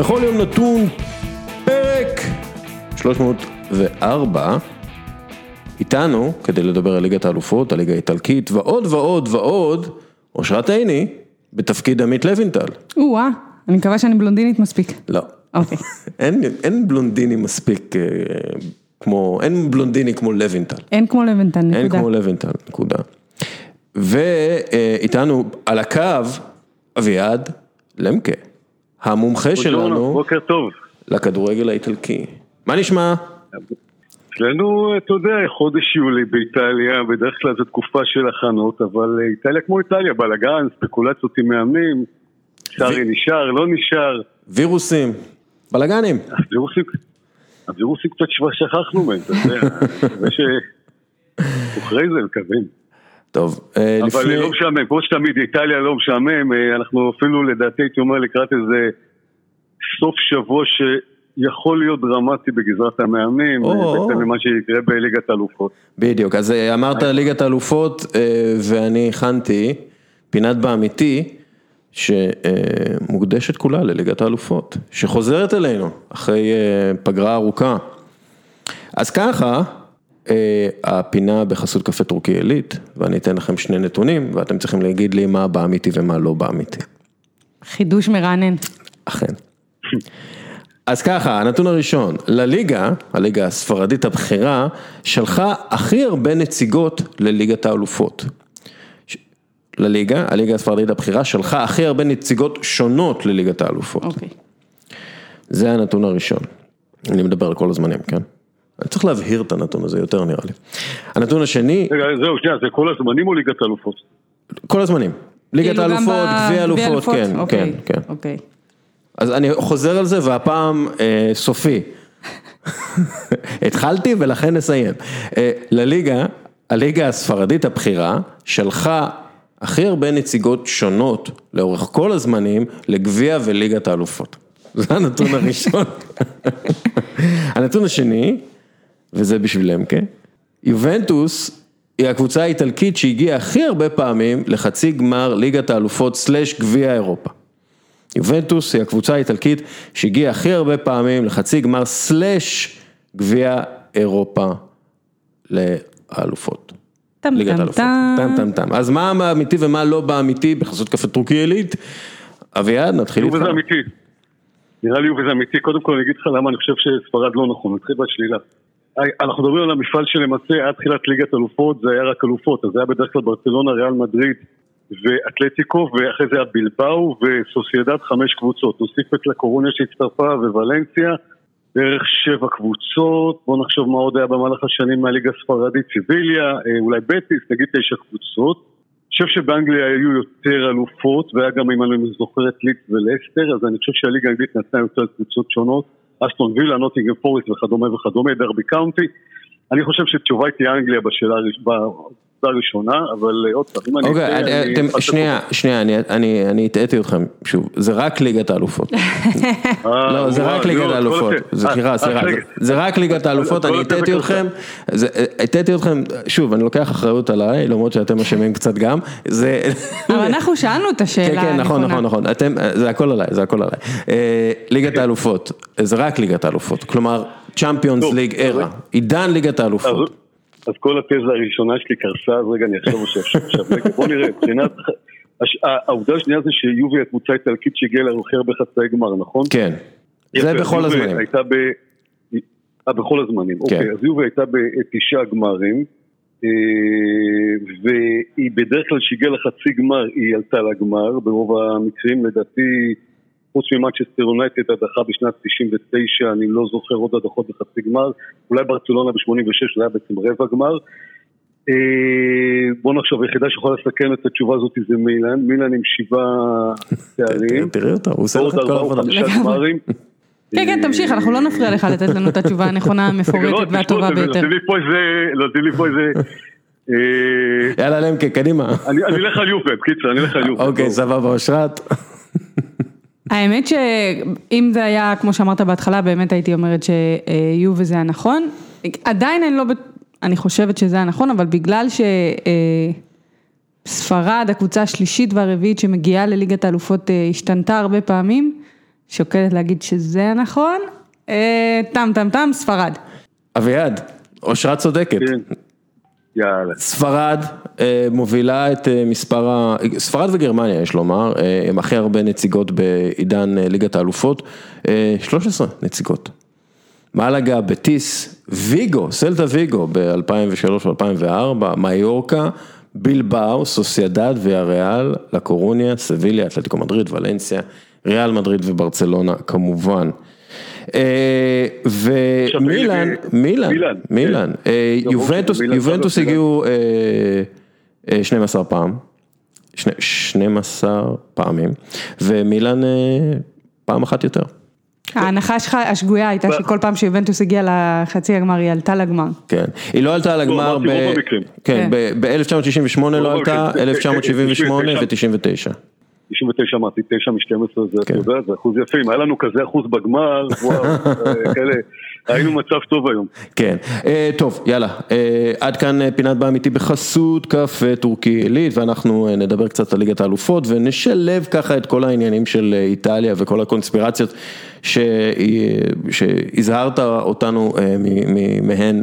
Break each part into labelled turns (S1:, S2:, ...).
S1: בכל יום נתון פרק 304 איתנו כדי לדבר על ליגת האלופות, הליגה האיטלקית ועוד ועוד ועוד, אושרת עיני בתפקיד עמית לוינטל.
S2: או-אה, אני מקווה שאני בלונדינית מספיק.
S1: לא.
S2: אוקיי.
S1: אין, אין בלונדיני מספיק אה, כמו, אין בלונדיני כמו לוינטל.
S2: אין כמו לבנטל, נקודה.
S1: אין כמו לוינטל, נקודה. ואיתנו על הקו אביעד למקה, המומחה שלנו
S3: בוקר טוב.
S1: לכדורגל האיטלקי. מה נשמע?
S3: אצלנו, אתה יודע, חודש יולי באיטליה, בדרך כלל זו תקופה של הכנות, אבל איטליה כמו איטליה, בלאגן, ספקולציות עם מאמנים, שרי נשאר, לא נשאר,
S1: וירוסים, בלאגנים.
S3: הווירוסים, הווירוסים קצת שכחנו מהם, אתה יודע, מקווה ש... אחרי זה מקווים.
S1: טוב, אה,
S3: אבל
S1: לפני...
S3: לא משעמם, כמו שתמיד, איטליה לא משעמם, אה, אנחנו אפילו לדעתי הייתי אומר לקראת איזה סוף שבוע שיכול להיות דרמטי בגזרת המאמנים, אה. בהתאם למה שיקרה בליגת האלופות.
S1: בדיוק, אז אמרת ליגת האלופות אה, ואני הכנתי פינת באמיתי שמוקדשת כולה לליגת האלופות, שחוזרת אלינו אחרי פגרה ארוכה. אז ככה, הפינה בחסות קפה טורקי עילית, ואני אתן לכם שני נתונים ואתם צריכים להגיד לי מה באמיתי ומה לא באמיתי.
S2: חידוש מרענן.
S1: אכן. אז ככה, הנתון הראשון, לליגה, הליגה הספרדית הבכירה, שלחה הכי הרבה נציגות לליגת האלופות. לליגה, הליגה הספרדית הבכירה שלחה הכי הרבה נציגות שונות לליגת האלופות.
S2: אוקיי.
S1: זה הנתון הראשון. אני מדבר על כל הזמנים, כן? צריך להבהיר את הנתון הזה יותר נראה לי. הנתון השני,
S3: רגע, זהו, שנייה, זה כל הזמנים או ליגת האלופות?
S1: כל הזמנים. ליגת
S2: כאילו
S1: האלופות, גביע האלופות, כן, כן,
S2: אוקיי,
S1: כן.
S2: אוקיי.
S1: אז אני חוזר על זה והפעם אה, סופי. התחלתי ולכן נסיים. אה, לליגה, הליגה הספרדית הבכירה שלחה הכי הרבה נציגות שונות לאורך כל הזמנים לגביע וליגת האלופות. זה הנתון הראשון. הנתון השני, וזה בשביל למקה, יובנטוס היא הקבוצה האיטלקית שהגיעה הכי הרבה פעמים לחצי גמר ליגת האלופות סלאש גביע אירופה. יובנטוס היא הקבוצה האיטלקית שהגיעה הכי הרבה פעמים לחצי גמר סלאש גביע אירופה לאלופות.
S2: טם
S1: ליגת
S2: טם. טם.
S1: טם. אז מה באמיתי ומה לא באמיתי בחסות קפה טורקי עילית? אביעד, נתחיל איתך.
S3: נראה לי יובל זה אמיתי. קודם כל אני אגיד לך למה אני חושב שספרד לא נכון, נתחיל בשלילה. אנחנו מדברים על המפעל שלמעשה עד תחילת ליגת אלופות זה היה רק אלופות, אז זה היה בדרך כלל ברצלונה, ריאל מדריד ואתלטיקו, ואחרי זה היה בלבאו וסוסיידד חמש קבוצות. נוסיף את לקורוניה שהצטרפה וולנסיה, בערך שבע קבוצות, בואו נחשוב מה עוד היה במהלך השנים מהליגה הספרדית, סיביליה, אה, אולי בטיס, נגיד תשע קבוצות. אני חושב שבאנגליה היו יותר אלופות, והיה גם, אם אני זוכר, את ליץ ולסטר, אז אני חושב שהליגה האנגלית נתנה יותר קבוצות שונות, אסטון וילה, נוטינגרם פורסט וכדומה וכדומה, דרבי קאונטי. אני חושב שתשובה תהיה אנגליה בשאלה בעובדה הראשונה, אבל אה, עוד פעם, אם אני...
S1: אוקיי, אה, אתם- שנייה, שנייה, אני- אני אני הטעיתי אתכם, שוב, זה רק ליגת האלופות.
S3: אה,
S1: לא, זה רק ליגת
S3: כל
S1: האלופות, זה
S3: אה,
S1: סליחה,
S3: אה.
S1: זה- רק ליגת האלופות, אני הטעיתי אתכם, הטעיתי אתכם, שוב, אני לוקח אחריות עליי, למרות שאתם אשמים קצת גם, זה...
S2: אבל אנחנו שאלנו את השאלה
S1: כן, כן, נכון,
S2: הנכונה.
S1: נכון, נכון, אתם, זה הכל עליי, זה הכל עליי. אה, ליגת האלופות, זה רק ליגת האלופות, כלומר, צ'מפיונס
S3: טוב,
S1: ליג
S3: רגע.
S1: עידן ליגת האלופות.
S3: אז כל התזה הראשונה שלי קרסה, אז רגע אני אחשוב עכשיו, רגע בוא נראה, מבחינת, הש- העובדה השנייה זה שיובי הקבוצה האיטלקית שהגיעה להכי הרבה חצאי גמר, נכון?
S1: כן, זה
S3: יפה,
S1: בכל
S3: יובה
S1: הזמנים.
S3: הייתה ב... אה, בכל הזמנים,
S1: כן.
S3: אוקיי, אז יובה הייתה בתשעה גמרים, אה, והיא בדרך כלל כשהגיעה לחצי גמר היא עלתה לגמר, ברוב המקרים לדעתי, חוץ ממנצ'סטר יונייטד הדחה בשנת 99, אני לא זוכר עוד הדחות בחצי גמר, אולי ברצלונה ב-86 זה היה בעצם רבע גמר. אה, בוא נחשוב, היחידה שיכולה לסכם את התשובה הזאת זה מילאן, מילאן עם שבעה תארים,
S1: תראי אותו, הוא עושה לך כל העבודה.
S3: חמישה
S2: לגמרי.
S3: גמרים.
S2: כן, כן, תמשיך, אנחנו לא נפריע לך לתת לנו את התשובה הנכונה,
S3: לא,
S2: המפורטת
S3: תשמעו,
S2: והטובה ביותר.
S3: נותנים לי פה איזה, נותנים לי פה איזה, אה,
S1: יאללה למקה, קדימה.
S3: אני אני אלך על יופה, בקיצר, אני אלך על יופה.
S1: אוקיי. סבבה, אושרת.
S2: האמת שאם זה היה, כמו שאמרת בהתחלה, באמת הייתי אומרת שיובה זה הנכון. עדיין אני לא, אני חושבת שזה הנכון, אבל בגלל שספרד, הקבוצה השלישית והרביעית שמגיעה לליגת האלופות, אה, השתנתה הרבה פעמים, שוקלת להגיד שזה הנכון. אה, טם טם טם, ספרד.
S1: אביעד, אושרת צודקת.
S3: יאללה.
S1: ספרד אה, מובילה את אה, מספר ה... ספרד וגרמניה יש לומר, אה, הם הכי הרבה נציגות בעידן ליגת האלופות, אה, 13 נציגות. מלאגה, בטיס, ויגו, סלטה ויגו ב-2003 ו-2004, מיורקה, בילבאו, סוסיידד ויאריאל, לקורוניה, סביליה, אתלטיקו מדריד, ולנסיה, ריאל מדריד וברצלונה כמובן. אה, ומילאן, מילאן,
S3: מילאן, כן. לא,
S1: יובנטוס הגיעו אה, אה, 12 פעם, שני- 12 פעמים, ומילאן אה, פעם אחת יותר.
S2: ההנחה שלך השגויה הייתה שכל פעם שיובנטוס הגיעה לחצי הגמר היא עלתה לגמר.
S1: כן, היא לא עלתה לגמר,
S3: אמרתי רוב המקרים.
S1: כן,
S2: כן.
S1: ב-1968 לא
S3: רוב
S1: עלתה,
S3: המקרים.
S1: 1978 ו-99.
S3: 99 אמרתי, 9 מ-12 זה,
S1: כן.
S3: אתה יודע, זה אחוז יפה, אם היה לנו כזה אחוז בגמר, וואו, אה, כאלה, היינו במצב טוב היום.
S1: כן, אה, טוב, יאללה, אה, עד כאן אה, פינת באמיתי בחסות קפה טורקי עילית, ואנחנו נדבר קצת על ליגת האלופות, ונשלב ככה את כל העניינים של איטליה וכל הקונספירציות שהזהרת אותנו מהן,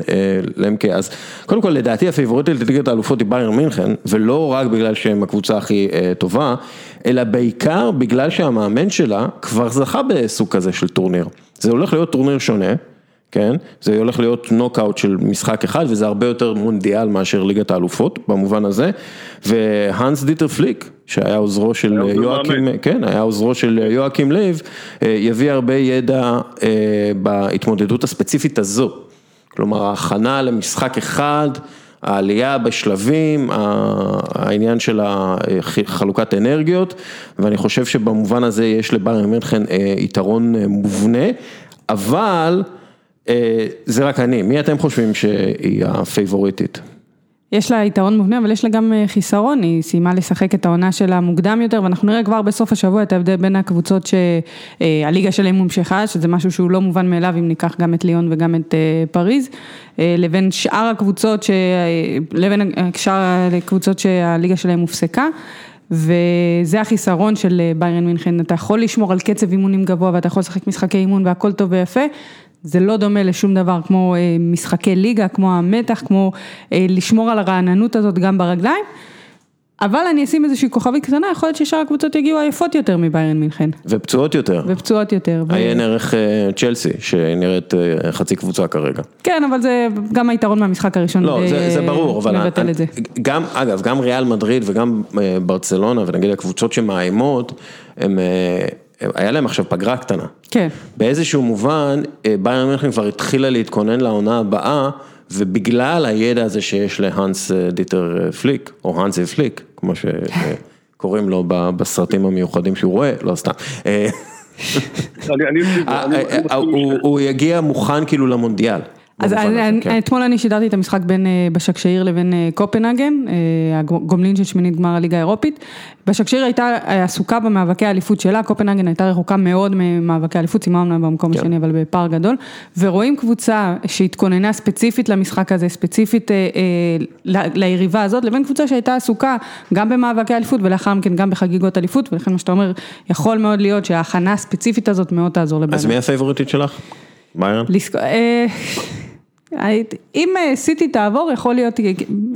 S1: למקה. אז קודם כל, לדעתי הפייבוריטית לליגת האלופות היא ביירן מינכן, ולא רק בגלל שהם הקבוצה הכי טובה, אלא בעיקר בגלל שהמאמן שלה כבר זכה בסוג כזה של טורניר. זה הולך להיות טורניר שונה. כן? זה הולך להיות נוקאוט של משחק אחד וזה הרבה יותר מונדיאל מאשר ליגת האלופות במובן הזה והאנס דיטר פליק שהיה עוזרו של יואקים. כן, היה עוזרו של יואקים לייב, אה, יביא הרבה ידע אה, בהתמודדות הספציפית הזו. כלומר ההכנה למשחק אחד, העלייה בשלבים, העניין של חלוקת אנרגיות, ואני חושב שבמובן הזה יש לביירן מינכן אה, יתרון מובנה, אבל זה רק אני, מי אתם חושבים שהיא הפייבוריטית? יש
S2: לה יתרון מובנה, אבל יש לה גם אה, חיסרון, היא סיימה לשחק את העונה שלה מוקדם יותר, ואנחנו נראה כבר בסוף השבוע את ההבדל בין הקבוצות שהליגה שלהם הומשכה, שזה משהו שהוא לא מובן מאליו אם ניקח גם את ליון וגם את אה, פריז, אה, לבין שאר הקבוצות, ש... אה, לבין שאר הקבוצות שהליגה שלהם הופסקה. וזה החיסרון של אה, ביירן מינכן, אתה יכול לשמור על קצב אימונים גבוה ואתה יכול לשחק משחקי אימון והכל טוב ויפה, זה לא דומה לשום דבר כמו אה, משחקי ליגה, כמו המתח, כמו אה, לשמור על הרעננות הזאת גם ברגליים, אבל אני אשים איזושהי כוכבית קטנה, יכול להיות ששאר הקבוצות יגיעו עייפות יותר מביירן מינכן,
S1: ופצועות יותר,
S2: ופצועות יותר.
S1: עיין ערך אה, צ'לסי שנראית חצי קבוצה כרגע.
S2: כן, אבל זה גם היתרון מהמשחק הראשון.
S1: לא,
S2: ב-
S1: זה, זה ברור, אבל
S2: מבטל
S1: אני-
S2: את זה.
S1: גם, אגב, גם ריאל מדריד וגם ברצלונה, ונגיד הקבוצות שמאיימות, הם- היה להם עכשיו פגרה קטנה.
S2: כן.
S1: באיזשהו מובן, אה, ביירן מינכן כבר התחילה להתכונן לעונה הבאה, ובגלל הידע הזה שיש להאנס אה, דיטר אה, פליק, או האנסי פליק, כמו שקוראים לו בסרטים המיוחדים שהוא רואה, לא סתם. הוא יגיע מוכן כאילו למונדיאל.
S2: אז
S1: הזה,
S2: אני-
S1: כן.
S2: אתמול אני שידרתי את המשחק בין אה, בשקשיר לבין אה, קופנהגן, אה, הגומלין של שמינית גמר הליגה האירופית. בשקשיר הייתה עסוקה במאבקי האליפות שלה, קופנהגן הייתה רחוקה מאוד ממאבקי האליפות, אומנם במקום
S1: כן.
S2: השני אבל בפער גדול, ורואים קבוצה שהתכוננה ספציפית למשחק הזה, ספציפית ליריבה הזאת, לבין קבוצה שהייתה עסוקה גם במאבקי האליפות ולאחר מכן גם בחגיגות אליפות, ולכן מה שאתה אומר, יכול מאוד להיות שההכנה הספציפית הזאת מאוד תעזור לביירן.
S1: אז מי הפייבוריטית שלך? ביירן?
S2: אם אה, סיטי תעבור, יכול להיות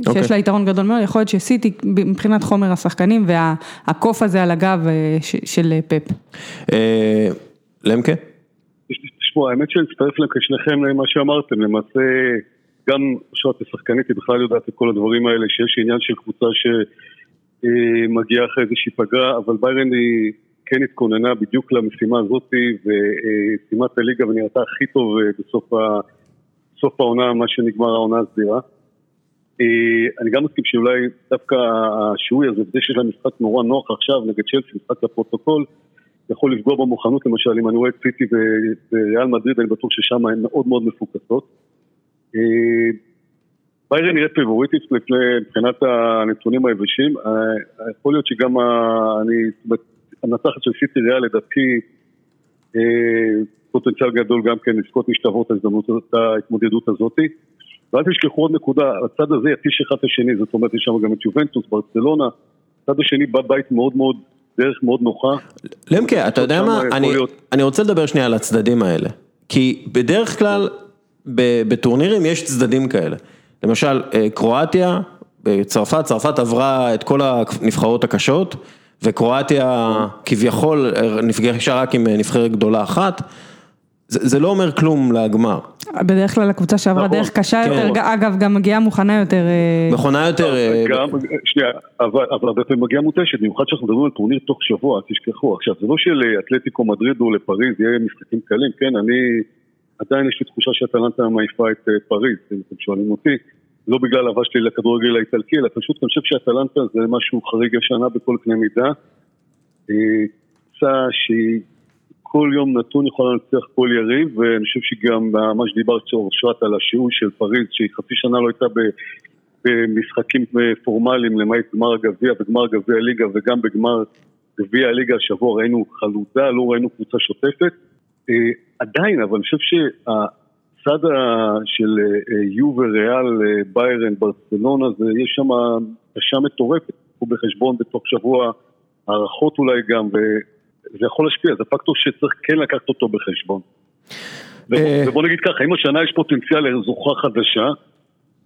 S1: אוקיי.
S2: שיש לה יתרון גדול מאוד, יכול להיות שסיטי מבחינת חומר השחקנים והקוף הזה על הגב אה, של אה, פפ.
S1: למקה?
S3: תשמעו, האמת שאני מצטרף לשניכם למה שאמרתם, למעשה גם אושרת השחקנית היא בכלל יודעת את כל הדברים האלה, שיש עניין של קבוצה שמגיעה אחרי איזושהי פגרה, אבל ביירן היא כן התכוננה בדיוק למשימה הזאתי וסיימה את הליגה ונראתה הכי טוב בסוף ה- סוף העונה, מה שנגמר העונה הסדירה. אה, אני גם מסכים שאולי דווקא השיעוי הזה, וזה שיש להם משחק נורא נוח עכשיו נגד צ'לסי, משחק לפרוטוקול, יכול לפגוע במוכנות, למשל, אם אני רואה את סיטי וריאל מדריד, אני בטוח ששם הן מאוד מאוד מפוקסות. אה, ביירן נראית פיבוריטית מבחינת הנתונים היבשים, אה, יכול להיות שגם אני, הנצחת של סיטי ריאל לדעתי פוטנציאל גדול גם כן לזכות משתוות הזאת, ההתמודדות הזאתי. ואל תשכחו עוד נקודה, הצד הזה יתיש אחד את השני, זאת אומרת יש שם גם את יובנטוס, ברצלונה, הצד השני בא בית מאוד מאוד דרך מאוד נוחה.
S1: למקה, אתה יודע מה, אני, אני רוצה לדבר שנייה על הצדדים האלה. כי בדרך כלל, בטורנירים יש צדדים כאלה. למשל, אה, קרואטיה, בצרפת, צרפת עברה את כל הנבחרות הקשות, וקרואטיה כביכול אה, נפגשה רק עם אה, נבחרת גדולה אחת. זה, לא אומר כלום לגמר.
S2: בדרך כלל הקבוצה שעברה
S3: נכון,
S2: דרך קשה
S1: כן.
S2: יותר, אגב, גם מגיעה מוכנה יותר. אה,
S1: מכונה יותר... אה,
S3: גם, שנייה, אבל אבל הרבה פעמים מגיעה מותשת, במיוחד שאנחנו מדברים על טורניר תוך שבוע, אל תשכחו. עכשיו, זה לא שלאתלטיקו מדריד או לפריז יהיה משחקים קלים, כן, אני, עדיין יש לי תחושה שאטלנטה מעיפה את אה, פריז, אם אתם שואלים אותי. לא בגלל אהבה שלי לכדורגל האיטלקי, אלא פשוט אני חושב שאטלנטה זה משהו חריג השנה בכל קנה מידה. קבוצה שהיא כל יום נתון יכולה לנצח כל יריב, ואני חושב שגם מה שדיברת אושרת על השיעור של פריז, שהיא חצי שנה לא הייתה במשחקים אה, פורמליים, למעט גמר הגביע וגמר גביע הליגה, וגם בגמר גביע הליגה השבוע ראינו חלודה, לא ראינו קבוצה שוטפת. אה, עדיין, אבל אני חושב שהצד של אה, יו וריאל, ביירן, ברצלונה, זה, יש שם קשה מטורפת, קחו בחשבון בתוך שבוע הערכות אולי גם, וזה יכול להשפיע, זה פקטור שצריך כן לקחת אותו בחשבון.
S1: אה.
S3: ובוא נגיד ככה, אם השנה יש פוטנציאל לזוכה חדשה,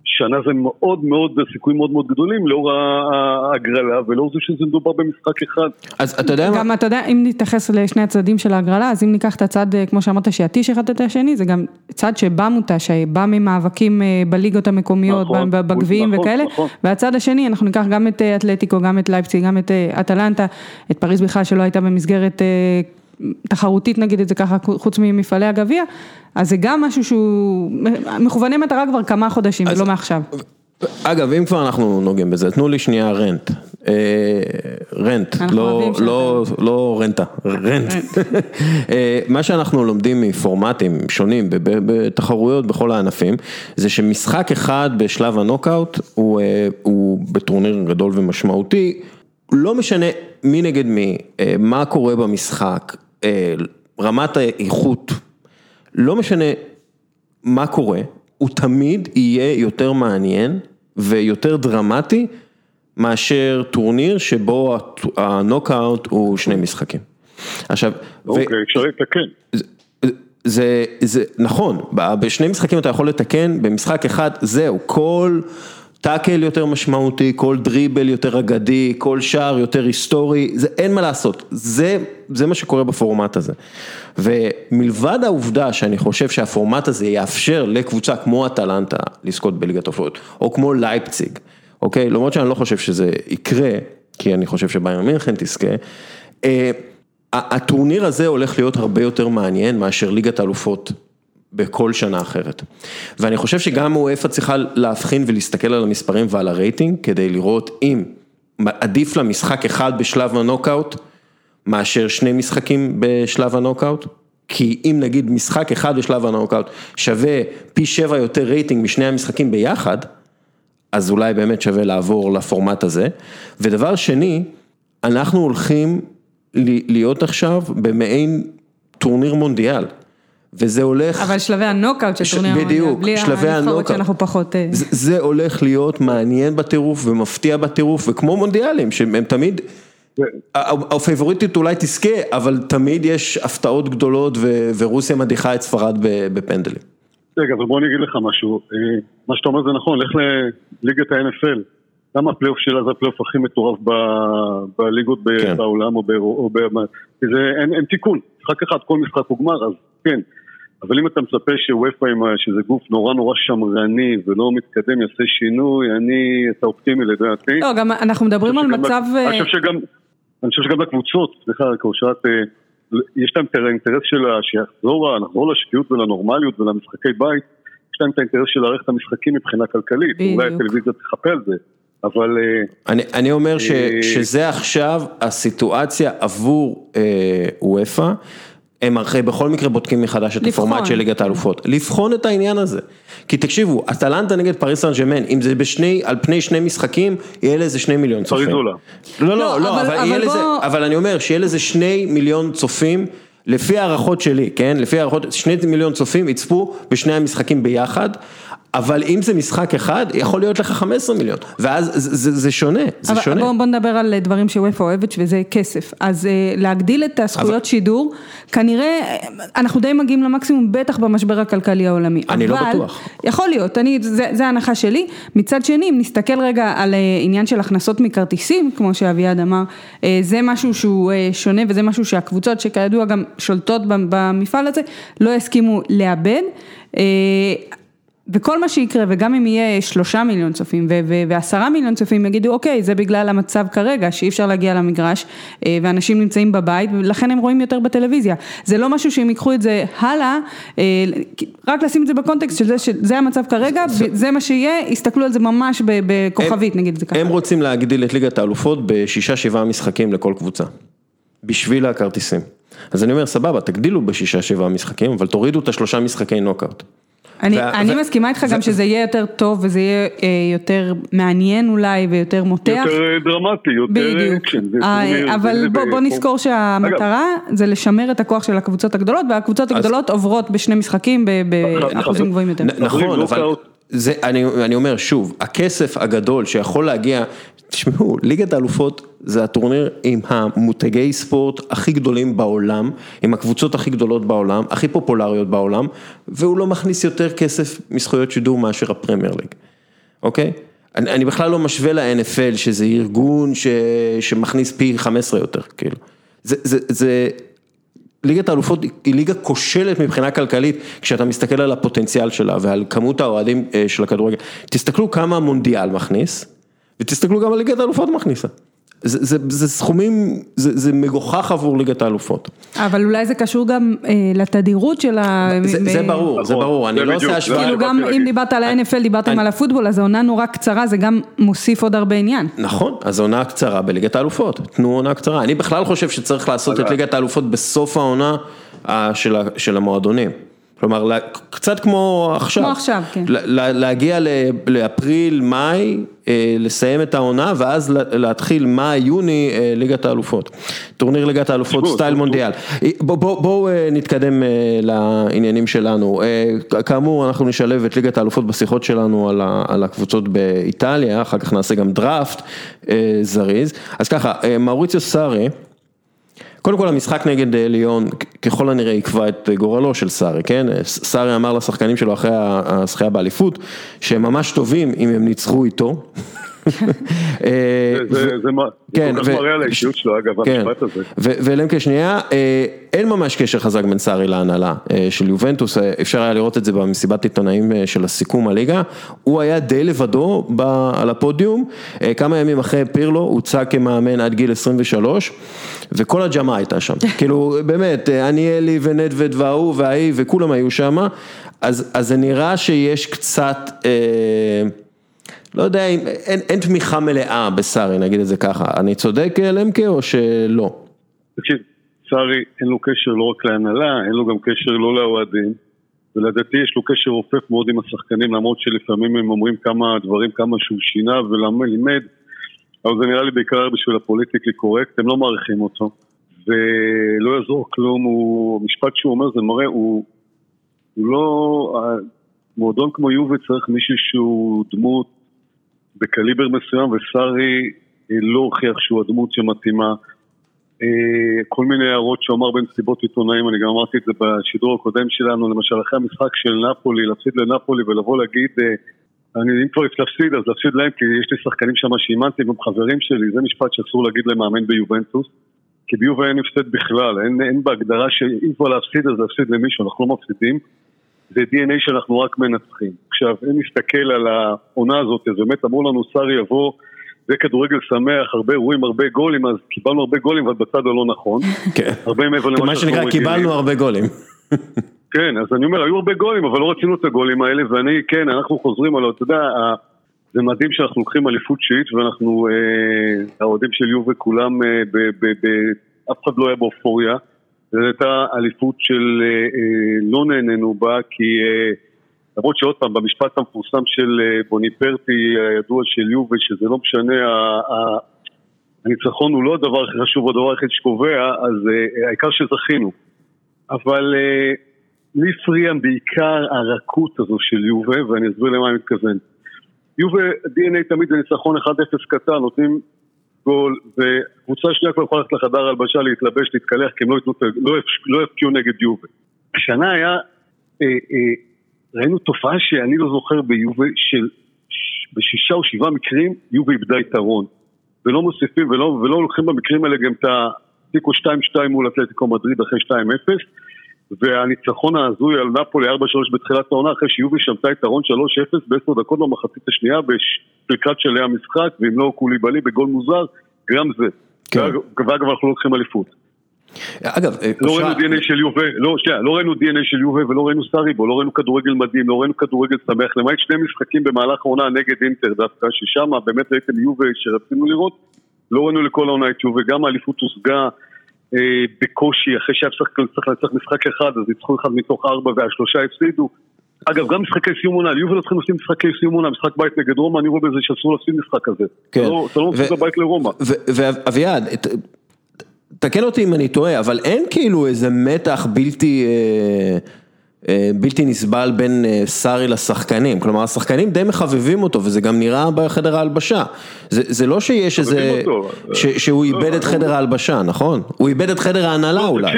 S3: שנה זה מאוד מאוד, סיכויים מאוד מאוד גדולים לאור ההגרלה ולאור זה שזה מדובר במשחק אחד.
S1: אז אתה יודע מה?
S2: גם אתה יודע, אם נתייחס לשני הצדדים של ההגרלה, אז אם ניקח את הצד, אה, כמו שאמרת, שיתיש אחד את השני, זה גם צד שבא מותש, שבא ממאבקים אה, בליגות המקומיות,
S3: נכון,
S2: בגביעים
S3: נכון,
S2: וכאלה,
S3: נכון.
S2: והצד השני, אנחנו ניקח גם את אה, אתלטיקו, גם את לייפציג, גם את אה, אטלנטה, את פריז בכלל שלא הייתה במסגרת אה, תחרותית, נגיד את זה ככה, חוץ ממפעלי הגביע, אז זה גם משהו שהוא מכווני מטרה כבר כמה חודשים, ולא מעכשיו.
S1: אגב, אם כבר אנחנו נוגעים בזה, תנו לי שנייה רנט. אה, רנט, לא, לא, לא רנטה, רנט. אה, מה שאנחנו לומדים מפורמטים שונים בתחרויות בכל הענפים, זה שמשחק אחד בשלב הנוקאוט הוא, אה, הוא בטורניר גדול ומשמעותי, לא משנה מי נגד מי, מה קורה במשחק, רמת האיכות, לא משנה מה קורה, הוא תמיד יהיה יותר מעניין ויותר דרמטי מאשר טורניר שבו הנוקאוט הוא שני משחקים. עכשיו,
S3: אוקיי, אפשר לתקן.
S1: זה, זה נכון, בשני משחקים אתה יכול לתקן, במשחק אחד זהו, כל טאקל יותר משמעותי, כל דריבל יותר אגדי, כל שער יותר היסטורי, זה אין מה לעשות, זה, זה מה שקורה בפורמט הזה. ומלבד העובדה שאני חושב שהפורמט הזה יאפשר לקבוצה כמו אטלנטה לזכות בליגת אלופות, או כמו לייפציג, אוקיי? למרות שאני לא חושב שזה יקרה, כי אני חושב שביירן מינכן תזכה. אה, הטורניר הזה הולך להיות הרבה יותר מעניין מאשר ליגת האלופות בכל שנה אחרת. ואני חושב שגם אופ"א צריכה להבחין ולהסתכל על המספרים ועל הרייטינג כדי לראות אם עדיף לה משחק אחד בשלב הנוקאוט מאשר שני משחקים בשלב הנוקאוט. כי אם נגיד משחק אחד בשלב הנוקאוט שווה פי שבע יותר רייטינג משני המשחקים ביחד, אז אולי באמת שווה לעבור לפורמט הזה. ודבר שני, אנחנו הולכים להיות עכשיו במעין טורניר מונדיאל. וזה הולך...
S2: אבל שלבי הנוקאוט של טורניר המונדיאל,
S1: בדיוק,
S2: בלי
S1: שלבי
S2: הנבחרות
S1: הנוקאוט.
S2: שאנחנו פחות... אה,
S1: זה, זה הולך להיות מעניין בטירוף ומפתיע בטירוף וכמו מונדיאלים שהם תמיד, הפייבוריטית אולי תזכה אבל תמיד יש הפתעות גדולות ו- ורוסיה מדיחה את ספרד בפנדלים.
S3: רגע, אבל בוא אני אגיד לך משהו. אה, מה שאתה אומר זה נכון, לך לליגת ה-NFL. למה הפלייאוף שלה זה הפלייאוף הכי מטורף ב- בליגות
S1: כן.
S3: בעולם או ב... או ב- כי זה, אין, אין תיקון. משחק אחד, כל משחק הוא גמר, אז כן. אבל אם אתה מצפה שאופ"א, שזה גוף נורא נורא שמרני ולא מתקדם, יעשה שינוי, אני, אתה אופטימי לדעתי.
S2: לא, גם אנחנו מדברים על
S3: אני חושב
S2: מצב...
S3: שגם-
S2: אה,
S3: אני חושב שגם, אני חושב שגם לקבוצות, סליחה, כאושרת, אה, יש להם את האינטרס שלה, שיחזור, נחזור לשפיות ולנורמליות ולמשחקי בית, יש להם את האינטרס של לארח את המשחקים מבחינה כלכלית. אולי הטלוויזיה תחפה על זה, אבל אה,
S1: אני, אני אומר ש, שזה עכשיו הסיטואציה עבור אה, וופא, הם הרי בכל מקרה בודקים מחדש את
S2: לבחון.
S1: הפורמט של ליגת האלופות, לבחון את העניין הזה. כי תקשיבו, אטלנטה נגד פריס סן ג'מאן, אם זה בשני, על פני שני משחקים, יהיה לזה שני מיליון צופים. לא, לא,
S2: לא,
S1: לא,
S2: אבל-
S1: אבל,
S2: אבל
S1: לזה,
S2: בוא-
S1: אבל אני אומר שיהיה לזה שני מיליון צופים, לפי הערכות שלי, כן? לפי הערכות, שני מיליון צופים יצפו בשני המשחקים ביחד. אבל אם זה משחק אחד, יכול להיות לך 15 מיליון, ואז זה, זה, זה שונה, זה
S2: אבל
S1: שונה.
S2: בוא, בוא נדבר על דברים שוופא אוהבת וזה כסף, אז אה, להגדיל את הזכויות
S1: אבל...
S2: שידור, כנראה, אה, אנחנו די מגיעים למקסימום, בטח במשבר הכלכלי העולמי.
S1: אני לא
S2: אבל,
S1: לא בטוח.
S2: יכול להיות, אני, זה, זה ההנחה שלי, מצד שני, אם נסתכל רגע על עניין של הכנסות מכרטיסים, כמו שאביעד אמר, זה משהו שהוא שונה וזה משהו שהקבוצות שכידוע גם שולטות במפעל הזה, לא יסכימו לאבד. וכל מה שיקרה, וגם אם יהיה שלושה מיליון צופים ועשרה מיליון צופים, יגידו אוקיי, זה בגלל המצב כרגע, שאי אפשר להגיע למגרש, ואנשים נמצאים בבית, ולכן הם רואים יותר בטלוויזיה. זה לא משהו שהם ייקחו את זה הלאה, רק לשים את זה בקונטקסט של זה, שזה המצב כרגע, זה מה שיהיה, יסתכלו על זה ממש בכוכבית, נגיד את זה ככה.
S1: הם רוצים להגדיל את ליגת האלופות בשישה שבעה משחקים לכל קבוצה, בשביל הכרטיסים. אז אני אומר, סבבה, תגדילו בשישה שבעה משחקים, אבל תורידו את השלושה משחקי נוקאוט.
S2: אני, וה, אני ו... מסכימה איתך גם שזה יהיה יותר טוב וזה יהיה אה, יותר מעניין אולי ויותר מותח.
S3: יותר דרמטי, יותר
S2: בדיוק. אקשן. אה, אבל בוא, בוא נזכור שהמטרה אגב. זה לשמר את הכוח של הקבוצות הגדולות והקבוצות אז... הגדולות עוברות בשני משחקים באחוזים גבוהים יותר.
S1: נכון, אבל זה, אני, אני אומר שוב, הכסף הגדול שיכול להגיע, תשמעו, ליגת האלופות זה הטורניר עם המותגי ספורט הכי גדולים בעולם, עם הקבוצות הכי גדולות בעולם, הכי פופולריות בעולם, והוא לא מכניס יותר כסף מזכויות שידור מאשר הפרמייר ליג, אוקיי? אני, אני בכלל לא משווה ל-NFL שזה ארגון ש, שמכניס פי 15 יותר, כאילו. זה, זה, זה, ליגת האלופות היא ליגה כושלת מבחינה כלכלית, כשאתה מסתכל על הפוטנציאל שלה ועל כמות האוהדים של הכדורגל. תסתכלו כמה המונדיאל מכניס, ותסתכלו גם על ליגת האלופות מכניסה. זה, זה, זה סכומים, זה, זה מגוחך עבור ליגת האלופות.
S2: אבל אולי זה קשור גם אה, לתדירות של ה...
S1: זה, זה ברור, זה ברור, אני לא עושה השוואה.
S2: כאילו גם אם דיברת על ה-NFL, דיברתם אני... על הפוטבול, אז העונה נורא קצרה, זה גם מוסיף עוד הרבה עניין.
S1: נכון, אז עונה קצרה בליגת האלופות, תנו עונה קצרה. אני בכלל חושב שצריך לעשות את ליגת האלופות בסוף העונה של, של המועדונים. כלומר, קצת כמו עכשיו,
S2: כמו עכשיו, כן,
S1: להגיע לאפריל, מאי, לסיים את העונה ואז להתחיל מאי, יוני, ליגת האלופות, טורניר ליגת האלופות סטייל מונדיאל. בואו נתקדם לעניינים שלנו, כאמור אנחנו נשלב את ליגת האלופות בשיחות שלנו על הקבוצות באיטליה, אחר כך נעשה גם דראפט זריז, אז ככה, מאוריציו סארי, קודם כל המשחק נגד ליאון ככל הנראה יקבע את גורלו של סארי, כן? סארי אמר לשחקנים שלו אחרי הזכייה באליפות שהם ממש טובים אם הם ניצחו איתו.
S3: זה כל כך מראה על האישיות שלו אגב,
S1: כן.
S3: המשפט הזה.
S1: ולמקה שנייה, אין ממש קשר חזק בין סארי להנהלה של יובנטוס, אפשר היה לראות את זה במסיבת עיתונאים של הסיכום הליגה, הוא היה די לבדו על הפודיום, כמה ימים אחרי פירלו, הוצג כמאמן עד גיל 23, וכל הג'מה הייתה שם, כאילו באמת, אני אלי ונדווד וההוא וההיא וכולם היו שם, אז זה נראה שיש קצת... לא יודע, אין, אין תמיכה מלאה בסארי, נגיד את זה ככה, אני צודק למקה או שלא?
S3: תקשיב, סארי אין לו קשר לא רק להנהלה, אין לו גם קשר לא לאוהדים, ולדעתי יש לו קשר רופף מאוד עם השחקנים, למרות שלפעמים הם אומרים כמה דברים, כמה שהוא שינה ולימד, אבל זה נראה לי בעיקר בשביל הפוליטיקלי קורקט, הם לא מעריכים אותו, ולא יעזור כלום, הוא, המשפט שהוא אומר זה מראה, הוא, הוא לא, מועדון כמו יובי צריך מישהו שהוא דמות בקליבר מסוים, וסארי אה, לא הוכיח שהוא הדמות שמתאימה. אה, כל מיני הערות שהוא אמר במסיבות עיתונאים, אני גם אמרתי את זה בשידור הקודם שלנו, למשל אחרי המשחק של נפולי, להפסיד לנפולי ולבוא להגיד, אה, אני אם כבר להפסיד אז להפסיד להם כי יש לי שחקנים שם שאימנתי והם חברים שלי, זה משפט שאסור להגיד למאמן ביובנטוס, כי ביובה אין הפסד בכלל, אין, אין בהגדרה שאם כבר להפסיד אז להפסיד למישהו, אנחנו לא מפסידים. זה DNA שאנחנו רק מנצחים. עכשיו, אם נסתכל על העונה הזאת, אז באמת אמרו לנו, סארי יבוא, זה כדורגל שמח, הרבה אירועים, הרבה גולים, אז קיבלנו הרבה גולים, אבל בצד הלא נכון.
S1: כן.
S3: הרבה מעבר למה
S1: שאנחנו רגילים. מה שנקרא, קיבלנו הרבה גולים.
S3: כן, אז אני אומר, היו הרבה גולים, אבל לא רצינו את הגולים האלה, ואני, כן, אנחנו חוזרים על, אתה יודע, זה מדהים שאנחנו לוקחים אליפות שיעית, ואנחנו, אה, האוהדים של יובה כולם, אה, אף אחד לא היה באופוריה. זו הייתה אליפות של אה, אה, לא נהנינו בה, כי אה, למרות שעוד פעם, במשפט המפורסם של בוניפרטי הידוע של יובל, שזה לא משנה, הניצחון הוא לא הדבר הכי חשוב, הדבר היחיד שקובע, אז העיקר שזכינו. אבל לי הפריע בעיקר הרכות הזו של יובה, ואני אסביר למה אני מתכוון. יובה, DNA תמיד זה ניצחון 1-0 קטן, נותנים גול, וקבוצה שנייה כבר יכולה ללכת לחדר הלבשה, להתלבש, להתקלח, כי הם לא, לא, לא יפקיעו נגד יובה. השנה היה, אה, אה, ראינו תופעה שאני לא זוכר ביובה, של בשישה או שבעה מקרים יובה איבדה יתרון. ולא מוסיפים ולא, ולא לוקחים במקרים האלה גם את התיקו 2-2 מול אתלטיקו מדריד אחרי 2-0 והניצחון ההזוי על נפולי 4-3 בתחילת העונה אחרי שיובי שמתה יתרון 3-0 בעשר דקות במחצית השנייה לקראת שלהי המשחק ואם לא קוליבאלי בגול מוזר גם זה. כן. ואגב אנחנו לא לוקחים אליפות.
S1: אגב,
S3: לא ראינו דנ"א של יובה, לא, שנייה, לא ראינו דנ"א של יובה ולא ראינו סאריבו, לא ראינו כדורגל מדהים, לא ראינו כדורגל שמח, למעט שני משחקים במהלך העונה נגד אינטר דווקא, ששם באמת ראיתם יובה שרצינו לראות, לא ראינו לכל העונה את יובה, גם האליפות הושגה אה, בקושי, אחרי שהיה צריך לנצח משחק אחד, אז ניצחו אחד מתוך ארבע והשלושה הפסידו. אגב, גם משחקי סיום עונה, ליובל לא צריכים לעשות משחקי סיום עונה, משחק בית נגד רומא, אני רואה בזה שאסור להפסיד משחק כזה. כן. אתה לא מפסיד בבית לרומא.
S1: ואביעד, תקן אותי אם אני טועה, אבל אין כאילו איזה מתח בלתי... אה, אה, בלתי נסבל בין אה, סארי לשחקנים, כלומר השחקנים די מחבבים אותו וזה גם נראה בחדר ההלבשה, זה, זה לא שיש איזה, ש, שהוא לא, איבד את לא. חדר ההלבשה, נכון? הוא איבד את חדר ההנהלה לא, אולי.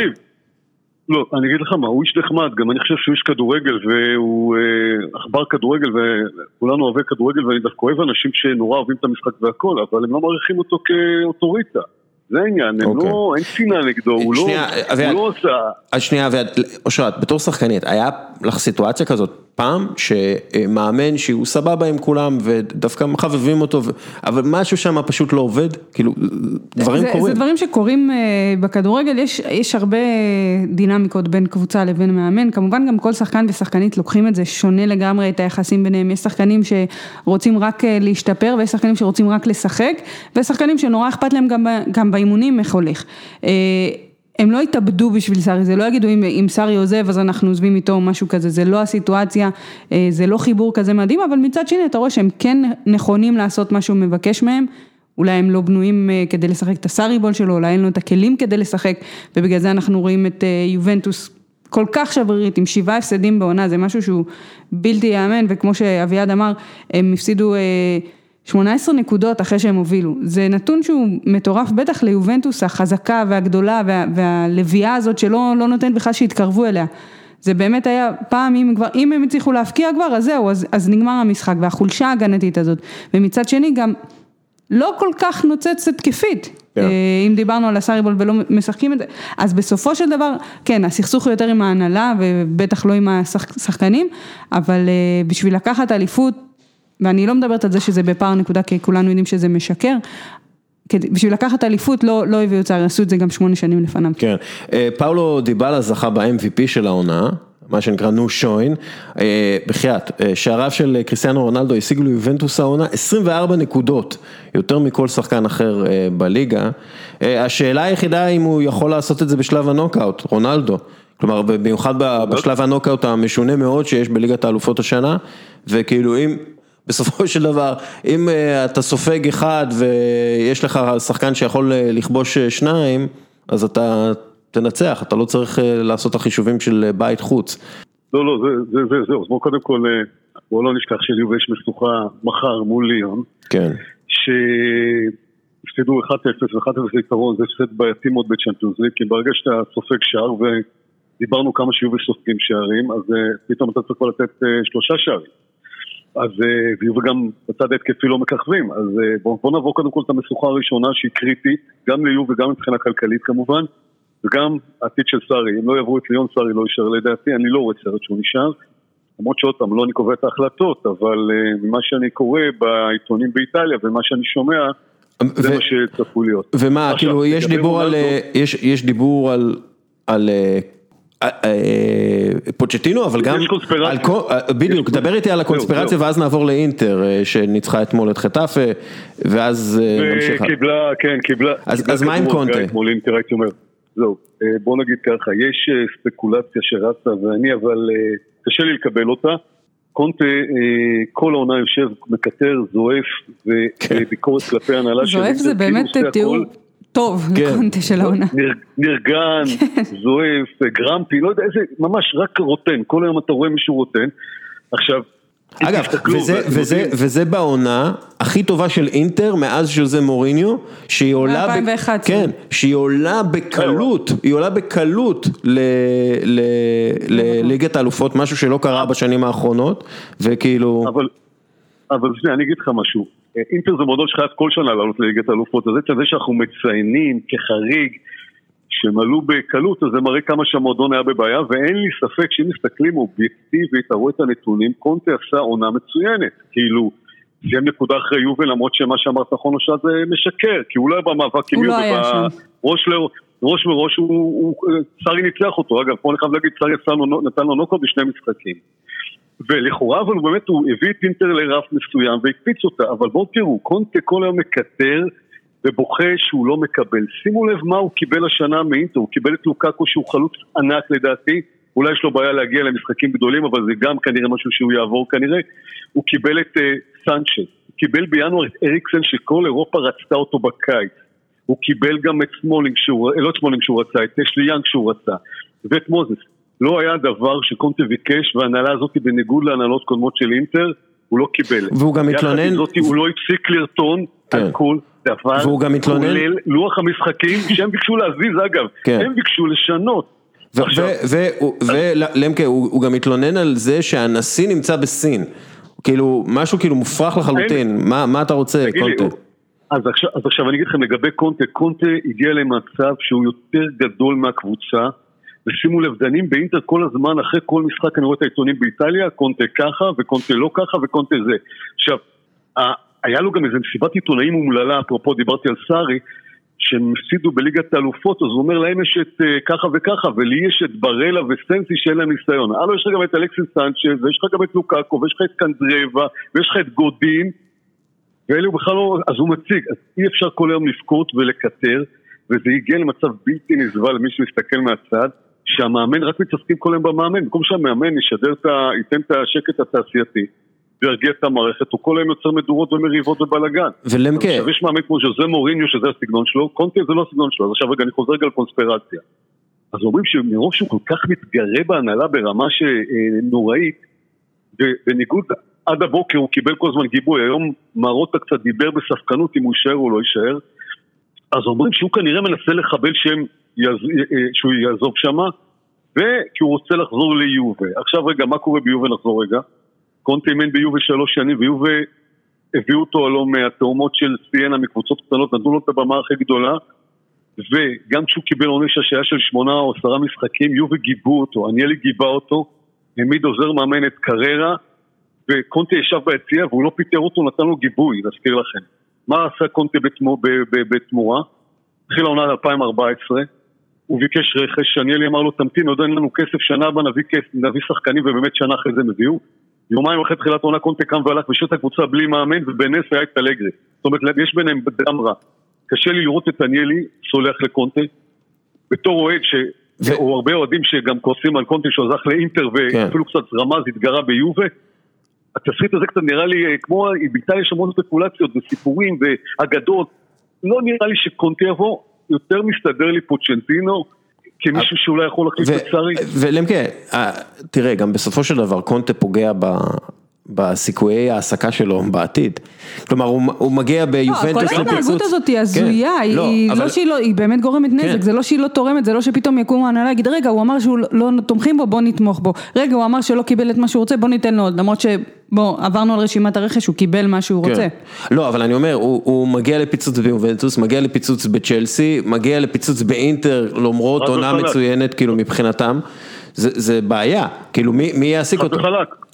S3: לא, אני אגיד לך מה, הוא איש נחמד, גם אני חושב שהוא איש כדורגל והוא עכבר כדורגל וכולנו אוהבי כדורגל ואני דווקא אוהב אנשים שנורא אוהבים את המשחק והכל, אבל הם לא מעריכים אותו כאוטוריטה. זה העניין, הם אוקיי. לא, אין שנאה נגדו, הוא לא, הוא לא עושה...
S1: אז שנייה, אושרת, בתור שחקנית, היה לך סיטואציה כזאת פעם, שמאמן שהוא סבבה עם כולם ודווקא מחבבים אותו, אבל משהו שם פשוט לא עובד, כאילו, דברים
S2: זה,
S1: קורים.
S2: זה דברים שקורים אה, בכדורגל, יש, יש הרבה דינמיקות בין קבוצה לבין מאמן, כמובן גם כל שחקן ושחקנית לוקחים את זה שונה לגמרי, את היחסים ביניהם, יש שחקנים שרוצים רק אה, להשתפר ויש שחקנים שרוצים רק לשחק, ויש שחקנים שנורא אכפת להם גם, גם באימונים איך הולך. אה, הם לא יתאבדו בשביל סארי, זה לא יגידו אם, אם סארי עוזב אז אנחנו עוזבים איתו או משהו כזה, זה לא הסיטואציה, אה, זה לא חיבור כזה מדהים, אבל מצד שני אתה רואה שהם כן נכונים לעשות מה שהוא מבקש מהם, אולי הם לא בנויים אה, כדי לשחק את הסארי בול שלו, אולי אין לו את הכלים כדי לשחק, ובגלל זה אנחנו רואים את יובנטוס כל כך שברירית, עם שבעה הפסדים בעונה, זה משהו שהוא בלתי ייאמן, וכמו שאביעד אמר, הם הפסידו 18 נקודות אחרי שהם הובילו, זה נתון שהוא מטורף בטח ליובנטוס החזקה והגדולה וה, והלוויה הזאת שלא לא נותנת בכלל שיתקרבו אליה. זה באמת היה פעם, אם, כבר, אם הם הצליחו להפקיע כבר, אז זהו, אז, אז נגמר המשחק, והחולשה ההגנתית הזאת. ומצד שני גם לא כל כך נוצץ התקפית. Yeah. כן. אה, אם דיברנו על הסאריבול ולא משחקים את זה, אז בסופו של דבר, כן, הסכסוך הוא יותר עם ההנהלה ובטח לא עם השחקנים, אבל אה, בשביל לקחת אליפות ואני לא מדברת על זה שזה בפער נקודה, כי כולנו יודעים שזה משקר. בשביל לקחת אליפות לא, לא הביאו צער, עשו את זה גם שמונה שנים לפניו.
S1: כן, אה, פאולו דיבלה זכה ב-MVP של העונה, מה שנקרא נו שוין, אה, בחייאת, אה, שעריו של קריסטיאנו רונלדו השיגו ליובנטוס העונה 24 נקודות, יותר מכל שחקן אחר בליגה. השאלה היחידה אם הוא יכול לעשות את זה בשלב הנוקאוט, רונלדו. כלומר, במיוחד בשלב הנוקאוט המשונה מאוד שיש בליגת האלופות השנה, וכאילו אם... בסופו של דבר, אם אה, אתה סופג אחד ויש לך שחקן שיכול אה, לכבוש אה, שניים, אז אתה תנצח, אתה לא צריך לעשות את החישובים של בית חוץ.
S3: לא, לא, זה, זה, זה, בואו קודם כל, בואו לא נשכח שליובה יש משוכה מחר מול ליאון.
S1: כן.
S3: שהפסידו 1-0 ו-1-0 ליתרון, זה הפסד בעייתי מאוד בצ'מפיונס ליג, כי ברגע שאתה סופג שער, ודיברנו כמה שיובה סופגים שערים, אז פתאום אתה צריך לתת שלושה שערים. אז אה, וגם בצד ההתקפי לא מככבים, אז אה, בואו בוא נעבור קודם כל את המשוכה הראשונה שהיא קריטית, גם ליוב וגם מבחינה כלכלית כמובן, וגם העתיד של סארי, אם לא יעברו את ליון סארי לא יישאר לדעתי, אני לא רואה סרט שהוא נשאר, למרות שעוד פעם, לא אני קובע את ההחלטות, אבל uh, ממה שאני קורא בעיתונים באיטליה ומה שאני שומע, זה מה שצפוי להיות.
S1: ומה, כאילו, יש דיבור על, יש, יש דיבור על, על אה, אה, פוצ'טינו אבל גם,
S3: יש קונספירציה,
S1: אה, בדיוק, דבר איתי על הקונספירציה ואז נעבור לאינטר שניצחה אתמול את חטאפה ואז
S3: נמשיך. קיבלה, כן, קיבלה.
S1: אז מה עם קונטה?
S3: אתמול אינטר הייתי אומר, זהו, בוא נגיד ככה, יש ספקולציה שרצה ואני אבל קשה לי לקבל אותה. קונטה כל העונה יושב, מקטר, זועף וביקורת כלפי הנהלה.
S2: זועף זה באמת כאילו תיאור. טוב לקונטה של העונה.
S3: נרגן, זועף, גרמפי, לא יודע איזה, ממש רק רוטן, כל היום אתה רואה מישהו רוטן. עכשיו,
S1: אגב, וזה, וזה, וזה בעונה הכי טובה של אינטר מאז שזה מוריניו, שהיא עולה, ב... כן, שהיא עולה בקלות, היא עולה בקלות לליגת האלופות, משהו שלא קרה בשנים האחרונות, וכאילו...
S3: אבל, אבל שנייה, אני אגיד לך משהו, אינטר זה מועדון שחייב כל שנה לעלות לליגת האלופות, אז זה שאנחנו מציינים כחריג שהם עלו בקלות, אז זה מראה כמה שהמועדון היה בבעיה, ואין לי ספק שאם מסתכלים אובייקטיבית, אתה רואה את הנתונים, קונטה עשה עונה מצוינת, כאילו, סיים נקודה אחרי יובל, למרות שמה שאמרת נכון או שזה משקר, כי הוא לא היה במאבק עם
S2: יובל, הוא היה שם.
S3: ראש מראש, הוא, הוא, סארי ניצח אותו, אגב, פה אני חייב להגיד, סארי נתן לו נוקו בשני משחקים. ולכאורה, אבל באמת הוא הביא את אינטר לרף מסוים והקפיץ אותה, אבל בואו תראו, קונטה כל היום מקטר ובוכה שהוא לא מקבל. שימו לב מה הוא קיבל השנה מאינטר, הוא קיבל את לוקקו שהוא חלוץ ענק לדעתי, אולי יש לו בעיה להגיע למשחקים גדולים, אבל זה גם כנראה משהו שהוא יעבור כנראה. הוא קיבל את אה, סנצ'ס, הוא קיבל בינואר את אריקסן שכל אירופה רצתה אותו בקיץ. הוא קיבל גם את סמולינג שהוא, לא את סמולינג שהוא רצה, את אשלי יאנג שהוא רצה, ואת מוזס. לא היה דבר שקונטה ביקש, וההנהלה הזאת בניגוד להנהלות קודמות של אינטר, הוא לא קיבל.
S1: והוא גם עם זאת
S3: הוא לא הפסיק לרטון כן. על כל דבר,
S1: והוא גם מתלונן...
S3: כולל לוח המשחקים שהם ביקשו להזיז אגב, כן. הם ביקשו לשנות.
S1: ולמקה, הוא גם מתלונן על זה שהנשיא נמצא בסין. כאילו, משהו כאילו מופרך לחלוטין, מה אתה רוצה, קונטה?
S3: אז עכשיו, אז עכשיו אני אגיד לכם לגבי קונטה, קונטה הגיע למצב שהוא יותר גדול מהקבוצה ושימו לב, דנים באינטר כל הזמן, אחרי כל משחק אני רואה את העיתונים באיטליה, קונטה ככה וקונטה לא ככה וקונטה זה. עכשיו, היה לו גם איזה מסיבת עיתונאים אומללה, אפרופו דיברתי על סארי, שהם הפסידו בליגת האלופות, אז הוא אומר להם יש את uh, ככה וככה, ולי יש את ברלה וסנסי שאין להם ניסיון. הלו, יש לך גם את אלכסיס סנצ'ז, ויש לך גם את לוקאקו, ויש לך את קנדרבה, ויש לך את גודין, ואלה הוא בכלל לא... אז הוא מציג, אז אי אפשר כל היום לבכות ולקטר, וזה הגיע למצב בלתי נסבל למי שמסתכל מהצד. שהמאמן רק מתעסקים כל היום במאמן, במקום שהמאמן ישדר את ה... ייתן את השקט התעשייתי וירגיע את המערכת, הוא כל היום יוצר מדורות ומריבות ובלאגן.
S1: ולמקה.
S3: עכשיו יש מאמן כמו ז'וזה מוריניו שזה הסגנון שלו, קונטי זה לא הסגנון שלו, אז עכשיו רגע אני חוזר רגע לקונספירציה. אז אומרים שמרוב שהוא כל כך מתגרה בהנהלה ברמה שנוראית, בניגוד, עד הבוקר הוא קיבל כל הזמן גיבוי, היום מרוטה קצת דיבר בספקנות אם הוא יישאר או לא יישאר, אז אומרים שהוא כנראה מנסה לחבל שהם יז... שהוא יעזוב שמה, וכי הוא רוצה לחזור ליובה. עכשיו רגע, מה קורה ביובה נחזור רגע? קונטה אימן ביובה שלוש שנים, ויובה הביאו אותו לא מהתאומות של סיינה מקבוצות קטנות, נתנו לו את הבמה הכי גדולה, וגם כשהוא קיבל עונש השעיה של שמונה או עשרה משחקים, יובה גיבו אותו, עניאלי גיבה אותו, העמיד עוזר מאמן את קררה, וקונטה ישב ביציע והוא לא פיטר אותו, נתן לו גיבוי, להזכיר לכם. מה עשה קונטה בתמורה? התחילה עונה 2014, הוא ביקש רכש, שניאלי אמר לו תמתין, עוד אין לנו כסף, שנה הבאה נביא כסף, נביא שחקנים ובאמת שנה אחרי זה הם הביאו. יומיים אחרי תחילת העונה קונטה קם והלך ושאת הקבוצה בלי מאמן ובנס היה את אלגרי. זאת אומרת, יש ביניהם דם רע. קשה לי לראות את דניאלי סולח לקונטה. בתור אוהד ש... ו... או הרבה אוהדים שגם כועסים על קונטה שהוא הלך לאינטר כן. ואפילו קצת רמז, התגרה ביובה. התסריט הזה קצת נראה לי אה, כמו, באיטליה יש המון ספקולציות וסיפורים ואגדות. לא נראה לי שקונטה יבוא, יותר מסתדר לי פוצ'נטינו כמישהו שאולי יכול להחליף את סארי.
S1: ולמקה, אה, תראה, גם בסופו של דבר קונטה פוגע בסיכויי ההעסקה שלו בעתיד. כלומר, הוא מגיע ביובנטוס
S2: לפיצוץ. כל ההתנהגות הזאת היא הזויה, כן. לא, לא היא באמת גורמת נזק, כן. זה לא שהיא לא תורמת, זה לא שפתאום יקום ההנהלה להגיד, רגע, הוא אמר שהוא לא תומכים בו, בוא נתמוך בו. רגע, הוא אמר שלא קיבל את מה שהוא רוצה, בוא ניתן לו עוד, למרות ש... בוא, עברנו על רשימת הרכש, הוא קיבל מה שהוא כן. רוצה.
S1: לא, אבל אני אומר, הוא, הוא מגיע לפיצוץ ביובנטוס, מגיע לפיצוץ בצ'לסי, מגיע לפיצוץ באינטר, למרות עונה מצוינת, כאילו מבחינתם, זה, זה בעיה, כאילו מי, מי יעסיק אותו?
S3: חלק.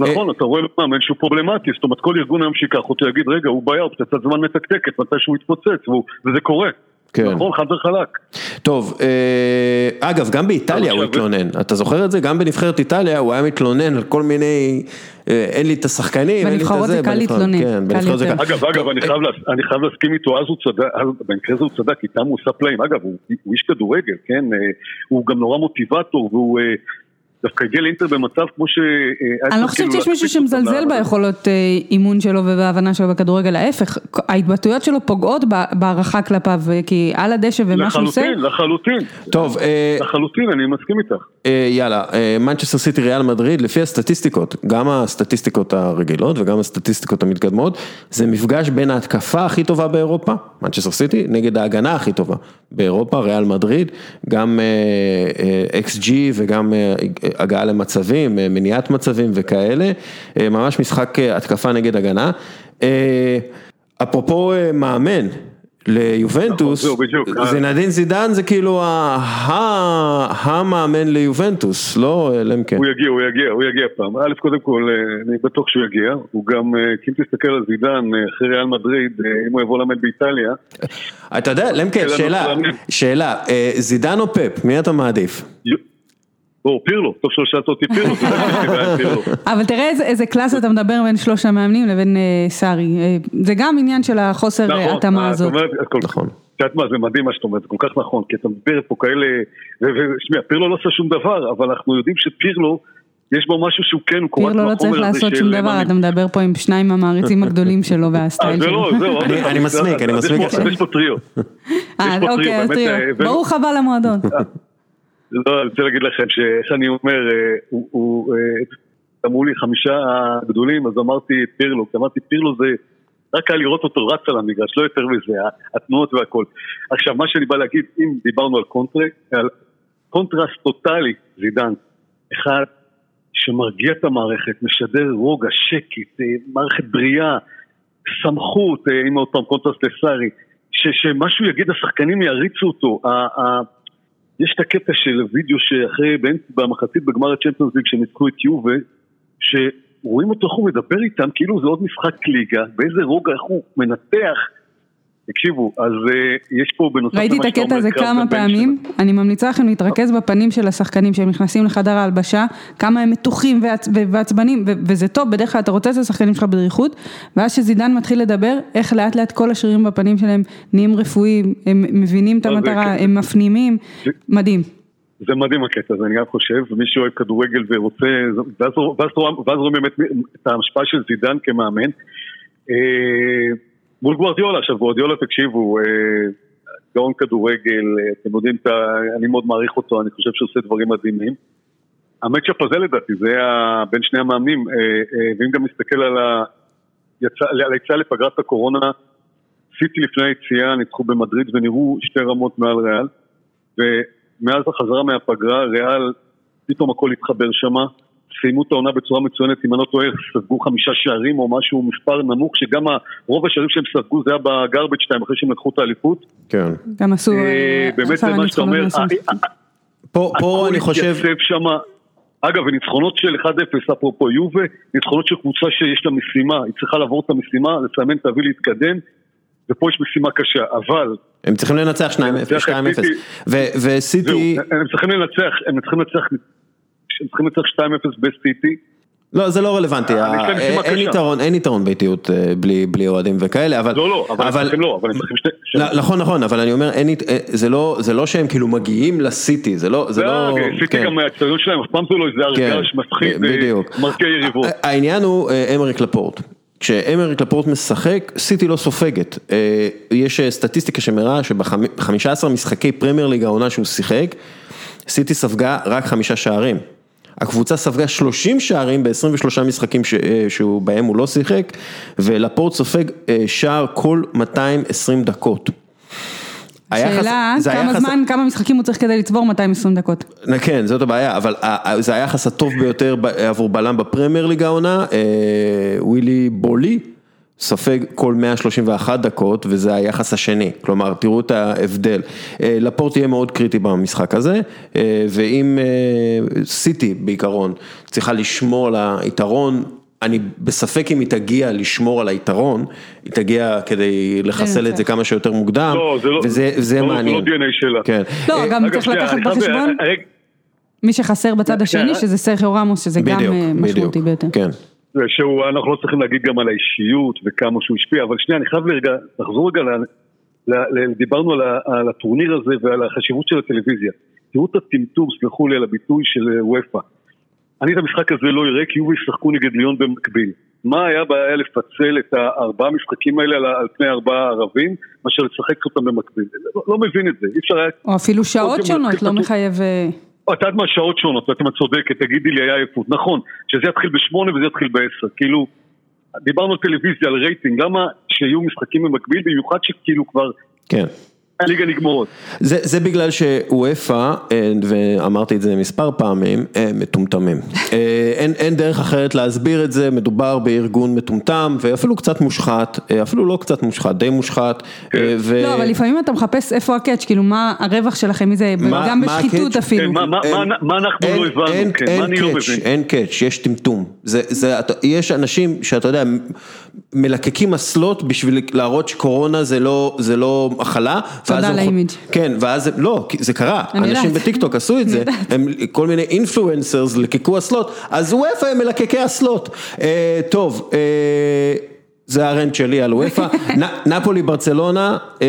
S3: נכון, אתה רואה מאמן שהוא פרובלמטי, זאת אומרת כל ארגון היום שיקח אותו יגיד רגע הוא בעיה, הוא פצצת זמן מתקתקת, מתי שהוא יתפוצץ, וזה קורה. כן. נכון, חד וחלק.
S1: טוב, אה, אגב, גם באיטליה הוא התלונן, אתה זוכר את זה? גם בנבחרת איטליה הוא היה מתלונן על כל מיני, אה, אין לי את השחקנים, אין לי את
S2: זה. בנבחרות זה קל להתלונן.
S1: כן,
S3: אגב, אגב, אני חייב להסכים איתו, אז הוא צדק, במקרה הזה הוא צדק, איתם הוא עושה פלאים. אגב, הוא איש כדורגל, כן? אה, הוא גם נורא מוטיבטור, והוא... דווקא הגיע לאינטר במצב כמו ש...
S2: אני לא חושבת שיש מישהו שמזלזל ביכולות אימון שלו ובהבנה שלו בכדורגל, ההפך, ההתבטאויות שלו פוגעות בהערכה כלפיו, כי על הדשא ומה שהוא עושה...
S3: לחלוטין, לחלוטין.
S1: טוב.
S3: לחלוטין, אני מסכים איתך.
S1: יאללה, מנצ'סטר סיטי ריאל מדריד, לפי הסטטיסטיקות, גם הסטטיסטיקות הרגילות וגם הסטטיסטיקות המתקדמות, זה מפגש בין ההתקפה הכי טובה באירופה, מנצ'סטר סיטי, נגד ההגנה הכי טובה באירופה, ריאל מדריד, גם xG וגם הגעה למצבים, מניעת מצבים וכאלה, ממש משחק התקפה נגד הגנה. אפרופו מאמן. ליובנטוס, זינדין זידן זה כאילו המאמן ליובנטוס, לא למקן.
S3: הוא יגיע, הוא יגיע, הוא יגיע פעם. א', קודם כל, אני בטוח שהוא יגיע. הוא גם, אם תסתכל על זידן, אחרי ריאל מדריד, אם הוא יבוא למד באיטליה.
S1: אתה יודע, למקן, שאלה, שאלה, זידן או פפ, מי אתה מעדיף?
S3: או, פירלו, טוב שלא שאלת אותי פירלו,
S2: אבל תראה איזה קלאס אתה מדבר בין שלוש המאמנים לבין סארי, זה גם עניין של החוסר התאמה הזאת.
S3: נכון. את יודעת מה, זה מדהים מה שאת אומרת, זה כל כך נכון, כי אתה מדבר פה כאלה, ושמע, פירלו לא עושה שום דבר, אבל אנחנו יודעים שפירלו, יש בו משהו שהוא כן, הוא קורא
S2: פירלו לא צריך לעשות שום דבר, אתה מדבר פה עם שניים המעריצים הגדולים שלו והסטייל שלו.
S1: אני מסמיק, אני מסמיק.
S3: אז יש פה טריו.
S2: אה, אוקיי, טריו, ברוך הבא למועדון.
S3: לא, אני רוצה להגיד לכם שאיך אני אומר, הוא, אמרו לי חמישה גדולים, אז אמרתי פירלו, כי אמרתי פירלו זה, רק היה לראות אותו רץ על המגרש, לא יותר מזה, התנועות והכל. עכשיו, מה שאני בא להגיד, אם דיברנו על קונטרה, על קונטרסט טוטאלי, זידן, אחד שמרגיע את המערכת, משדר רוגע, שקט, מערכת בריאה, סמכות, אם עוד פעם קונטרסט לסארי, שמשהו יגיד, השחקנים יריצו אותו, יש את הקטע של וידאו שאחרי, במחצית בגמר ה Champions League שניצחו את יובה, שרואים אותו איך הוא מדבר איתם, כאילו זה עוד משחק ליגה, באיזה רוגע איך הוא מנתח. תקשיבו, אז יש פה בנוסף
S2: ראיתי את הקטע הזה כמה פעמים, אני ממליצה לכם להתרכז בפנים של השחקנים שהם נכנסים לחדר ההלבשה, כמה הם מתוחים ועצבנים, וזה טוב, בדרך כלל אתה רוצה את השחקנים שלך בדריכות, ואז שזידן מתחיל לדבר, איך לאט לאט כל השרירים בפנים שלהם נהיים רפואיים, הם מבינים את המטרה, הם מפנימים, מדהים.
S3: זה מדהים הקטע הזה, אני גם חושב, ומי שאוהב כדורגל ורוצה, ואז רואים באמת את ההשפעה של זידן כמאמן. מול גוורדיולה, עכשיו גוורדיולה תקשיבו, גאון כדורגל, אתם יודעים, אני מאוד מעריך אותו, אני חושב שהוא עושה דברים מדהימים. המצ'אפ הזה לדעתי, זה היה בין שני המאמנים, ואם גם נסתכל על היציאה לפגרת הקורונה, סיטי לפני היציאה ניצחו במדריד ונראו שתי רמות מעל ריאל, ומאז החזרה מהפגרה, ריאל, פתאום הכל התחבר שמה. סיימו את העונה בצורה מצוינת, אם אני לא טועה, ספגו חמישה שערים או משהו, מספר נמוך, שגם רוב השערים שהם ספגו זה היה בגרבג' 2 אחרי שהם לקחו את האליפות.
S1: כן.
S2: גם עשו...
S3: באמת זה מה שאתה אומר.
S1: פה אני חושב...
S3: אגב, וניצחונות של 1-0, אפרופו יובה, ניצחונות של קבוצה שיש לה משימה, היא צריכה לעבור את המשימה, לסמן, תביא להתקדם, ופה יש משימה קשה, אבל...
S1: הם צריכים לנצח 2-0, וסיטי...
S3: הם צריכים לנצח, הם צריכים לנצח הם צריכים לצריך 2-0 בסטיטי.
S1: לא, זה לא רלוונטי, אין יתרון, אין יתרון באיטיות בלי אוהדים וכאלה, אבל...
S3: לא, לא, אבל הם צריכים לא, אבל הם צריכים שתי...
S1: נכון, נכון, אבל אני אומר, זה לא שהם כאילו מגיעים לסיטי, זה לא...
S3: סיטי גם מהצטדיון שלהם, אף פעם זה לא איזה הרגש מפחיד, מרקיע יריבות.
S1: העניין הוא אמריק לפורט. כשאמריק לפורט משחק, סיטי לא סופגת. יש סטטיסטיקה שמראה שב-15 משחקי פרמייר ליג העונה שהוא שיחק, סיטי ספגה רק חמישה שערים. הקבוצה ספגה 30 שערים ב-23 משחקים שבהם הוא לא שיחק, ולפורט סופג שער כל 220 דקות.
S2: שאלה, כמה זמן, כמה משחקים הוא צריך כדי לצבור 220 דקות?
S1: כן, זאת הבעיה, אבל זה היחס הטוב ביותר עבור בלם בפרמייר ליג העונה, ווילי בולי. סופג כל 131 דקות וזה היחס השני, כלומר תראו את ההבדל. לפורט יהיה מאוד קריטי במשחק הזה, ואם סיטי בעיקרון צריכה לשמור על היתרון, אני בספק אם היא תגיע לשמור על היתרון, היא תגיע כדי לחסל את זה כמה שיותר מוקדם, וזה מעניין.
S3: זה לא DNA שלה.
S2: לא, גם צריך לקחת בחשבון, מי שחסר בצד השני, שזה סרחיו רמוס, שזה גם משמעותי ביותר.
S3: שהוא, אנחנו לא צריכים להגיד גם על האישיות וכמה שהוא השפיע, אבל שנייה, אני חייב לרגע, לחזור רגע, ל, ל, דיברנו על, ה, על הטורניר הזה ועל החשיבות של הטלוויזיה. תראו את הטמטום, סלחו לי על הביטוי של וופא. אני את המשחק הזה לא אראה כי יובי ישחקו נגד ליון במקביל. מה היה בעיה לפצל את הארבעה משחקים האלה על, על פני ארבעה ערבים, מאשר לשחק אותם במקביל? לא, לא מבין את זה, אי אפשר היה...
S2: או אפילו שעות שונות, לא מחייב...
S3: את יודעת מה, שעות שונות, ואתם צודקת, תגידי לי, היה עייפות. נכון, שזה יתחיל בשמונה וזה יתחיל בעשר, כאילו, דיברנו על טלוויזיה, על רייטינג, למה שיהיו משחקים במקביל, במיוחד שכאילו כבר...
S1: כן.
S3: הליגה נגמרות.
S1: זה, זה בגלל שאופ"א, אה, ואמרתי את זה מספר פעמים, אה, מטומטמים. אה, אין, אין דרך אחרת להסביר את זה, מדובר בארגון מטומטם ואפילו קצת מושחת, אפילו לא קצת מושחת, די מושחת.
S2: כן. ו... לא, אבל לפעמים אתה מחפש איפה הקאץ', כאילו מה הרווח שלכם מזה, מה, גם מה בשחיתות הקאץ'? אפילו.
S3: מה, מה, אין, מה אנחנו אין, לא הבנו, אין, כן, אין מה אני לא מבין?
S1: אין קאץ', יש טמטום. זה, זה, יש אנשים שאתה יודע, מלקקים אסלות בשביל להראות שקורונה זה לא, זה לא מחלה.
S2: תודה על האימיג'.
S1: כן, ואז, לא, זה קרה, אנשים בטיקטוק עשו את זה, הם כל מיני אינפלואנסרס לקקו אסלות, אז וופא הם מלקקי אסלות. אה, טוב, אה, זה הרנט שלי על וופא, נפולי ברצלונה, אה,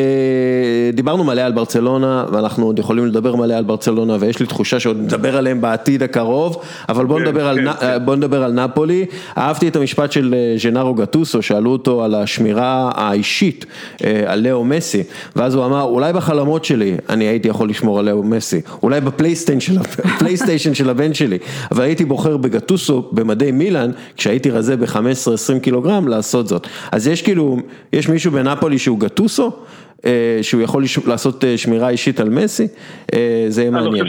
S1: דיברנו מלא על ברצלונה ואנחנו עוד יכולים לדבר מלא על ברצלונה ויש לי תחושה שעוד נדבר עליהם בעתיד הקרוב, אבל בואו כן, נדבר, כן, כן. בוא נדבר על נפולי, אהבתי את המשפט של ז'נארו גטוסו, שאלו אותו על השמירה האישית אה, על לאו מסי, ואז הוא אמר אולי בחלומות שלי אני הייתי יכול לשמור על לאו מסי, אולי בפלייסטיישן של הבן שלי, אבל הייתי בוחר בגטוסו במדי מילאן כשהייתי רזה ב-15-20 קילוגרם לעשות זאת. אז יש כאילו, יש מישהו בנפולי שהוא גטוסו, אה, שהוא יכול לעשות אה, שמירה אישית על מסי, אה, זה יהיה לא מעניין.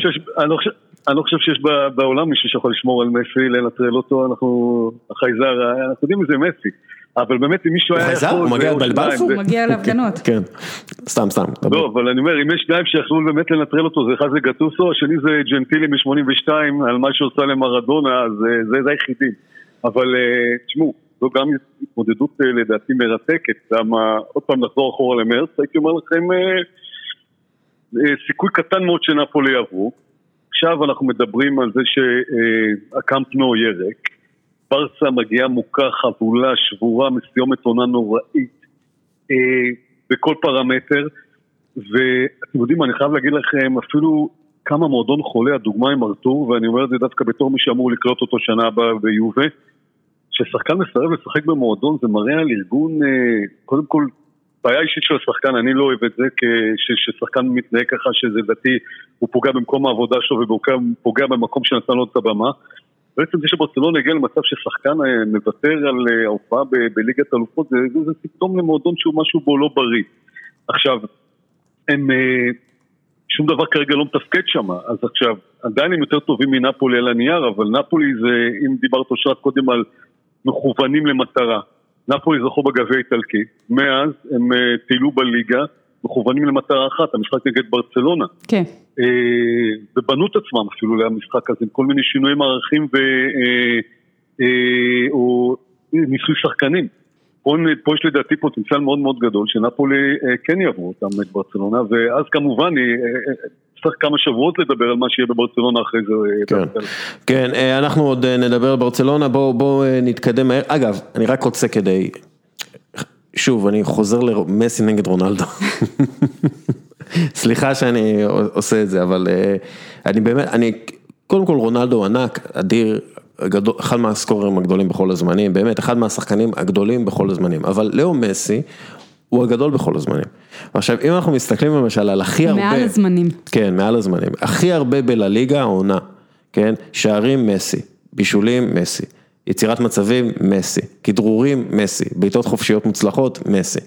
S3: אני לא חושב שיש בעולם מישהו שיכול לשמור על מסי, לנטרל אותו, אנחנו, החייזר, אנחנו יודעים איזה מסי. אבל באמת אם מישהו היה
S1: יכול... הוא מגיע בלבלפור?
S2: הוא מגיע להפגנות.
S1: כן, סתם סתם.
S3: לא, אבל אני אומר, אם יש שניים שיכלו באמת לנטרל אותו, זה אחד זה גטוסו, השני זה ג'נטילי מ-82, על מה שעושה למרדונה, אז זה היחידים. אבל תשמעו, זו גם התמודדות אה, לדעתי מרתקת, למה עוד פעם נחזור אחורה למרץ, הייתי אומר לכם אה, אה, סיכוי קטן מאוד שנפולי יעברו. עכשיו אנחנו מדברים על זה שהקאמפ נו יהיה ריק, ברסה מגיעה מוכה, חבולה, שבורה, מסיומת עונה נוראית בכל פרמטר, ואתם יודעים, אני חייב להגיד לכם, אפילו כמה מועדון חולה, הדוגמה עם ארתור, ואני אומר את זה דווקא בתור מי שאמור לקלוט אותו שנה הבאה ביובה. כששחקן מסרב לשחק במועדון זה מראה על ארגון, אה, קודם כל, בעיה אישית של השחקן, אני לא אוהב את זה, כששחקן מתנהג ככה שזה דתי, הוא פוגע במקום העבודה שלו ופוגע במקום שנתן לו את הבמה. בעצם זה שברצלונה הגיע למצב ששחקן אה, מוותר על אה, ההופעה בליגת אלופות, זה, זה, זה סימפטום למועדון שהוא משהו בו לא בריא. עכשיו, הם, שום דבר כרגע לא מתפקד שם, אז עכשיו, עדיין הם יותר טובים מנפולי על הנייר, אבל נפולי זה, אם דיברת אושרת קודם על מכוונים למטרה. נפולי זכו בגביע האיטלקי, מאז הם אה, טיילו בליגה, מכוונים למטרה אחת, המשחק נגד ברצלונה.
S2: כן.
S3: אה, ובנו את עצמם אפילו למשחק הזה, עם כל מיני שינויי מערכים ו... אה, או ניסוי שחקנים. פה, פה יש לדעתי פוטנציאל מאוד מאוד גדול שנפולי כן יעברו אותם את ברצלונה, ואז כמובן צריך כמה שבועות לדבר על מה שיהיה בברצלונה אחרי זה.
S1: כן, כן אה, אנחנו עוד אה, נדבר על ברצלונה, בואו בוא אה, נתקדם מהר. אגב, אני רק רוצה כדי, שוב, אני חוזר למסי נגד רונלדו. סליחה שאני עושה את זה, אבל אני באמת, אני, קודם כל רונלדו ענק, אדיר, אחד מהסקוררים הגדולים בכל הזמנים, באמת, אחד מהשחקנים הגדולים בכל הזמנים, אבל לאו מסי הוא הגדול בכל הזמנים. עכשיו, אם אנחנו מסתכלים למשל על הכי הרבה...
S2: מעל הזמנים.
S1: כן, מעל הזמנים. הכי הרבה בלליגה העונה, כן? שערים מסי, בישולים מסי, יצירת מצבים מסי, כדרורים מסי, בעיטות חופשיות מוצלחות מסי.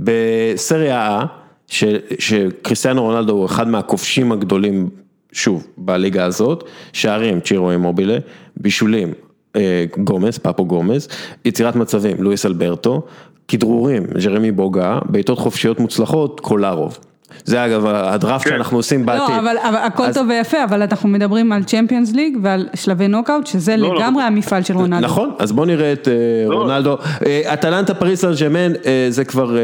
S1: בסריה A, שקריסטיאנו רונלדו הוא אחד מהכובשים הגדולים, שוב, בליגה הזאת, שערים צ'ירו אימובילה, בישולים אה, גומז, פפו גומז, יצירת מצבים, לואיס אלברטו, כדרורים, ג'רמי בוגה, בעיטות חופשיות מוצלחות, קולרוב. זה אגב הדראפט כן. שאנחנו עושים בעתיד.
S2: לא, אבל אבל הכל אז... טוב ויפה, אבל אנחנו מדברים על צ'מפיונס ליג ועל שלבי נוקאוט, שזה לא, לא. לגמרי לא. המפעל של רונלדו.
S1: נכון, אז בוא נראה את uh, לא. רונלדו. Uh, אטלנטה פריס סן ג'מן, uh, זה כבר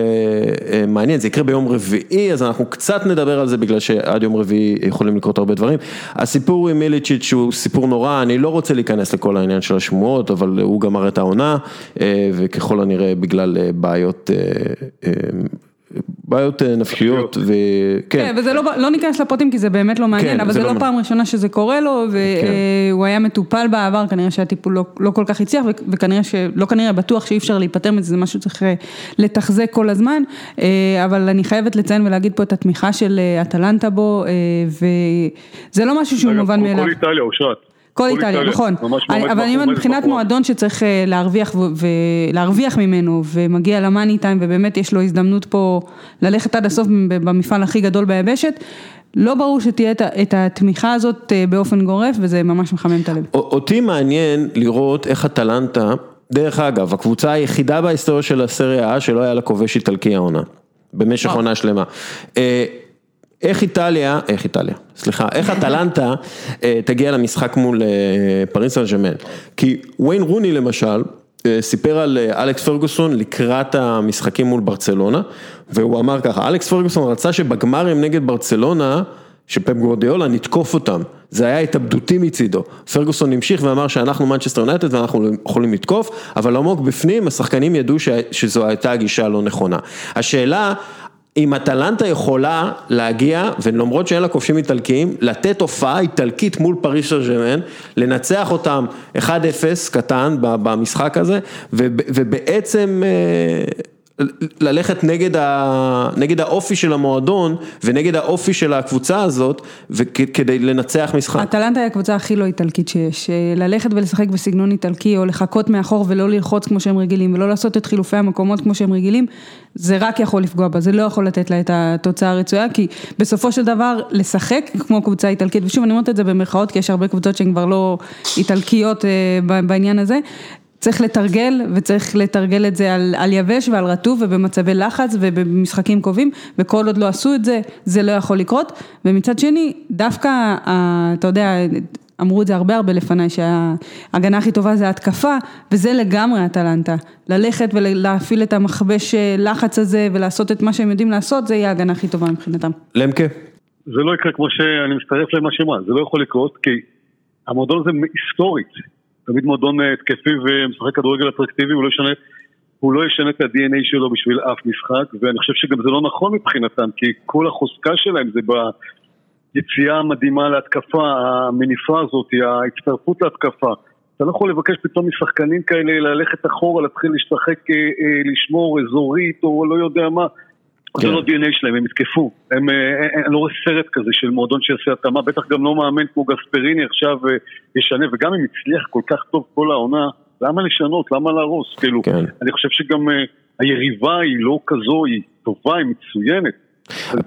S1: מעניין, זה יקרה ביום רביעי, אז אנחנו קצת נדבר על זה, בגלל שעד יום רביעי יכולים לקרות הרבה דברים. הסיפור עם מיליצ'יץ' הוא סיפור נורא, אני לא רוצה להיכנס לכל העניין של השמועות, אבל הוא גמר את העונה, וככל הנראה בגלל בעיות... בעיות נפשיות, וכן.
S2: כן, וזה לא, לא ניכנס לפרטים כי זה באמת לא מעניין,
S1: כן,
S2: אבל
S1: זה לא
S2: לא. פעם ראשונה שזה קורה לו, והוא היה מטופל בעבר, כנראה שהטיפול לא, לא כל כך הצליח, וכנראה ש... לא כנראה, בטוח שאי אפשר להיפטר מזה, זה משהו שצריך אה, לתחזק כל הזמן, אה, אבל אני חייבת לציין ולהגיד פה את התמיכה של אה, אטלנטה בו, אה, וזה לא משהו שהוא מובן מאליו.
S3: כל איטליה, אושרת.
S2: כל איטליה, נכון, אבל אני אומרת מבחינת
S3: מאחורי.
S2: מועדון שצריך אה, להרוויח ו- ולהרוויח ממנו ומגיע למאני טיים ובאמת יש לו הזדמנות פה ללכת עד הסוף במפעל הכי גדול ביבשת, לא ברור שתהיה את התמיכה הזאת אה, באופן גורף וזה ממש מחמם את הלב.
S1: אותי מעניין לראות איך אטלנטה, דרך אגב, הקבוצה היחידה בהיסטוריה של הסריה A שלא היה לה כובש איטלקי העונה, במשך. עונה שלמה. איך איטליה, איך איטליה, סליחה, איך אטלנטה אה, תגיע למשחק מול אה, פריס סן ז'רמן. כי ויין רוני למשל, אה, סיפר על אה, אלכס פרגוסון לקראת המשחקים מול ברצלונה, והוא אמר ככה, אלכס פרגוסון רצה שבגמרים נגד ברצלונה, שפפ גווארדיולה נתקוף אותם, זה היה התאבדותי מצידו. פרגוסון המשיך ואמר שאנחנו מנצ'סטר יונייטד ואנחנו יכולים לתקוף, אבל עמוק בפנים השחקנים ידעו ש- שזו הייתה הגישה הלא נכונה. השאלה, אם אטלנטה יכולה להגיע, ולמרות שאין לה כובשים איטלקיים, לתת הופעה איטלקית מול פריס סן ז'רמן, לנצח אותם 1-0 קטן במשחק הזה, וב- ובעצם אה, ללכת נגד, ה, נגד האופי של המועדון ונגד האופי של הקבוצה הזאת, וכדי לנצח משחק.
S2: אטלנטה היא הקבוצה הכי לא איטלקית שיש, ללכת ולשחק בסגנון איטלקי או לחכות מאחור ולא ללחוץ כמו שהם רגילים ולא לעשות את חילופי המקומות כמו שהם רגילים, זה רק יכול לפגוע בה, זה לא יכול לתת לה את התוצאה הרצויה, כי בסופו של דבר לשחק כמו קבוצה איטלקית, ושוב אני אומרת את זה במרכאות כי יש הרבה קבוצות שהן כבר לא איטלקיות אה, בעניין הזה. צריך לתרגל וצריך לתרגל את זה על, על יבש ועל רטוב ובמצבי לחץ ובמשחקים קרובים וכל עוד לא עשו את זה, זה לא יכול לקרות ומצד שני דווקא, ה- אתה יודע, אמרו את זה הרבה הרבה לפניי שההגנה הכי טובה זה ההתקפה וזה לגמרי אטלנטה, ללכת ולהפעיל את המכבש אה, לחץ הזה ולעשות את מה שהם יודעים לעשות זה יהיה ההגנה הכי טובה מבחינתם.
S1: למקה?
S3: זה לא יקרה כמו שאני מצטרף למה שאמרה, זה לא יכול לקרות כי המועדון הזה היסטורית, תמיד מועדון אה, התקפי ומשחק כדורגל אטרקטיבי, הוא לא ישנה, הוא לא ישנה את ה-DNA שלו בשביל אף משחק, ואני חושב שגם זה לא נכון מבחינתם, כי כל החוזקה שלהם זה ביציאה המדהימה להתקפה, המניפה הזאת, ההצטרפות להתקפה. אתה לא יכול לבקש פתאום משחקנים כאלה ללכת אחורה, להתחיל לשחק, אה, אה, לשמור אזורית או לא יודע מה. זה
S1: כן.
S3: לא DNA שלהם, הם יתקפו. הם, אה, אה, אני לא רואה סרט כזה של מועדון שיעשה התאמה, בטח גם לא מאמן כמו גספריני עכשיו אה, ישנה, וגם אם הצליח כל כך טוב כל העונה, למה לשנות? למה להרוס? כאילו,
S1: כן.
S3: אני חושב שגם אה, היריבה היא לא כזו, היא טובה, היא מצוינת.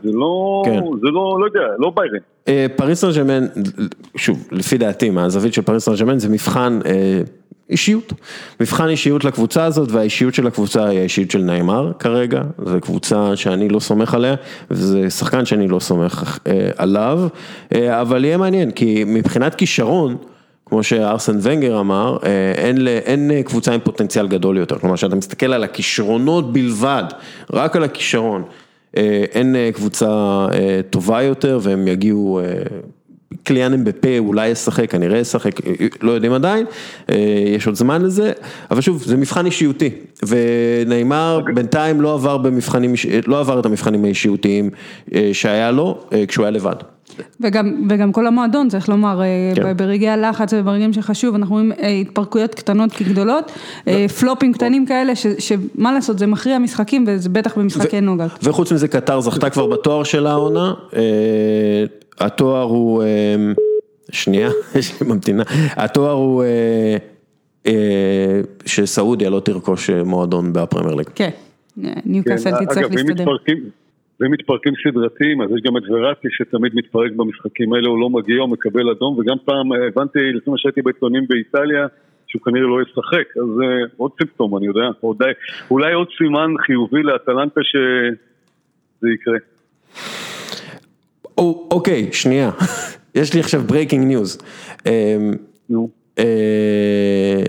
S3: זה לא,
S1: כן.
S3: זה לא, לא יודע, לא ביירן.
S1: אה, פריס סן שוב, לפי דעתי, מהזווית של פריס סן זה מבחן אה, אישיות. מבחן אישיות לקבוצה הזאת, והאישיות של הקבוצה היא האישיות של נעימר כרגע, זו קבוצה שאני לא סומך עליה, וזה שחקן שאני לא סומך אה, עליו, אה, אבל יהיה מעניין, כי מבחינת כישרון, כמו שארסן ונגר אמר, אה, אין, אין אה, קבוצה עם פוטנציאל גדול יותר, כלומר שאתה מסתכל על הכישרונות בלבד, רק על הכישרון, אה, אין קבוצה טובה יותר והם יגיעו, קליאן אמבפה אולי ישחק, כנראה ישחק, אה, לא יודעים עדיין, אה, יש עוד זמן לזה, אבל שוב, זה מבחן אישיותי, ונאמר בינתיים לא עבר במבחנים, לא עבר את המבחנים האישיותיים אה, שהיה לו אה, כשהוא היה לבד.
S2: וגם, וגם כל המועדון, צריך לומר, אה,
S1: כן.
S2: ברגעי הלחץ וברגעים שחשוב, אנחנו רואים אה, התפרקויות קטנות כגדולות, אה, פלופים קטנים כאלה, ש- שמה לעשות, זה מכריע משחקים וזה בטח במשחקי נוגת.
S1: וחוץ מזה קטר זכתה כבר בתואר של העונה, אה, התואר הוא, אה, שנייה, יש לי ממתינה, התואר הוא אה, אה, שסעודיה לא תרכוש מועדון בפרמייר ליג.
S2: כן, ניוקאסל
S3: כן,
S2: תצטרך להסתדר.
S3: מתפרקים, ואם מתפרקים סדרתיים, אז יש גם את וראטי שתמיד מתפרק במשחקים האלה, הוא לא מגיע, הוא מקבל אדום, וגם פעם הבנתי, לפי מה שהייתי בעיתונים באיטליה, שהוא כנראה לא ישחק, אז אה, עוד סימפטום, אני יודע, אולי, אולי עוד סימן חיובי לאטלנטה שזה יקרה.
S1: או, אוקיי, שנייה, יש לי עכשיו breaking news.
S3: נו.
S1: אה,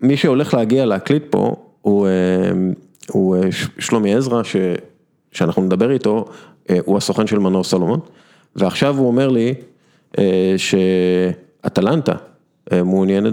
S1: מי שהולך להגיע להקליט פה הוא, אה, אה, שלומי עזרא, שאנחנו נדבר איתו, הוא הסוכן של מנור סולומון, ועכשיו הוא אומר לי שאטלנטה מעוניינת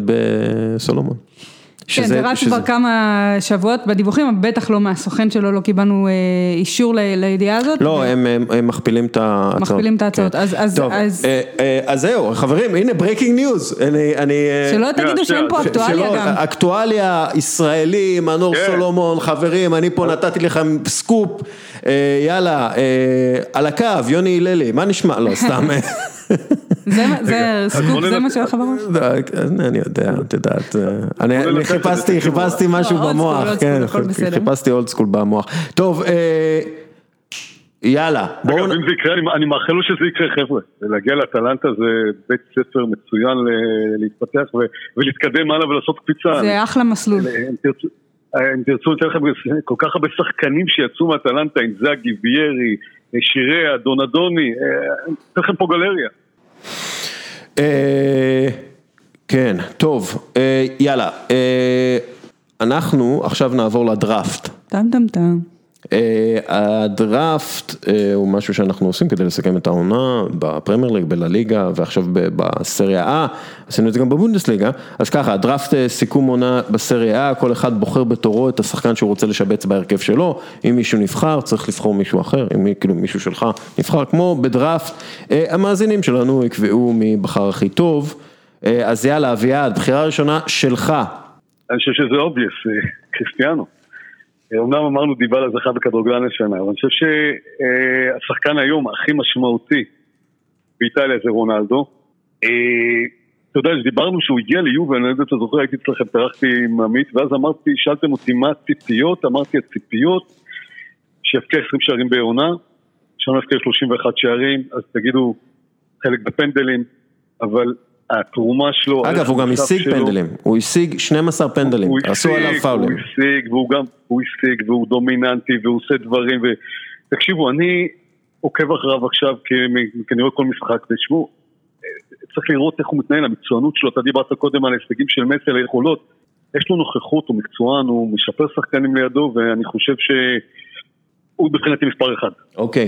S2: כן, זה רץ כבר כמה שבועות בדיווחים, אבל בטח לא מהסוכן שלו, לא קיבלנו אה, אישור לידיעה הזאת.
S1: לא, ו... הם, הם, הם מכפילים את ההצעות.
S2: מכפילים את ההצעות, כן. אז, אז,
S1: טוב, אז... אה, אה, אז זהו, חברים, הנה breaking news. אני, אני,
S2: שלא תגידו שאין פה אקטואליה שלא, גם.
S1: אקטואליה, ישראלי, מנור כן. סולומון, חברים, אני פה נתתי לכם סקופ, אה, יאללה, אה, על הקו, יוני הללי, מה נשמע? לא, סתם.
S2: זה סקופ, זה מה שהולך בראש?
S1: אני יודע, את יודעת, אני חיפשתי, חיפשתי משהו במוח, כן, חיפשתי אולד סקול במוח. טוב, אה, יאללה,
S3: בואו... אגב, אם זה יקרה, אני מאחל לו שזה יקרה, חבר'ה. להגיע לאטלנטה זה בית ספר מצוין להתפתח ולהתקדם הלאה ולעשות קפיצה.
S2: זה אחלה מסלול.
S3: אם תרצו, אני אתן לכם כל כך הרבה שחקנים שיצאו מאטלנטה, אינזאגי, ויירי, שיריה, דונדוני, אה, אתן לכם פה גלריה.
S1: אה, כן, טוב, אה, יאללה, אנחנו עכשיו נעבור לדראפט.
S2: טם טם טם.
S1: אה, הדראפט אה, הוא משהו שאנחנו עושים כדי לסכם את העונה בפרמייר ליג, בלליגה ועכשיו בסריה A, עשינו את זה גם בבונדסליגה, אז ככה, הדראפט אה, סיכום עונה בסריה A, כל אחד בוחר בתורו את השחקן שהוא רוצה לשבץ בהרכב שלו, אם מישהו נבחר צריך לבחור מישהו אחר, אם כאילו מישהו שלך נבחר, כמו בדראפט, המאזינים שלנו יקבעו מי בחר הכי טוב, אז יאללה אביעד, בחירה ראשונה שלך.
S3: אני חושב שזה obvious, קריסטיאנו. אומנם אמרנו דיבלה זכה בכדורגלן השנה, אבל אני חושב שהשחקן היום הכי משמעותי באיטליה זה רונלדו. אה, אתה יודע, כשדיברנו שהוא הגיע ליובה, אני לא יודע אם אתה זוכר, הייתי אצלכם, ארחתם עם עמית, ואז אמרתי, שאלתם אותי מה הציפיות, אמרתי הציפיות, שיבקיע 20 שערים בעונה, שם יבקיע 31 שערים, אז תגידו, חלק בפנדלים, אבל התרומה שלו...
S1: אגב, הוא גם השיג פנדלים, הוא השיג 12 פנדלים, עשו עליו פאולים.
S3: הוא השיג, והוא גם, הוא השיג, והוא דומיננטי, והוא עושה דברים, ותקשיבו, אני עוקב אחריו עכשיו, רואה כל משחק, ותשמעו, צריך לראות איך הוא מתנהל, המקצוענות שלו, אתה דיברת קודם על ההישגים של מסי, על היכולות, יש לו נוכחות, הוא מקצוען, הוא משפר שחקנים לידו, ואני חושב שהוא מבחינתי מספר אחד.
S1: אוקיי,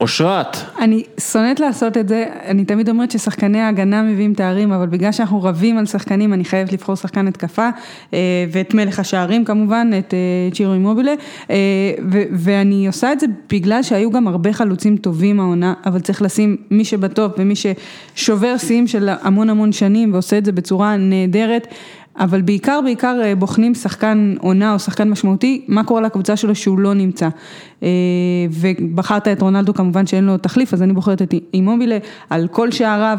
S1: אושרת.
S2: אני שונאת לעשות את זה, אני תמיד אומרת ששחקני ההגנה מביאים תארים, אבל בגלל שאנחנו רבים על שחקנים, אני חייבת לבחור שחקן התקפה, אה, ואת מלך השערים כמובן, את אה, צ'ירו אימובילה, אה, ואני עושה את זה בגלל שהיו גם הרבה חלוצים טובים העונה, אבל צריך לשים מי שבטוב ומי ששובר שיאים של המון המון שנים ועושה את זה בצורה נהדרת. אבל בעיקר בעיקר אה, בוחנים שחקן עונה או שחקן משמעותי, מה קורה לקבוצה שלו שהוא לא נמצא. אה, ובחרת את רונלדו כמובן שאין לו תחליף, אז אני בוחרת את אימובילה על כל שעריו.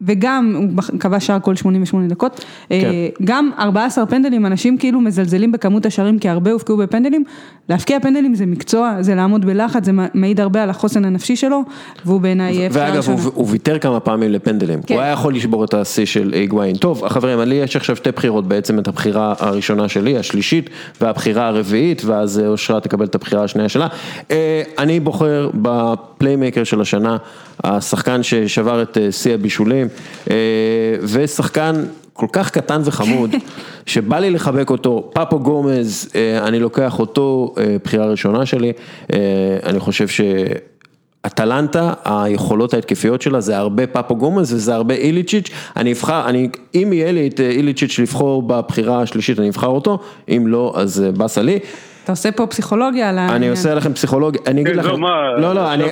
S2: אה, וגם הוא כבש שער כל 88 דקות, כן. גם 14 פנדלים, אנשים כאילו מזלזלים בכמות השערים כי הרבה הופקעו בפנדלים, להפקיע פנדלים זה מקצוע, זה לעמוד בלחץ, זה מעיד הרבה על החוסן הנפשי שלו, והוא בעיניי
S1: אפשר ואגב, הוא, הוא ויתר כמה פעמים לפנדלים, כן. הוא היה יכול לשבור את השיא של היגואין. טוב, חברים, לי יש עכשיו שתי בחירות, בעצם את הבחירה הראשונה שלי, השלישית, והבחירה הרביעית, ואז אושרה תקבל את הבחירה השנייה שלה. אה, אני בוחר בפליימקר של השנה, השחקן ששבר את אה, שיא הבישולים, אה, ושחקן כל כך קטן וחמוד, שבא לי לחבק אותו, פפו גומז, אה, אני לוקח אותו, אה, בחירה ראשונה שלי, אה, אני חושב ש... אטלנטה, היכולות ההתקפיות שלה זה הרבה פפו גומז וזה הרבה איליצ'יץ', אני אבחר, אני, אם יהיה לי את איליצ'יץ' לבחור בבחירה השלישית אני אבחר אותו, אם לא אז באסה לי.
S2: אתה עושה פה פסיכולוגיה על העניין.
S1: אני עושה לכם פסיכולוגיה, אני אגיד
S3: כן,
S1: לכם,
S3: לא,
S1: לא, לא, אני,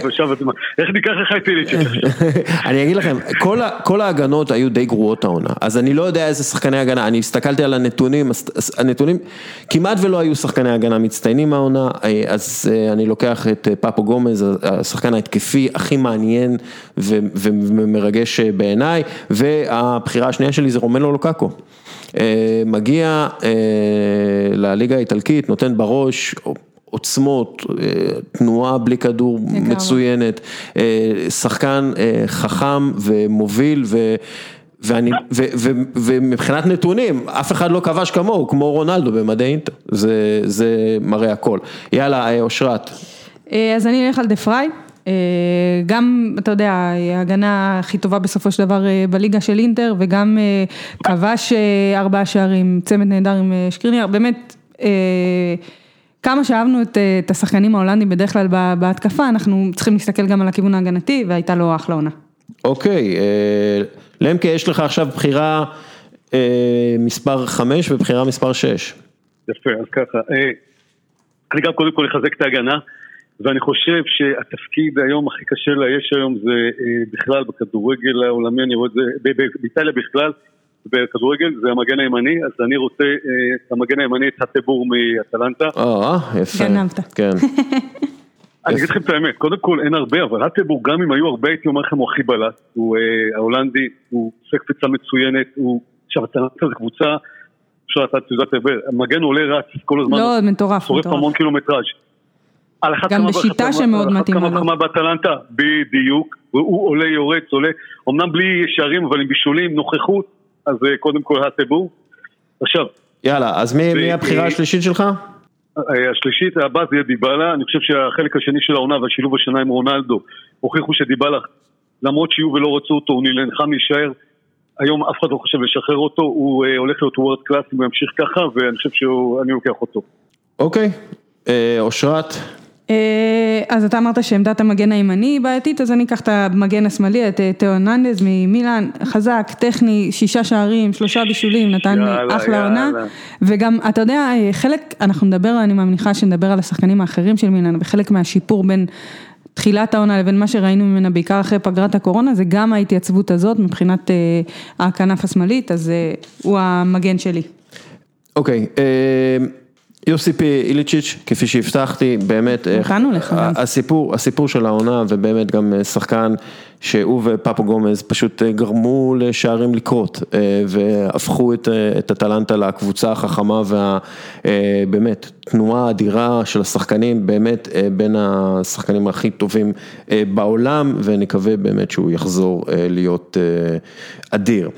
S3: איך ניקח לך את איליצ'יץ'
S1: אני אגיד לכם, כל ההגנות היו די גרועות העונה, אז אני לא יודע איזה שחקני הגנה, אני הסתכלתי על הנתונים, הנתונים, כמעט ולא היו שחקני הגנה מצטיינים מהעונה, אז אה, אני לוקח את אה, פפו גומז, השחקן ההתקפי הכי מעניין ומרגש אה, בעיניי, והבחירה השנייה שלי זה רומנו לוקקו. אה, מגיע אה, לליגה האיטלקית, נותן בראש עוצמות, אה, תנועה בלי כדור מצוינת, שחקן חכם ומוביל ו... ואני, ו, ו, ומבחינת נתונים, אף אחד לא כבש כמוהו, כמו רונלדו במדי אינטר, זה, זה מראה הכל. יאללה, אושרת.
S2: אז אני אלך על דה פריי. אה, גם, אתה יודע, ההגנה הכי טובה בסופו של דבר אה, בליגה של אינטר, וגם אה, כבש ארבעה שערים, צמד נהדר עם שקריניאר, באמת, כמה שאהבנו את, את השחקנים ההולנדים בדרך כלל בהתקפה, אנחנו צריכים להסתכל גם על הכיוון ההגנתי, והייתה לו אחלה עונה.
S1: אוקיי, למקה, יש לך עכשיו בחירה מספר 5 ובחירה מספר 6.
S3: יפה, אז ככה. אני גם קודם כל לחזק את ההגנה, ואני חושב שהתפקיד היום הכי קשה לאייש היום זה בכלל בכדורגל העולמי, אני רואה את זה, באיטליה בכלל. בכדורגל זה המגן הימני, אז אני רוצה את המגן הימני, את הטבור מאטלנטה.
S1: אה, יפה.
S2: גנבת.
S1: כן.
S3: אני אגיד לכם את האמת, קודם כל אין הרבה, אבל הטבור גם אם היו הרבה הייתי אומר לכם הוא הכי בלט, הוא ההולנדי, הוא עושה קפיצה מצוינת, הוא... עכשיו אטלנטה זה קבוצה, אפשר לדעת, את יודעת, המגן עולה רץ כל הזמן,
S2: לא, מטורף,
S3: שורף
S2: מטורף.
S3: המון קילומטראז'.
S2: גם בשיטה שמאוד מתאימה לו.
S3: על אחת כמה וכמה באטלנטה, בדיוק, הוא עולה יורד, עולה, אמנם בלי שערים אבל עם בישולים, נוכחות, אז קודם כל הטבור. עכשיו.
S1: יאללה, אז מי הבחירה השלישית שלך?
S3: השלישית, הבא זה יהיה דיבלה, אני חושב שהחלק השני של העונה והשילוב השנה עם רונלדו הוכיחו שדיבלה, למרות שיהיו ולא רצו אותו, הוא נלחם להישאר, היום אף אחד לא חושב לשחרר אותו, הוא הולך להיות וורד קלאס אם הוא ימשיך ככה, ואני חושב שאני לוקח אותו.
S1: אוקיי, אושרת.
S2: אז אתה אמרת שעמדת המגן הימני היא בעייתית, אז אני אקח את המגן השמאלי, את תאו הרננדז ממילאן, חזק, טכני, שישה שערים, שלושה בישולים, נתן אחלה עונה, וגם, אתה יודע, חלק, אנחנו נדבר, אני מניחה שנדבר על השחקנים האחרים של מילאן, וחלק מהשיפור בין תחילת העונה לבין מה שראינו ממנה, בעיקר אחרי פגרת הקורונה, זה גם ההתייצבות הזאת מבחינת הכנף השמאלית, אז הוא המגן שלי.
S1: אוקיי. יוסיפ איליצ'יץ', כפי שהבטחתי, באמת, הסיפור, הסיפור של העונה ובאמת גם שחקן שהוא ופפו גומז פשוט גרמו לשערים לקרות והפכו את אטלנטה לקבוצה החכמה והבאמת תנועה אדירה של השחקנים, באמת בין השחקנים הכי טובים בעולם ונקווה באמת שהוא יחזור להיות אדיר.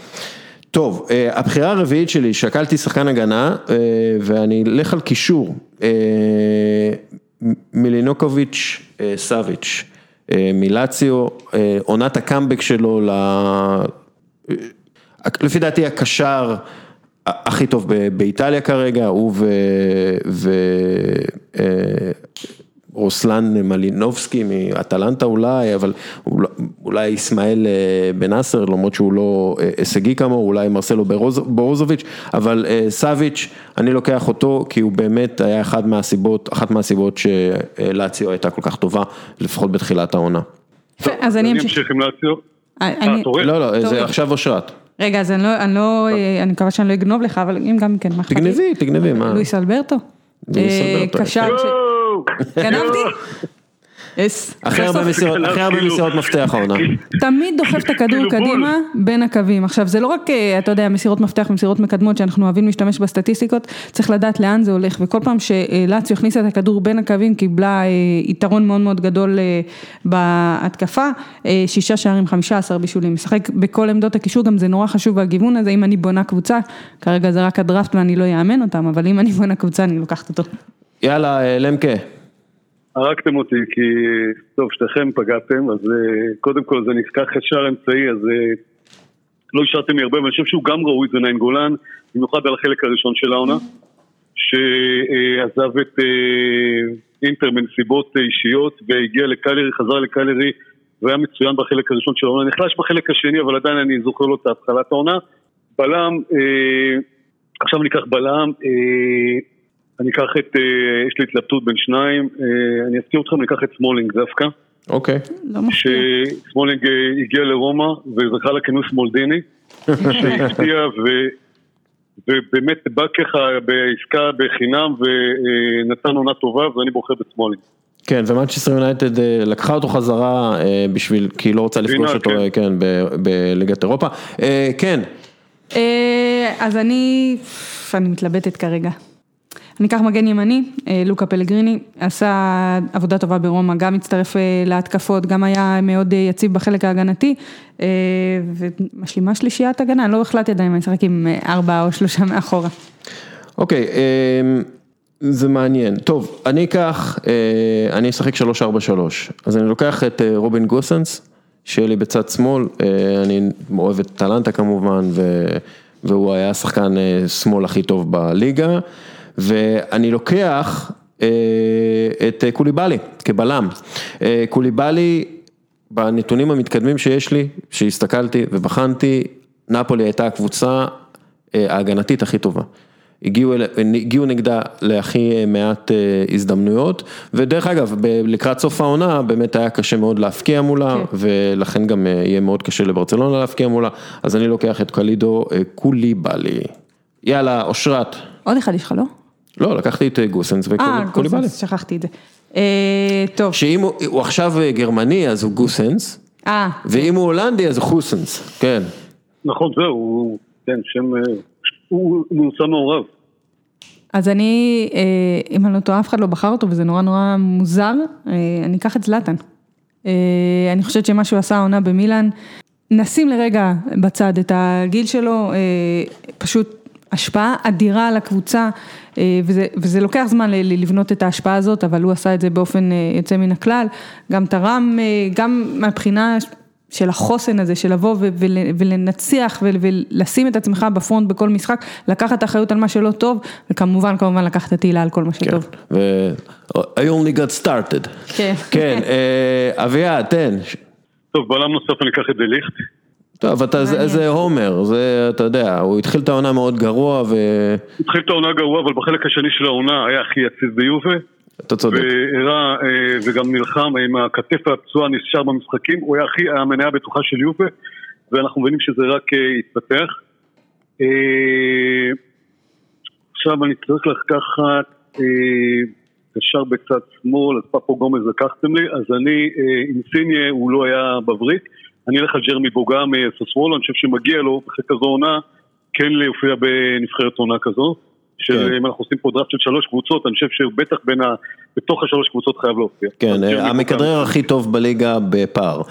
S1: טוב, הבחירה הרביעית שלי, שקלתי שחקן הגנה ואני אלך על קישור, מילינוקוביץ' סאביץ', מילציו, עונת הקאמבק שלו, לפי דעתי הקשר הכי טוב באיטליה כרגע, הוא ו... רוסלן מלינובסקי מאטלנטה אולי, אבל אולי איסמעאל בן נאסר, למרות שהוא לא הישגי כמוהו, אולי מרסלו ברוזוביץ', אבל סאביץ', אני לוקח אותו כי הוא באמת היה אחת מהסיבות, אחת מהסיבות שלאציו הייתה כל כך טובה, לפחות בתחילת העונה.
S2: אז אני
S3: אמשיך עם לאציו.
S1: לא, לא, זה עכשיו אושרת.
S2: רגע, אז אני לא, אני מקווה שאני לא אגנוב לך, אבל אם גם כן, מה אכפת לי?
S1: תגנבי, תגנבי, מה?
S2: לואיס אלברטו. קשר גנבתי?
S1: הכי הרבה מסירות מפתח העונה.
S2: תמיד דוחף את הכדור קדימה בין הקווים, עכשיו זה לא רק, אתה יודע, מסירות מפתח ומסירות מקדמות שאנחנו אוהבים להשתמש בסטטיסטיקות, צריך לדעת לאן זה הולך. וכל פעם שלאציו הכניסה את הכדור בין הקווים קיבלה יתרון מאוד מאוד גדול בהתקפה, שישה שערים, חמישה עשר בישולים, משחק בכל עמדות הקישור, גם זה נורא חשוב הגיוון הזה, אם אני בונה קבוצה, כרגע זה רק הדראפט ואני לא יאמן אותם, אבל אם אני בונה קבוצה אני לוקחת אותו.
S1: יאללה, למקה.
S3: הרגתם אותי כי, טוב, שתיכם פגעתם, אז קודם כל זה נזכח ישר אמצעי, אז לא השארתם לי הרבה, אבל אני חושב שהוא גם ראוי, זה גולן, במיוחד על החלק הראשון של העונה, שעזב את אינטר בנסיבות אישיות והגיע לקלרי, חזר לקלרי והיה מצוין בחלק הראשון של העונה, נחלש בחלק השני, אבל עדיין אני זוכר לו את התחלת העונה. בלם, עכשיו ניקח בלם, אני אקח את, יש לי התלבטות בין שניים, אני אזכיר אתכם, אני אקח את סמולינג דווקא.
S1: אוקיי.
S2: לא מפתיע.
S3: שסמולינג הגיע לרומא וזכה לכינוי סמולדיני, שהפתיע ובאמת בא ככה בעסקה בחינם ונתן עונה טובה ואני בוחר בסמולינג.
S1: כן, ומנצ'סטר יונייטד לקחה אותו חזרה בשביל, כי היא לא רוצה לפגוש אותו, כן, בליגת אירופה. כן.
S2: אז אני, אני מתלבטת כרגע. אני אקח מגן ימני, לוקה פלגריני, עשה עבודה טובה ברומא, גם הצטרף להתקפות, גם היה מאוד יציב בחלק ההגנתי, ומשלימה שלישיית הגנה, לא החלטתי עדיין אם אני אשחק עם ארבעה או שלושה מאחורה.
S1: אוקיי, זה מעניין. טוב, אני אקח, אני אשחק 3-4-3, אז אני לוקח את רובין גוסנס, שיהיה לי בצד שמאל, אני אוהב את טלנטה כמובן, והוא היה השחקן שמאל הכי טוב בליגה. ואני לוקח את קוליבאלי כבלם, קוליבאלי בנתונים המתקדמים שיש לי, שהסתכלתי ובחנתי, נפולי הייתה הקבוצה ההגנתית הכי טובה. הגיעו, הגיעו נגדה להכי מעט הזדמנויות, ודרך אגב, לקראת סוף העונה באמת היה קשה מאוד להפקיע מולה, כן. ולכן גם יהיה מאוד קשה לברצלונה להפקיע מולה, אז אני לוקח את קלידו קוליבאלי. יאללה, אושרת.
S2: עוד אחד יש לך, לא?
S1: לא, לקחתי את גוסנס וקוליבאלי.
S2: אה, גוסנס, שכחתי את זה. אה, טוב.
S1: שאם הוא, הוא עכשיו גרמני אז הוא גוסנס,
S2: אה.
S1: ואם הוא הולנדי אז הוא חוסנס, כן.
S3: נכון, זהו, כן, שם, אה, הוא נמצא מעורב.
S2: אז אני, אה, אם אני לא טועה, אף אחד לא בחר אותו וזה נורא נורא מוזר, אני אקח את זלאטן. אני חושבת שמה שהוא עשה העונה במילאן, נשים לרגע בצד את הגיל שלו, פשוט השפעה אדירה על הקבוצה, אה, וזה, וזה לוקח זמן לבנות את ההשפעה הזאת, אבל הוא עשה את זה באופן אה, יוצא מן הכלל, גם תרם, אה, גם מהבחינה של החוסן הזה, של לבוא ולנצח ולשים את עצמך בפרונט בכל משחק, לקחת אחריות על מה שלא טוב, וכמובן, כמובן לקחת את תהילה על כל מה שטוב.
S1: כן, ו- I only got started.
S2: כן.
S1: כן, אביעד, תן.
S3: טוב, בעולם נוסף אני אקח את דליכט.
S1: טוב, אתה, זה, זה הומר, זה, אתה יודע, הוא התחיל את העונה מאוד גרוע ו...
S3: התחיל את העונה גרוע, אבל בחלק השני של העונה היה הכי יציב ביובה.
S1: אתה צודק.
S3: והראה, אה, וגם נלחם עם הכתף הפצועה נשאר במשחקים, הוא היה הכי המניה הבטוחה של יובה, ואנחנו מבינים שזה רק אה, התפתח. אה, עכשיו אני צריך לקחת קשר בצד שמאל, אז פפו גומז לקחתם לי, אז אני, אינסיניה הוא לא היה מבריק. אני אלך על ג'רמי בוגה מסוסוולו, אני חושב שמגיע לו אחרי כזו עונה כן להופיע בנבחרת עונה כזו. שאם כן. אנחנו עושים פה דראפט של שלוש קבוצות, אני חושב שבטח בין ה... בתוך השלוש קבוצות חייב להופיע.
S1: כן, המכדרר הכי טוב בליגה בפער.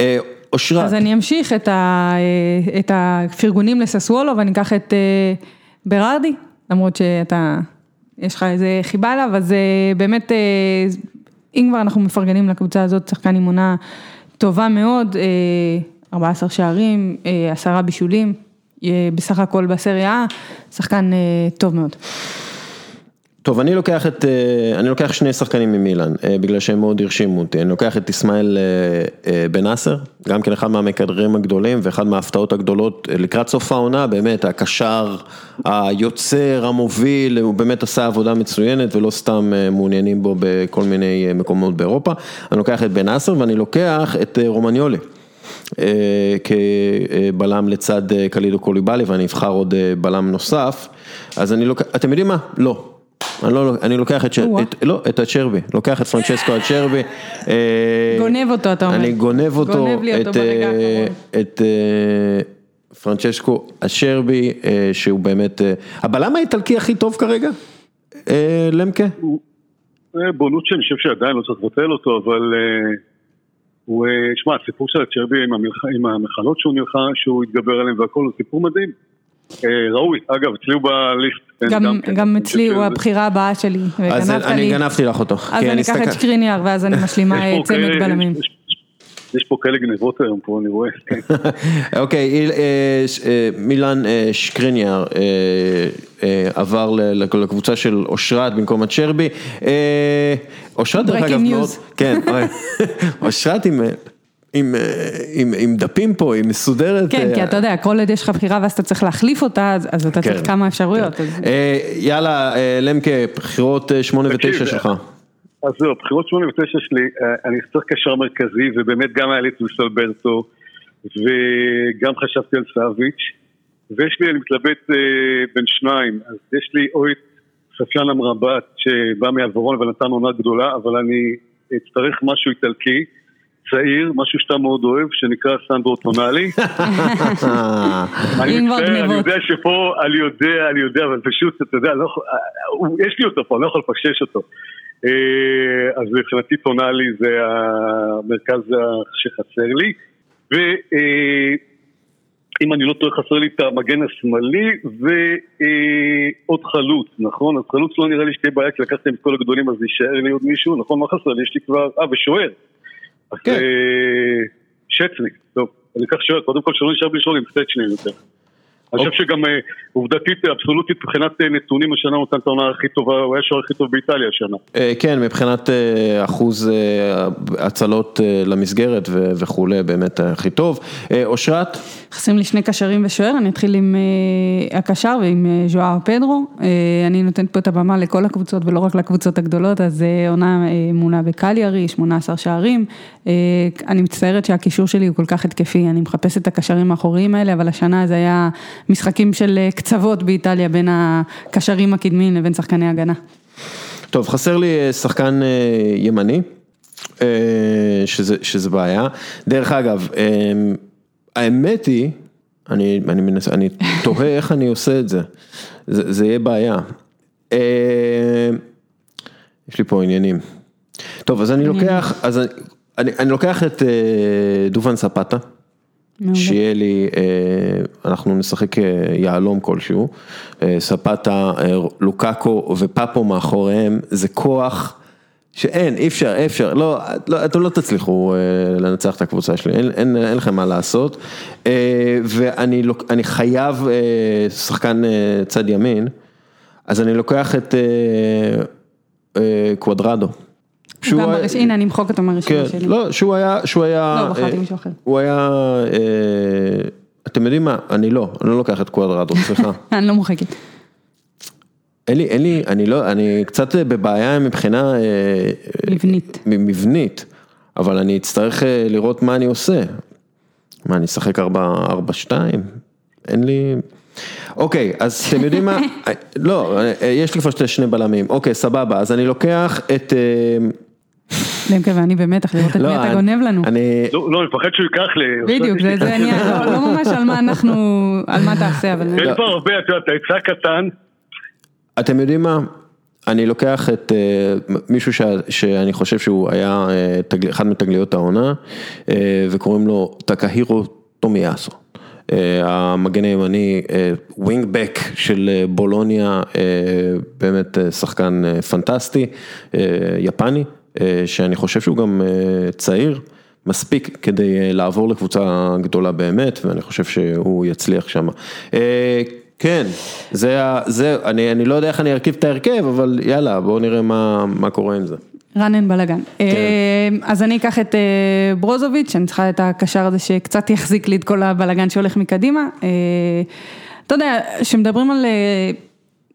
S1: אה, אושרת.
S2: אז אני אמשיך את, ה... אה, את הפרגונים לססוולו ואני אקח את אה, ברארדי, למרות שאתה, יש לך איזה חיבה אליו, אז באמת, אם כבר אנחנו מפרגנים לקבוצה הזאת, שחקן עם עונה טובה מאוד, 14 אה, שערים, אה, עשרה בישולים, אה, בסך הכל בסריה, שחקן טוב מאוד.
S1: טוב, אני לוקח את, אני לוקח שני שחקנים ממילאן, בגלל שהם מאוד הרשימו אותי, אני לוקח את אסמאעיל בן אסר, גם כן אחד מהמקדרים הגדולים ואחד מההפתעות הגדולות לקראת סוף העונה, באמת הקשר, היוצר, המוביל, הוא באמת עשה עבודה מצוינת ולא סתם מעוניינים בו בכל מיני מקומות באירופה, אני לוקח את בן אסר ואני לוקח את רומניולי. כבלם לצד קלידו קוליבאלי ואני אבחר עוד בלם נוסף, אז אני לוקח, אתם יודעים מה? לא. אני לא, אני לוקח את, את, לא, את הצ'רבי, לוקח את פרנצ'סקו הצ'רבי.
S2: אה, גונב אותו, אתה אומר.
S1: אני גונב אותו, גונב לי אותו את, ברגע אה, האחרון. את אה, פרנצ'סקו הצ'רבי, שהוא באמת, הבלם האיטלקי הכי טוב כרגע? למקה?
S3: בונות שאני חושב שעדיין לא צריך לבטל אותו, אבל הוא, שמע, הסיפור של הצ'רבי עם המחלות שהוא נלחם, שהוא התגבר עליהן והכל, הוא סיפור מדהים. ראוי, אגב, אצלי הוא בליסט.
S2: גם כן. גם אצלי הוא הבחירה הבאה שלי.
S1: אז אני גנבתי לך אותו.
S2: אז אני אקח את שקריניאר ואז אני משלימה צמד בלמים.
S3: יש פה כאלה גנבות היום פה, אני רואה.
S1: אוקיי, אה, אה, מילן אה, שקריניאר עבר לקבוצה של אושרת במקום הצ'רבי. אושרת דרך אגב מאוד, כן, אושרת עם... עם, עם, עם דפים פה, היא מסודרת.
S2: כן, כי אתה יודע, כל עוד יש לך בחירה ואז אתה צריך להחליף אותה, אז, אז אתה כן, צריך כמה אפשרויות. כן. אז...
S1: יאללה, למקה, בחירות 8 ו-9 שלך.
S3: אז זהו, בחירות 8 ו-9 שלי, אני צריך קשר מרכזי, ובאמת גם היה לי את לוס אלברטו, וגם חשבתי על סאביץ', ויש לי, אני מתלבט בין שניים, אז יש לי או את ספיאן אמרבת, שבא מעברון ונתן עונה גדולה, אבל אני אצטרך משהו איטלקי. צעיר, משהו שאתה מאוד אוהב, שנקרא סנדרו טונאלי. אני מצטער, אני יודע שפה, אני יודע, אני יודע, אבל פשוט, אתה יודע, לא, יש לי אותו פה, אני לא יכול לפשש אותו. אה, אז מבחינתי טונאלי זה המרכז שחסר לי. ואם אה, אני לא טועה, חסר לי את המגן השמאלי ועוד חלוץ, נכון? אז חלוץ לא נראה לי שתהיה בעיה, כי לקחתם את כל הגדולים, אז יישאר לי עוד מישהו, נכון? מה חסר לי? יש לי כבר... אה, ושוער. כן. אה, שצניק, טוב, אני אקח שוער, קודם כל שלא נשאר בלי שוער עם יותר. אני חושב שגם אה, עובדתית, אבסולוטית, מבחינת אה, נתונים, השנה הוא נתן את העונה הכי טובה, הוא היה שוער הכי טוב באיטליה השנה.
S1: אה, כן, מבחינת אה, אחוז אה, הצלות אה, למסגרת וכולי, באמת הכי טוב. אה, אושרת?
S2: חסרים לי שני קשרים ושוער, אני אתחיל עם אה, הקשר ועם אה, ז'ואר פדרו. אה, אני נותנת פה את הבמה לכל הקבוצות ולא רק לקבוצות הגדולות, אז אה, עונה אה, מונה בקליארי, 18 שערים. אה, אני מצטערת שהקישור שלי הוא כל כך התקפי, אני מחפשת את הקשרים האחוריים האלה, אבל השנה זה היה משחקים של אה, קצוות באיטליה בין הקשרים הקדמיים לבין שחקני הגנה.
S1: טוב, חסר לי אה, שחקן אה, ימני, שזה, שזה בעיה. דרך אגב, האמת היא, אני, אני, מנס, אני תוהה איך אני עושה את זה, זה, זה יהיה בעיה. יש לי פה עניינים. טוב, אז אני לוקח, אז אני, אני, אני לוקח את דובן ספטה. שיהיה לי, אה, אנחנו נשחק אה, יהלום כלשהו, אה, ספטה, לוקאקו ופאפו מאחוריהם, זה כוח שאין, אי אפשר, אי אפשר, לא, לא, אתם לא תצליחו לנצח את הקבוצה שלי, אין, אין, אין לכם מה לעשות, ואני חייב שחקן צד ימין, אז אני לוקח את אה, אה, קוודרדו. שהוא היה-
S2: ברש... הנה, אני אמחוק אותו מהרשימה
S1: כן,
S2: שלי.
S1: לא, שהוא היה, שהוא היה,
S2: לא, בחרתי
S1: אה,
S2: מישהו אחר.
S1: הוא היה, אה, אתם יודעים מה, אני לא, אני לא לוקח את קוואדרדו, סליחה.
S2: אני לא מוחקת.
S1: אין לי, אין לי, אני לא, אני קצת בבעיה מבחינה אה,
S2: מבנית.
S1: מבנית, אבל אני אצטרך אה, לראות מה אני עושה. מה, אני אשחק 4-2? אין לי... אוקיי, אז אתם יודעים מה? אה, לא, אה, יש לי כבר שתי- שני בלמים. אוקיי, סבבה, אז אני לוקח את... אה,
S2: למקה ואני במתח לראות את
S1: לא,
S2: מי אתה
S1: אני-
S2: גונב לנו.
S1: אני...
S3: לא, לא, אני מפחד שהוא ייקח לי.
S2: בדיוק, זה עניין, לא- לא ממש על מה אנחנו, על מה תעשה, אבל...
S3: יש פה הרבה, את יודעת, ההיצע קטן,
S1: אתם יודעים מה? אני לוקח את אה, מישהו ש, שאני חושב שהוא היה אה, תגל, אחד מתגליות העונה אה, וקוראים לו טקהירו טומיאסו. אה, המגן הימני, wing back של בולוניה, אה, באמת אה, שחקן אה, פנטסטי, אה, יפני, שאני חושב שהוא גם אה, צעיר. מספיק כדי אה, לעבור לקבוצה גדולה באמת, ואני חושב שהוא יצליח שם. אה, כן, זה, זה, אני, אני לא יודע איך אני ארכיב את ההרכב, אבל יאללה, בואו נראה מה, מה קורה עם זה.
S2: אין בלאגן.
S1: כן.
S2: אז אני אקח את אה, ברוזוביץ', אני צריכה את הקשר הזה שקצת יחזיק לי את כל הבלאגן שהולך מקדימה. אה, אתה יודע, כשמדברים על, אה,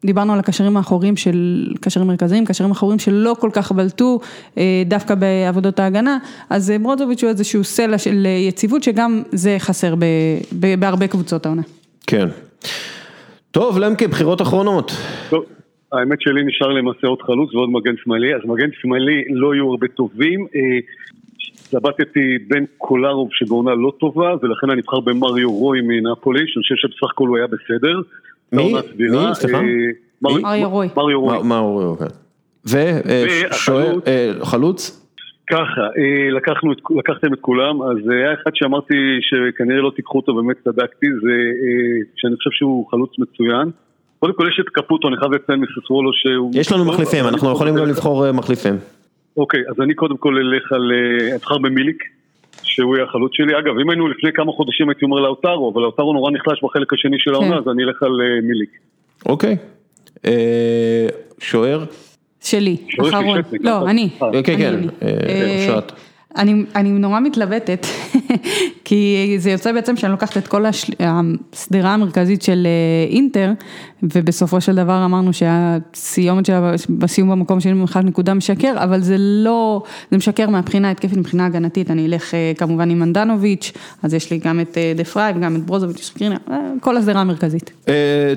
S2: דיברנו על הקשרים האחוריים של, קשרים מרכזיים, קשרים אחוריים שלא כל כך בלטו אה, דווקא בעבודות ההגנה, אז אה, ברוזוביץ' הוא איזשהו סלע של אה, יציבות שגם זה חסר ב, ב, בהרבה קבוצות העונה.
S1: כן. טוב, למקה, בחירות אחרונות.
S3: טוב, האמת שלי נשאר למעשה עוד חלוץ ועוד מגן שמאלי, אז מגן שמאלי לא יהיו הרבה טובים. התלבטתי בין קולרוב שבעונה לא טובה, ולכן אני אבחר במריו רוי מנפולי, שאני חושב שבסך הכל הוא היה בסדר.
S1: מי? מי? סליחה?
S3: אה, מר-
S2: מריו רוי.
S3: מריו רוי.
S1: מה, מה הוא רואה? ושוער,
S3: והחלוץ?
S1: אה, חלוץ?
S3: ככה, אה, לקחנו את, לקחתם את כולם, אז אה, היה אחד שאמרתי שכנראה לא תיקחו אותו, באמת צדקתי, זה אה, שאני חושב שהוא חלוץ מצוין. קודם כל יש את קפוטו, אני חייב לציין מססוולו שהוא...
S1: יש לנו מחליפים, אנחנו יכולים גם לבחור אה, מחליפים.
S3: אוקיי, אז אני קודם כל אלך על... אה, אבחר במיליק, שהוא יהיה החלוץ שלי. אגב, אם היינו לפני כמה חודשים הייתי אומר לאוטרו, אבל לאוטרו נורא נחלש בחלק השני של העונה, אז אני אלך על אה, מיליק.
S1: אוקיי. אה, שוער?
S2: שלי, אחרון. לא? אני.
S3: אה,
S1: כן,
S2: אני,
S1: כן,
S2: אני.
S1: אושרת.
S2: אני, אני נורא מתלבטת, כי זה יוצא בעצם שאני לוקחת את כל השל... השדרה המרכזית של אה, אינטר, ובסופו של דבר אמרנו שהסיומת שלה בסיום במקום שני מבחינת נקודה משקר, אבל זה לא, זה משקר מהבחינה ההתקפית, מבחינה הגנתית, אני אלך אה, כמובן עם אנדנוביץ', אז יש לי גם את אה, דה פריי וגם את ברוזוביץ', כל השדרה המרכזית.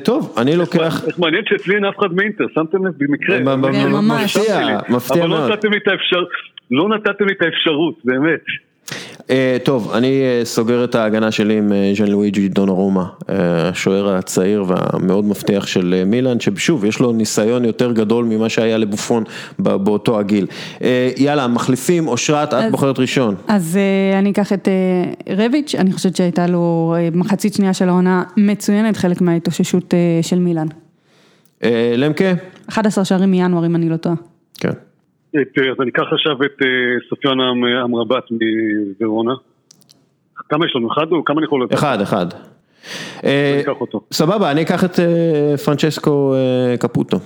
S1: טוב, אני לוקח...
S3: איך מעניין שאצלי אין אף אחד מאינטר, שמתם לב במקרה.
S2: כן, ממש.
S1: מפתיע, מפתיע
S3: אבל לא
S1: מאוד.
S3: לי את האפשר... לא נתתם לי את האפשרות, באמת.
S1: אה, טוב, אני אה, סוגר את ההגנה שלי עם אה, ז'אן לואיג'י דונרומה, השוער הצעיר והמאוד מבטיח של מילאן, ששוב, יש לו ניסיון יותר גדול ממה שהיה לבופון באותו הגיל. יאללה, מחליפים, אושרת, את בוחרת ראשון.
S2: אז אני אקח את רביץ', אני חושבת שהייתה לו מחצית שנייה של העונה מצוינת, חלק מההתאוששות של מילאן.
S1: למקה?
S2: 11 שערים מינואר אם אני לא טועה.
S1: כן.
S3: את, אה, אז אני אקח עכשיו את אה, סופיון אמ- אמרבת מוורונה. כמה יש לנו? אחד או כמה אני יכול לתת?
S1: אחד, אחד. אה,
S3: אקח אותו.
S1: סבבה, אני אקח את פרנצ'סקו קפוטו,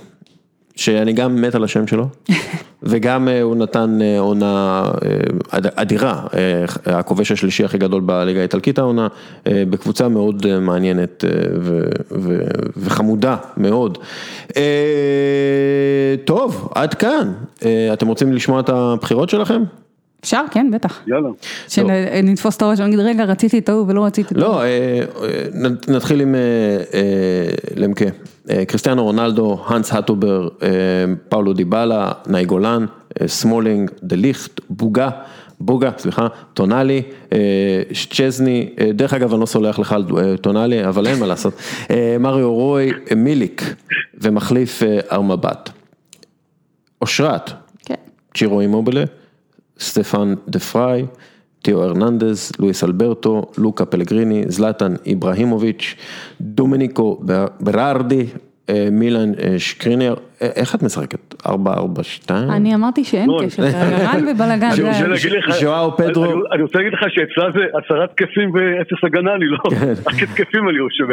S1: שאני גם מת על השם שלו, וגם אה, הוא נתן אה, עונה אה, אד- אדירה, הכובש השלישי הכי גדול בליגה האיטלקית העונה, בקבוצה מאוד מעניינת ו- ו- וחמודה מאוד. טוב, עד כאן, אתם רוצים לשמוע את הבחירות שלכם?
S2: אפשר? כן, בטח.
S3: יאללה.
S2: שנתפוס את הראש ונגיד, רגע, רציתי את ההוא ולא רציתי את ההוא.
S1: לא, נתחיל עם למקה. קריסטיאנו רונלדו, האנס האטובר, אה, פאולו דיבלה, נאי גולן, אה, סמולינג, דה ליכט, בוגה, בוגה, סליחה, טונאלי, אה, צ'זני, דרך אגב אני לא סולח לך על טונאלי, אבל אין מה לעשות, מריו רוי, מיליק ומחליף ארמבט. אושרת,
S2: כן.
S1: צ'ירו אימובלה, סטפן דה פריי, תיאו הרננדז, לואיס אלברטו, לוקה פלגריני, זלטן איברהימוביץ', דומניקו ברארדי, אה, מילן אה, שקרינר, איך את משחקת? 4-4-2?
S2: אני אמרתי שאין
S3: לא,
S2: קשר, גרן ובלאגן.
S3: אני
S2: זה
S3: רוצה
S2: היה.
S3: להגיד לך,
S1: ז'ואאו פדרו.
S3: אני- רוצה להגיד לך שאצלה זה עשרה תקפים ואפס הגנה, אני לא,
S1: כן.
S3: רק התקפים אני חושב.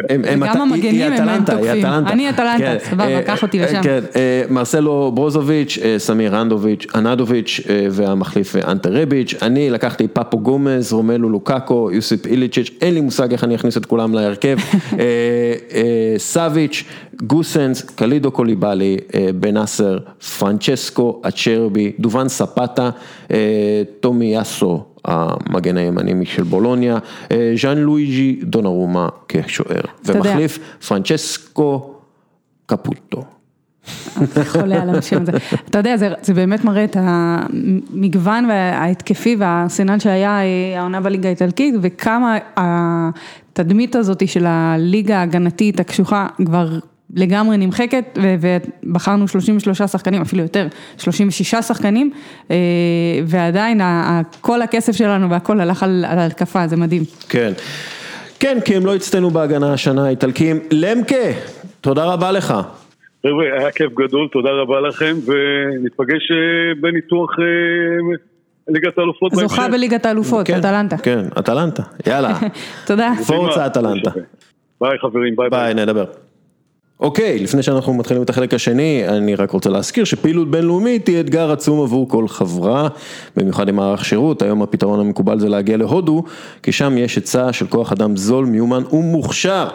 S1: הת-
S2: המגנים הם תוקפים. אני אטלנטה,
S1: כן,
S2: סבבה,
S1: אה,
S2: קח אותי
S1: אה,
S2: לשם.
S1: כן, אה, מרסלו ברוזוביץ', סמיר אנדוביץ', אנדוביץ' והמחליף אנטה רביץ', אני לקחתי פפו גומז, רומלו לוקאקו, יוסיפ איליצ'יץ', אין לי מושג איך אני אכניס את כולם להרכב, סאביץ', גוסנס, קלידו קוליבאלי, בן אסר, פרנצ'סקו, אצ'רבי, דובן ספטה, אה, טומי יאסו. המגן הימני של בולוניה, אה, ז'אן לואיג'י דונרומה כשוער. ומחליף פרנצ'סקו קפוטו.
S2: חולה על השם הזה. אתה יודע, זה, זה באמת מראה את המגוון ההתקפי והארסנל שהיה אה, העונה בליגה האיטלקית, וכמה התדמית הזאת של הליגה ההגנתית הקשוחה כבר לגמרי נמחקת, ובחרנו 33 שחקנים, אפילו יותר, 36 שחקנים, אה, ועדיין כל הכסף שלנו והכל הלך על, על התקפה, זה מדהים.
S1: כן, כן, כי הם לא הצטיינו בהגנה השנה האיטלקים. למקה, תודה רבה לך.
S3: חבר'ה, היה כיף גדול, תודה רבה לכם, וניפגש אה, בניתוח אה, ליגת האלופות
S2: זוכה בליגת האלופות,
S1: כן,
S2: אטלנטה.
S1: כן, אטלנטה, יאללה.
S2: תודה.
S1: פורצה אטלנטה.
S3: ביי חברים, ביי ביי.
S1: ביי, נדבר. אוקיי, לפני שאנחנו מתחילים את החלק השני, אני רק רוצה להזכיר שפעילות בינלאומית היא אתגר עצום עבור כל חברה, במיוחד עם מערך שירות, היום הפתרון המקובל זה להגיע להודו, כי שם יש היצע של כוח אדם זול, מיומן ומוכשר.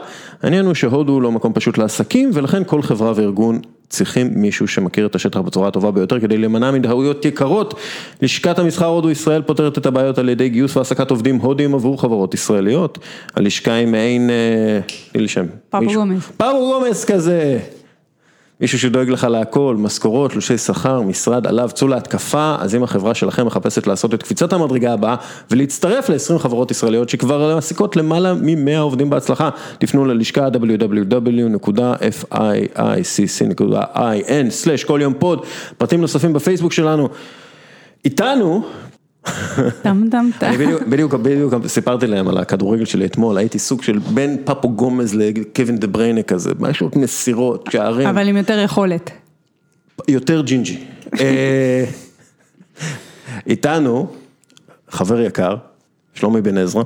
S1: העניין הוא שהודו לא מקום פשוט לעסקים, ולכן כל חברה וארגון צריכים מישהו שמכיר את השטח בצורה הטובה ביותר כדי להימנע מטעויות יקרות. לשכת המסחר הודו ישראל פותרת את הבעיות על ידי גיוס והעסקת עובדים הודיים עבור חברות ישראליות. הלשכה היא מעין, אה, תני לי שם. מישהו-
S2: גומז.
S1: פאבו גומס כזה. מישהו שדואג לך להכל, משכורות, תלושי שכר, משרד עליו, צאו להתקפה, אז אם החברה שלכם מחפשת לעשות את קפיצת המדרגה הבאה ולהצטרף ל-20 חברות ישראליות שכבר מעסיקות למעלה מ-100 עובדים בהצלחה, תפנו ללשכה www.ficc.in כל יום food, פרטים נוספים בפייסבוק שלנו. איתנו,
S2: טם טם טם.
S1: אני בדיוק, סיפרתי להם על הכדורגל שלי אתמול, הייתי סוג של בין פפו גומז לקווין דה בריינה כזה, משהו מסירות, שערים,
S2: אבל עם יותר יכולת.
S1: יותר ג'ינג'י. אה, איתנו, חבר יקר, שלומי בן עזרא,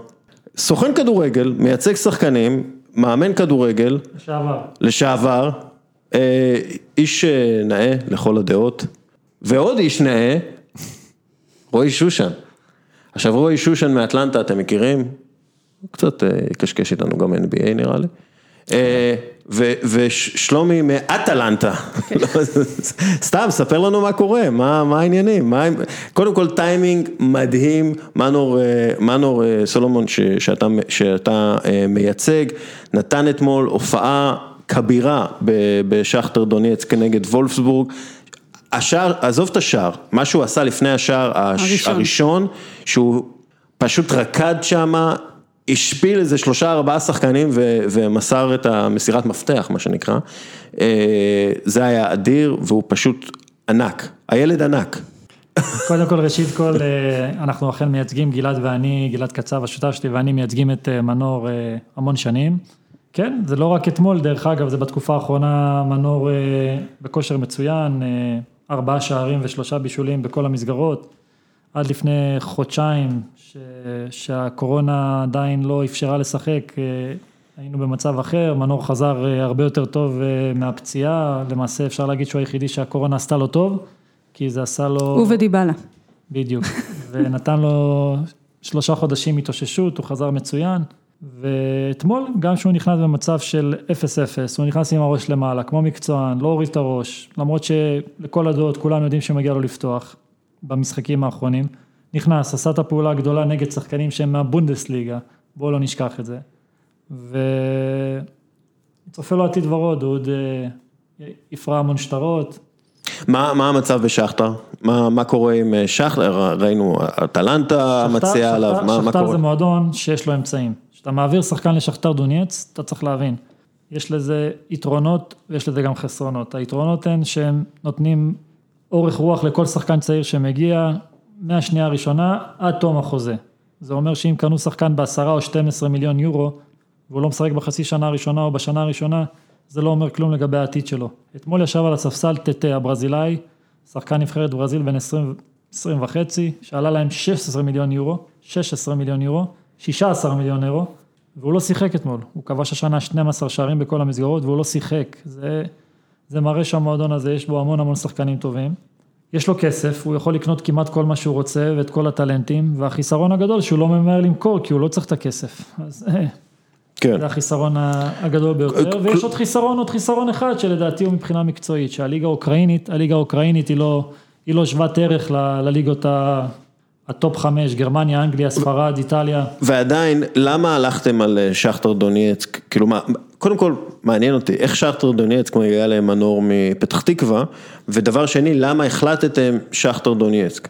S1: סוכן כדורגל, מייצג שחקנים, מאמן כדורגל,
S4: לשעבר.
S1: לשעבר, אה, איש אה, נאה לכל הדעות, ועוד איש נאה, רועי שושן. עכשיו רועי שושן מאטלנטה, אתם מכירים? קצת אה, יקשקש איתנו גם NBA נראה לי. אה, ושלומי מאטלנטה, לא, סתם, ספר לנו מה קורה, מה מה העניינים, מה- קודם כל טיימינג מדהים, מנור אה, מנור סולומון ש- שאתה שאתה מייצג, נתן אתמול הופעה כבירה בשכטר דונייצק נגד וולפסבורג. השער, עזוב את השער, מה שהוא עשה לפני השער הש-
S2: הראשון.
S1: הראשון, שהוא פשוט רקד שמה, השפיל איזה שלושה ארבעה שחקנים ו- ומסר את המסירת מפתח, מה שנקרא. אה, זה היה אדיר והוא פשוט ענק, הילד ענק.
S4: קודם כל, ראשית כל, אה, אנחנו אכן מייצגים, גלעד ואני, גלעד קצב, השותף שלי ואני מייצגים את אה, מנור המון שנים. כן, זה לא רק אתמול, דרך אגב, זה בתקופה האחרונה מנור בכושר מצוין, ארבעה שערים ושלושה בישולים בכל המסגרות. עד לפני חודשיים, ש... שהקורונה עדיין לא אפשרה לשחק, אה, היינו במצב אחר, מנור חזר אה, הרבה יותר טוב אה, מהפציעה, למעשה אפשר להגיד שהוא היחידי שהקורונה עשתה לו טוב, כי זה עשה לו...
S2: הוא ודיבלה.
S4: בדיוק, ונתן לו שלושה חודשים התאוששות, הוא חזר מצוין, ואתמול, גם כשהוא נכנס במצב של 0-0, הוא נכנס עם הראש למעלה, כמו מקצוען, לא הוריד את הראש, למרות שלכל הדעות כולנו יודעים שמגיע לו לפתוח במשחקים האחרונים, נכנס, עשה את הפעולה הגדולה נגד שחקנים שהם מהבונדסליגה, בואו לא נשכח את זה, וצופה לו עתיד ורוד, הוא עוד אה, יפרע המון שטרות.
S1: מה, מה המצב בשכתר? מה, מה קורה עם אה, שכתר? ראינו, אטלנטה מציעה עליו, מה, מה
S4: שכתר
S1: קורה?
S4: זה מועדון שיש לו אמצעים. כשאתה מעביר שחקן לשכתר דונייץ, אתה צריך להבין. יש לזה יתרונות ויש לזה גם חסרונות. היתרונות הן שהם נותנים אורך רוח לכל שחקן צעיר שמגיע מהשנייה הראשונה עד תום החוזה. זה אומר שאם קנו שחקן בעשרה או 12 מיליון יורו, והוא לא משחק בחצי שנה הראשונה או בשנה הראשונה, זה לא אומר כלום לגבי העתיד שלו. אתמול ישב על הספסל טטה הברזילאי, שחקן נבחרת ברזיל בן 20, 20 וחצי, שעלה להם 16 מיליון יורו, 16 מיליון יורו, 16 מיליון אירו, והוא לא שיחק אתמול, הוא כבש השנה 12 שערים בכל המסגרות והוא לא שיחק, זה, זה מראה שהמועדון הזה יש בו המון המון שחקנים טובים, יש לו כסף, הוא יכול לקנות כמעט כל מה שהוא רוצה ואת כל הטלנטים, והחיסרון הגדול שהוא לא ממהר למכור כי הוא לא צריך את הכסף, אז אה,
S1: כן.
S4: זה החיסרון הגדול ביותר,
S1: כל-
S4: ויש עוד חיסרון, עוד חיסרון אחד שלדעתי הוא מבחינה מקצועית, שהליגה האוקראינית, הליגה האוקראינית היא לא, היא לא שוות ערך ל- לליגות ה- ה top חמש, גרמניה, אנגליה, ספרד, איטליה.
S1: ועדיין, למה הלכתם על אה, שחטאר דונייצק? כאילו מה, קודם כל, מעניין אותי, איך שחטאר דונייצק מגיע למנור מפתח תקווה, ודבר שני, למה החלטתם שכתר דונייצק?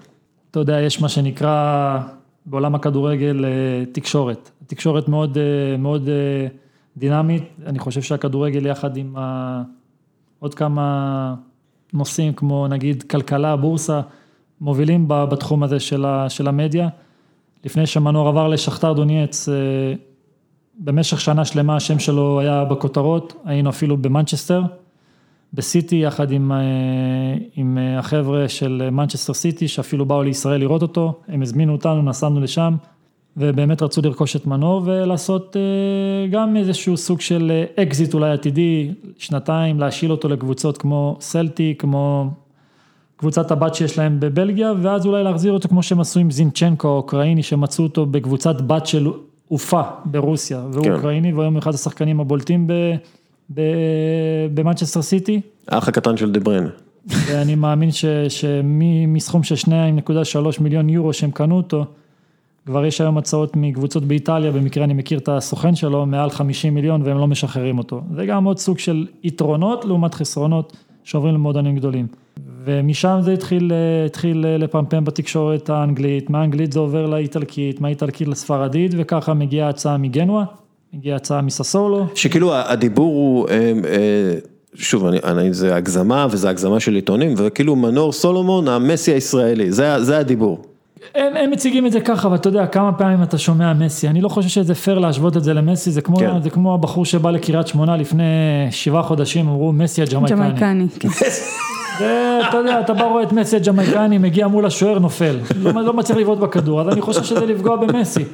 S4: אתה יודע, יש מה שנקרא בעולם הכדורגל אה, תקשורת. תקשורת מאוד, אה, מאוד דינמית, אני חושב שהכדורגל יחד עם ה... עוד כמה נושאים כמו נגיד כלכלה, בורסה, מובילים בתחום הזה של, ה, של המדיה. לפני שמנור עבר לשכתר דונייץ, אה, במשך שנה שלמה השם שלו היה בכותרות, היינו אפילו במנצ'סטר, בסיטי יחד עם, אה, עם אה, החבר'ה של מנצ'סטר סיטי שאפילו באו לישראל לראות אותו, הם הזמינו אותנו, נסענו לשם ובאמת רצו לרכוש את מנור ולעשות גם איזשהו סוג של אקזיט אולי עתידי, שנתיים, להשאיל אותו לקבוצות כמו סלטיק, כמו קבוצת הבת שיש להם בבלגיה, ואז אולי להחזיר אותו כמו שהם עשו עם זינצ'נקו האוקראיני, שמצאו אותו בקבוצת בת של אופה ברוסיה, והוא
S1: כן.
S4: אוקראיני, והיום אחד השחקנים הבולטים ב- ב- במנצ'סטר סיטי,
S1: האח הקטן של דיברן.
S4: ואני מאמין ש- שמסכום של 2.3 מיליון יורו שהם קנו אותו, כבר יש היום הצעות מקבוצות באיטליה, במקרה אני מכיר את הסוכן שלו, מעל 50 מיליון והם לא משחררים אותו. זה גם עוד סוג של יתרונות לעומת חסרונות שעוברים למועדונים גדולים. ומשם זה התחיל, אה, התחיל אה, לפמפם בתקשורת האנגלית, מהאנגלית זה עובר לאיטלקית, מהאיטלקית לספרדית, וככה מגיעה הצעה מגנואה, מגיעה הצעה מססולו.
S1: שכאילו הדיבור הוא, אה, שוב, אני, אני, זה הגזמה וזה הגזמה של עיתונים, וכאילו מנור סולומון, המסי הישראלי, זה, זה הדיבור.
S4: הם, הם מציגים את זה ככה, אבל אתה יודע, כמה פעמים אתה שומע מסי, אני לא חושב שזה פייר להשוות את זה למסי, זה כמו,
S1: כן.
S4: זה כמו הבחור שבא לקריית שמונה לפני שבעה חודשים, אמרו מסי הג'מייקני.
S2: ג'מייקני.
S4: זה, אתה יודע, אתה בא רואה את מסי הג'מייקני, מגיע מול השוער, נופל, לא, לא מצליח לבעוט בכדור, אז אני חושב שזה לפגוע במסי.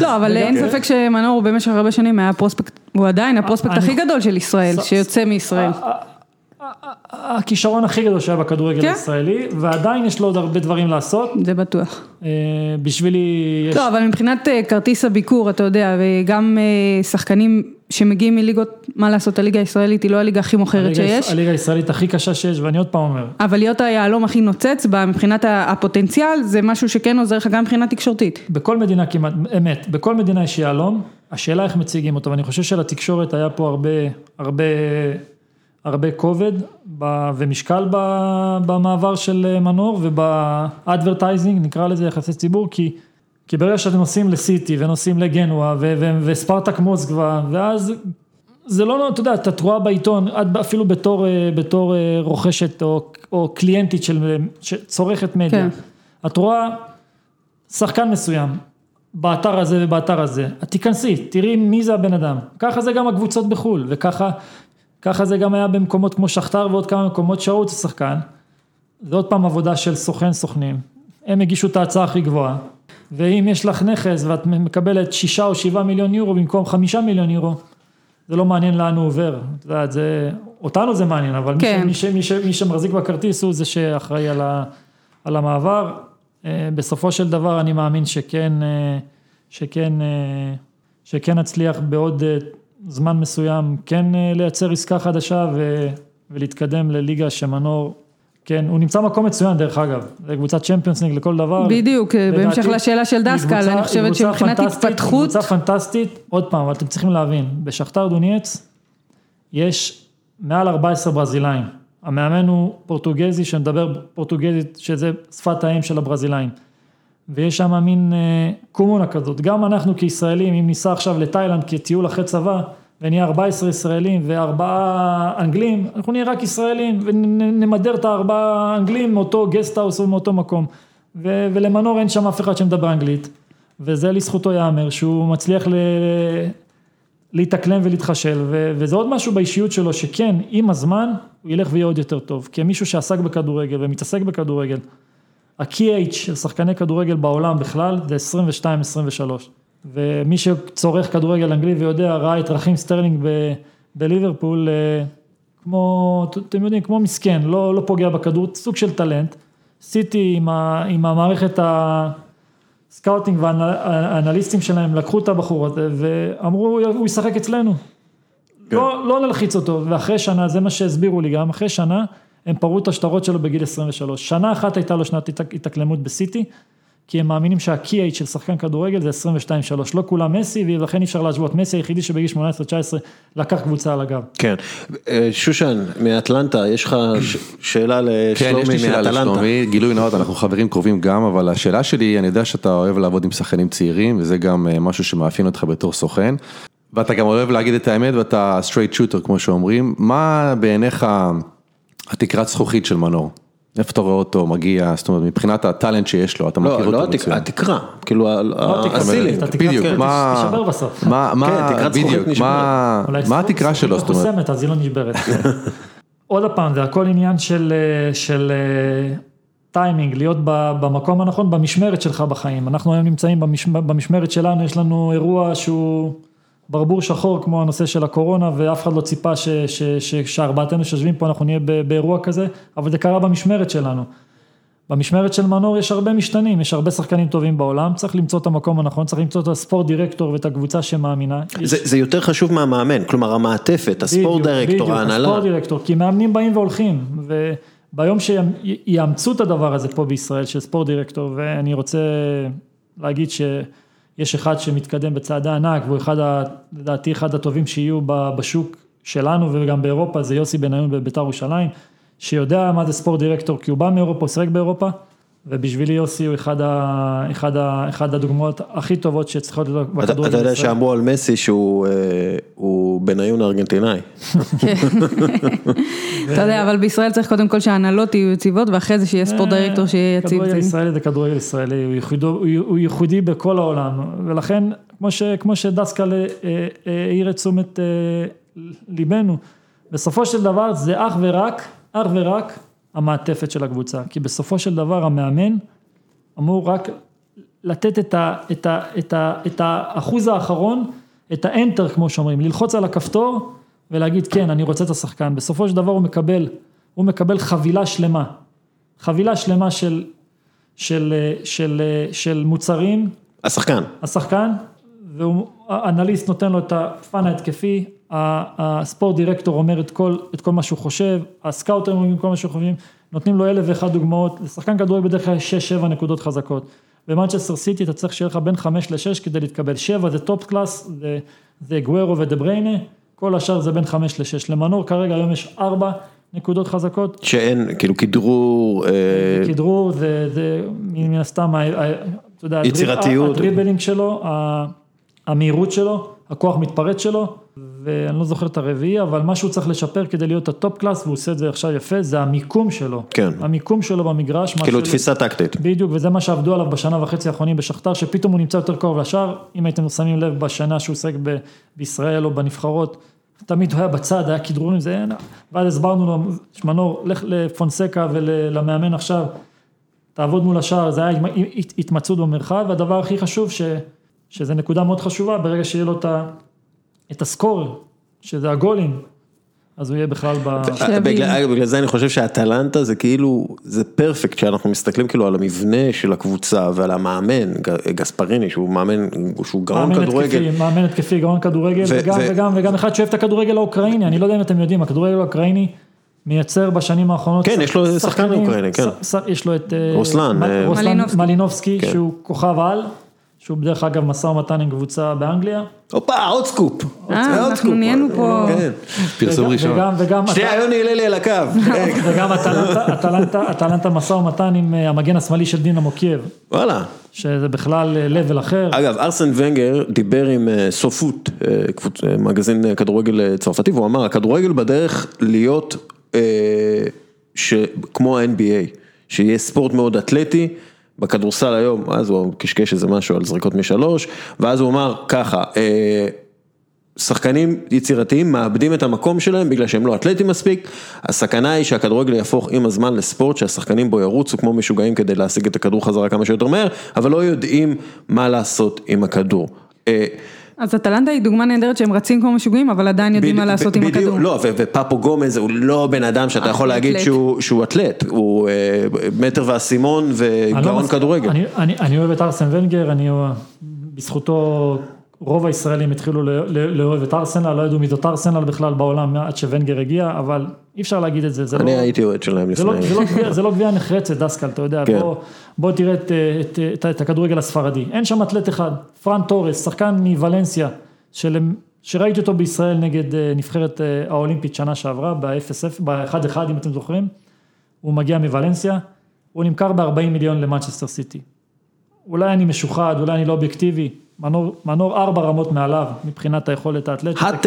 S2: לא, אבל אין ספק שמנור במשך הרבה שנים היה הפרוספקט, הוא עדיין הפרוספקט הכי גדול של ישראל, שיוצא מישראל.
S4: הכישרון הכי גדול שהיה בכדורגל
S2: כן.
S4: הישראלי, ועדיין יש לו עוד הרבה דברים לעשות,
S2: זה בטוח.
S4: אה, בשבילי יש...
S2: לא, אבל מבחינת אה, כרטיס הביקור, אתה יודע, וגם אה, שחקנים שמגיעים מליגות, מה לעשות, הליגה הישראלית היא לא הליגה הכי מוכרת
S4: הליגה-
S2: שיש,
S4: הליגה הישראלית הכי קשה שיש, ואני עוד פעם אומר,
S2: אבל להיות היהלום הכי נוצץ בה מבחינת הפוטנציאל, זה משהו שכן עוזר לך גם מבחינה תקשורתית.
S4: בכל מדינה כמעט, אמת, בכל מדינה יש יהלום, השאלה איך מציגים אותו, ואני חושב שלתקשורת היה פה הרבה, הרבה, הרבה כובד ב, ומשקל ב, במעבר של אה, מנור ובאדברטייזינג, נקרא לזה יחסי ציבור, כי, כי ברגע שאתם נוסעים לסיטי ונוסעים לגנואה ו, ו, וספרטק מוסקבה, ואז זה לא, אתה יודע, אתה תרועה בעיתון, את אפילו בתור, אה, בתור אה, רוכשת או, או קליינטית של, שצורכת מדיה,
S2: כן.
S4: את רואה שחקן מסוים, באתר הזה ובאתר הזה, את תיכנסי, תראי מי זה הבן אדם. ככה זה גם הקבוצות בחו"ל, וככה ככה זה גם היה במקומות כמו שכתר ועוד כמה מקומות את השחקן. זה עוד פעם עבודה של סוכן סוכנים. הם הגישו את ההצעה הכי גבוהה, ואם יש לך נכס ואת מקבלת שישה או שבעה מיליון יורו במקום חמישה מיליון יורו, זה לא מעניין לאן הוא עובר, את יודעת, זה, אותנו זה מעניין, אבל
S2: כן.
S4: מי, ש, מי, ש, מי, שמחזיק בכרטיס הוא זה שאחראי על, ה, על המעבר. אה, בסופו של דבר אני מאמין שכן, אה, שכן, אה, שכן נצליח בעוד זמן מסוים כן לייצר עסקה חדשה ו, ולהתקדם לליגה שמנור, כן, הוא נמצא במקום מצוין דרך אגב, זה קבוצת צ'מפיונס ליג לכל דבר.
S2: בדיוק, בהמשך לשאלה של דסקל, אני חושבת שמבחינת התפתחות,
S4: קבוצה פנטסטית, עוד פעם, אבל אתם צריכים להבין, בשכתר דונייץ יש מעל 14 ברזילאים. המאמן הוא פורטוגזי שמדבר פורטוגזית, שזה שפת האם של הברזילאים. ויש שם מין אה, קומונה כזאת, גם אנחנו כישראלים, אם ניסע עכשיו לתאילנד כטיול אחרי צבא, ונהיה 14 ישראלים וארבעה אנגלים, אנחנו נהיה רק ישראלים ונמדר את הארבעה האנגלים מאותו גסטהאוס או מאותו מקום. ו- ולמנור אין שם אף אחד שמדבר אנגלית, וזה לזכותו ייאמר, שהוא מצליח ל... להתאקלם ולהתחשל, ו- וזה עוד משהו באישיות שלו, שכן, עם הזמן, הוא ילך ויהיה עוד יותר טוב. כמישהו שעסק בכדורגל ומתעסק בכדורגל, ה-KH של שחקני כדורגל בעולם בכלל, זה 22-23. ומי שצורך כדורגל אנגלי ויודע, ראה את רחים סטרלינג ב- בליברפול, אה, כמו, אתם יודעים, כמו מסכן, לא, לא פוגע בכדור, סוג של talent. סיטי עם, ה- עם המערכת ה... scouting והאנליסטים שלהם לקחו את הבחור הזה ואמרו הוא ישחק אצלנו. לא, לא נלחיץ אותו ואחרי שנה זה מה שהסבירו לי גם אחרי שנה הם פרעו את השטרות שלו בגיל 23 שנה אחת הייתה לו שנת התאק- התאקלמות בסיטי כי הם מאמינים שה-key של שחקן כדורגל זה 22-3 לא כולם מסי ולכן אי אפשר להשוות מסי היחידי שבגיל 18-19 לקח קבוצה על הגב.
S1: כן. אה, שושן, מאטלנטה, יש לך שאלה
S5: כן, יש לי
S1: לשלומי
S5: שאלה
S1: מאטלנטה.
S5: לשלומי, גילוי נאות, אנחנו חברים קרובים גם, אבל השאלה שלי, אני יודע שאתה אוהב לעבוד עם שחקנים צעירים, וזה גם אה, משהו שמאפיין אותך בתור סוכן, ואתה גם אוהב להגיד את האמת, ואתה straight shooter כמו שאומרים, מה בעיניך התקרת זכוכית של מנור? איפה אתה רואה אותו מגיע, זאת אומרת, מבחינת הטאלנט שיש לו, אתה מכיר
S1: לא,
S5: אותו
S1: לא התק-
S5: מצוין.
S1: התקרה, כאילו
S4: לא התקרה,
S1: הסילינג.
S4: אתה תקרת
S5: בדיוק, מה,
S4: תישבר בסוף.
S5: מה,
S1: כן,
S5: בדיוק,
S1: נשברת.
S5: מה,
S4: אולי
S5: התקרה שלו, זאת אומרת,
S4: מחוסמת, אז היא לא נשברת. עוד פעם, זה הכל עניין של, אה, של אה, טיימינג, להיות ב- במקום הנכון, במשמרת שלך בחיים. אנחנו היום נמצאים במש, במשמרת שלנו, יש לנו אירוע שהוא ברבור שחור, כמו הנושא של הקורונה, ואף אחד לא ציפה ש, ש, ש, שארבעתנו שיושבים פה, אנחנו נהיה באירוע כזה, אבל זה קרה במשמרת שלנו. במשמרת של מנור יש הרבה משתנים, יש הרבה שחקנים טובים בעולם, צריך למצוא את המקום הנכון, צריך למצוא את הספורט דירקטור ואת הקבוצה שמאמינה. יש-
S1: זה זה יותר חשוב מהמאמן, כלומר המעטפת, הספורט
S4: בדיוק,
S1: דירקטור,
S4: בדיוק,
S1: ההנהלה.
S4: הספורט דירקטור, כי מאמנים באים והולכים, וביום שיאמצו את הדבר הזה פה בישראל של ספורט דירקטור, ואני רוצה להגיד שיש אחד שמתקדם בצעדי ענק, והוא אחד, ה- לדעתי אחד הטובים שיהיו בשוק שלנו וגם באירופה, זה יוסי בניון בביתר ירושלים, שיודע מה זה ספורט דירקטור, כי הוא בא מאירופה, הוא שיחק באירופה. ובשבילי יוסי הוא אחד, ה, אחד, ה, אחד הדוגמאות הכי טובות שצריכות להיות
S1: אתה
S4: בכדורגל
S1: אתה יודע. שאמרו על מסי שהוא אה, בניון ארגנטינאי.
S2: אתה יודע, אבל בישראל צריך קודם כל שההנהלות יהיו יציבות, ואחרי זה שיהיה ספורט דירקטור שיהיה יציב.
S4: כדורגל ישראלי זה כדורגל ישראלי, הוא ייחודו- הוא הוא ייחודי בכל העולם, ולכן כמו ש- כמו שדסקל אה, אה, העיר את תשומת אה, ליבנו, בסופו של דבר זה אך ורק, אך ורק המעטפת של הקבוצה, כי בסופו של דבר המאמן אמור רק לתת את, ה, את, ה, את, ה, את האחוז האחרון, את האנטר כמו שאומרים, ללחוץ על הכפתור ולהגיד כן, אני רוצה את השחקן, בסופו של דבר הוא מקבל, הוא מקבל חבילה שלמה, חבילה שלמה של, של, של, של מוצרים,
S1: השחקן.
S4: השחקן, והאנליסט נותן לו את הפן ההתקפי, הספורט דירקטור אומר את כל, את כל מה שהוא חושב, הסקאוטר אומרים כל מה שהוא חושבים, נותנים לו אלף ואחת דוגמאות, לשחקן כדורגל בדרך כלל יש שש שבע נקודות חזקות. במנצ'סטר סיטי אתה צריך שיהיה לך בין חמש לשש כדי להתקבל, שבע זה top class, זה, זה אגוורו ודה בריינה, כל השאר זה בין חמש לשש. למנור כרגע היום יש ארבע נקודות חזקות,
S1: שאין, כאילו כדרור, אה,
S4: כדרור זה, זה מן הסתם, אתה יודע,
S1: יצירתיות.
S4: ה dribbling שלו, המהירות שלו, הכוח מתפרץ שלו, ואני לא זוכר את הרביעי, אבל מה שהוא צריך לשפר כדי להיות ה top class, והוא עושה את זה עכשיו יפה, זה המיקום שלו.
S1: כן.
S4: המיקום שלו במגרש.
S1: כאילו תפיסה טקטית.
S4: בדיוק, וזה מה שעבדו עליו בשנה וחצי האחרונים בשכתר, שפתאום הוא נמצא יותר קרוב לשער, אם הייתם שמים לב בשנה שהוא שיחק ב- בישראל או בנבחרות, תמיד הוא היה בצד, היה כדרונים, זה ואז הסברנו לו, שמנור, לך לפונסקה ולמאמן עכשיו, תעבוד מול השער, זה היה הת- התמצאות במרחב, והדבר הכי חשוב, ש, שזה נקודה מאוד חשובה, ברגע שיהיה לו את, הסקור, שזה הגולים, אז הוא יהיה בכלל ב...
S1: בגלל בגלל זה אני חושב שהאטלנטה זה כאילו, זה פרפקט, כשאנחנו מסתכלים כאילו על המבנה של הקבוצה ועל המאמן, גספריני, שהוא מאמן, שהוא גאון
S4: מאמן
S1: כדורגל.
S4: התקפי, מאמן התקפי, גאון כדורגל,
S1: ו-
S4: וגם,
S1: ו-
S4: וגם, וגם אחד שאוהב את הכדורגל האוקראיני, אני לא יודע אם אתם יודעים, הכדורגל האוקראיני מייצר בשנים האחרונות,
S1: כן, יש לו שחקן
S4: שחקנים,
S1: אוקראיני, כן.
S4: יש לו את אה,
S1: רוסלן, אה,
S4: רוסלן
S2: מלינובסקי.
S4: מלינובסקי,
S1: כן.
S4: שהוא כוכב על, שהוא בדרך אגב משא ומתן עם קבוצה באנגליה,
S1: הופה, עוד סקופ.
S2: אה, אנחנו. נהיינו פה.
S1: כן.
S5: פרסום ראשון.
S1: שנייה, יוני לי על הקו.
S4: וגם אטלנטה, משא ומתן עם אה, המגן השמאלי של דינמו קייב,
S1: וואלה.
S4: שזה בכלל אה, level אחר.
S1: אגב, ארסן ונגר דיבר עם אה, סופוט, אה, אה, מגזין אה, כדורגל אה, צרפתי, והוא אמר, הכדורגל בדרך להיות אה, ש- כמו ה-NBA, שיהיה ספורט מאוד אתלטי, בכדורסל היום, אז הוא קשקש איזה משהו על זריקות משלוש, ואז הוא אמר ככה, אה, שחקנים יצירתיים מאבדים את המקום שלהם בגלל שהם לא אתלטים מספיק, הסכנה היא שהכדורגל יהפוך עם הזמן לספורט שהשחקנים בו ירוצו כמו משוגעים כדי להשיג את הכדור חזרה כמה שיותר מהר, אבל לא יודעים מה לעשות עם הכדור. אה,
S2: אז אטלנטה היא דוגמה נהדרת שהם רצים כמו משוגעים, אבל עדיין יודעים מה לעשות עם הכדור.
S1: לא, ופפו גומז הוא לא בן אדם שאתה יכול להגיד. שהוא אתלט, הוא אה, מטר ואסימון
S4: אני לא
S1: וגאון כדורגל.
S4: אני, אוהב את ארסן ונגר, אני, בזכותו רוב הישראלים התחילו לא- לא- לאהוב את ארסנל, לא ידעו מי זאת ארסנל בכלל בעולם עד שוונגר הגיע, אבל אי אפשר להגיד את זה, זה
S1: אני
S4: לא...
S1: הייתי אוהד שלהם
S4: זה לא,
S1: לפני.
S4: זה, לא גביע, לא נחרצת, דסקל, אתה יודע,
S1: כן.
S4: בוא, בוא תראה את, את, את, את הכדורגל הספרדי, אין שם אתלט אחד, פרן תורס, שחקן מוולנסיה, של, שראיתי אותו בישראל נגד אה, נבחרת אה, האולימפית שנה שעברה, ב-0-0, ב-1-1 אם אתם זוכרים, הוא מגיע מוולנסיה, הוא נמכר ב-40 מיליון למנצ'סטר סיטי. אולי אני משוחד, אולי אני לא אובייקטיבי, מנור, מנור ארבע רמות מעליו מבחינת היכולת האתלטית.
S1: Hot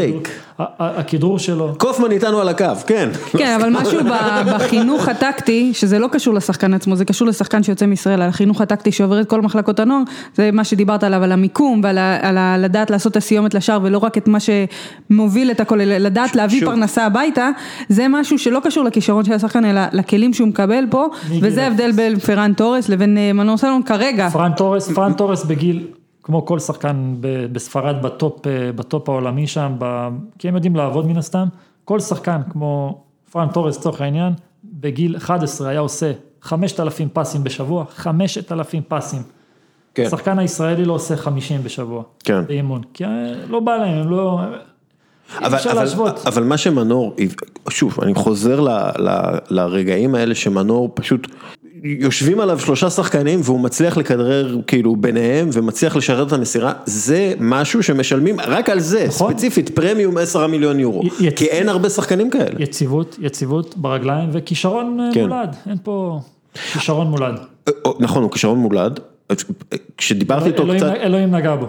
S4: הכדרור- שלו.
S1: קופמן איתנו על הקו, כן.
S2: כן, אבל משהו ב- בחינוך הטקטי, שזה לא קשור לשחקן עצמו, זה קשור לשחקן שיוצא מישראל, על החינוך הטקטי שעובר את כל מחלקות הנוער, זה מה שדיברת עליו, על המיקום ועל ה- על ה- לדעת לעשות את הסיומת לשער, ולא רק את מה שמוביל את הכל, אלא לדעת להביא
S1: שוב.
S2: פרנסה הביתה, זה משהו שלא קשור לכישרון של השחקן, אלא לכלים שהוא מקבל פה, וזה. ההבדל בין פרן תורס לבין אה, מנור סלון כרגע.
S4: פרן תורס, פרן תורס בגיל, כמו כל שחקן בספרד ב top, אה, ב top העולמי שם, ב- כי הם יודעים לעבוד מן הסתם, כל שחקן כמו פרן תורס לצורך העניין, בגיל 11 היה עושה 5,000 פסים בשבוע, 5,000 פסים.
S1: כן.
S4: השחקן הישראלי לא עושה 50 בשבוע,
S1: כן.
S4: באימון, כי אה, לא בא להם, הם לא,
S1: אבל, אבל,
S4: להשוות.
S1: אבל מה שמנור, שוב, אני חוזר ל, ל, לרגעים האלה שמנור פשוט יושבים עליו שלושה שחקנים והוא מצליח לכדרר כאילו ביניהם ומצליח לשרת את המסירה, זה משהו שמשלמים רק על זה,
S4: נכון.
S1: ספציפית פרמיום 10 מיליון יורו,
S4: י- יצ-
S1: כי אין הרבה שחקנים כאלה.
S4: יציבות, יציבות ברגליים וכישרון אה,
S1: כן.
S4: מולד, אין פה כישרון מולד.
S1: אה, נכון, הוא כישרון מולד, כשדיברתי איתו
S4: אלוהים-
S1: קצת,
S4: אלוהים נגע בו.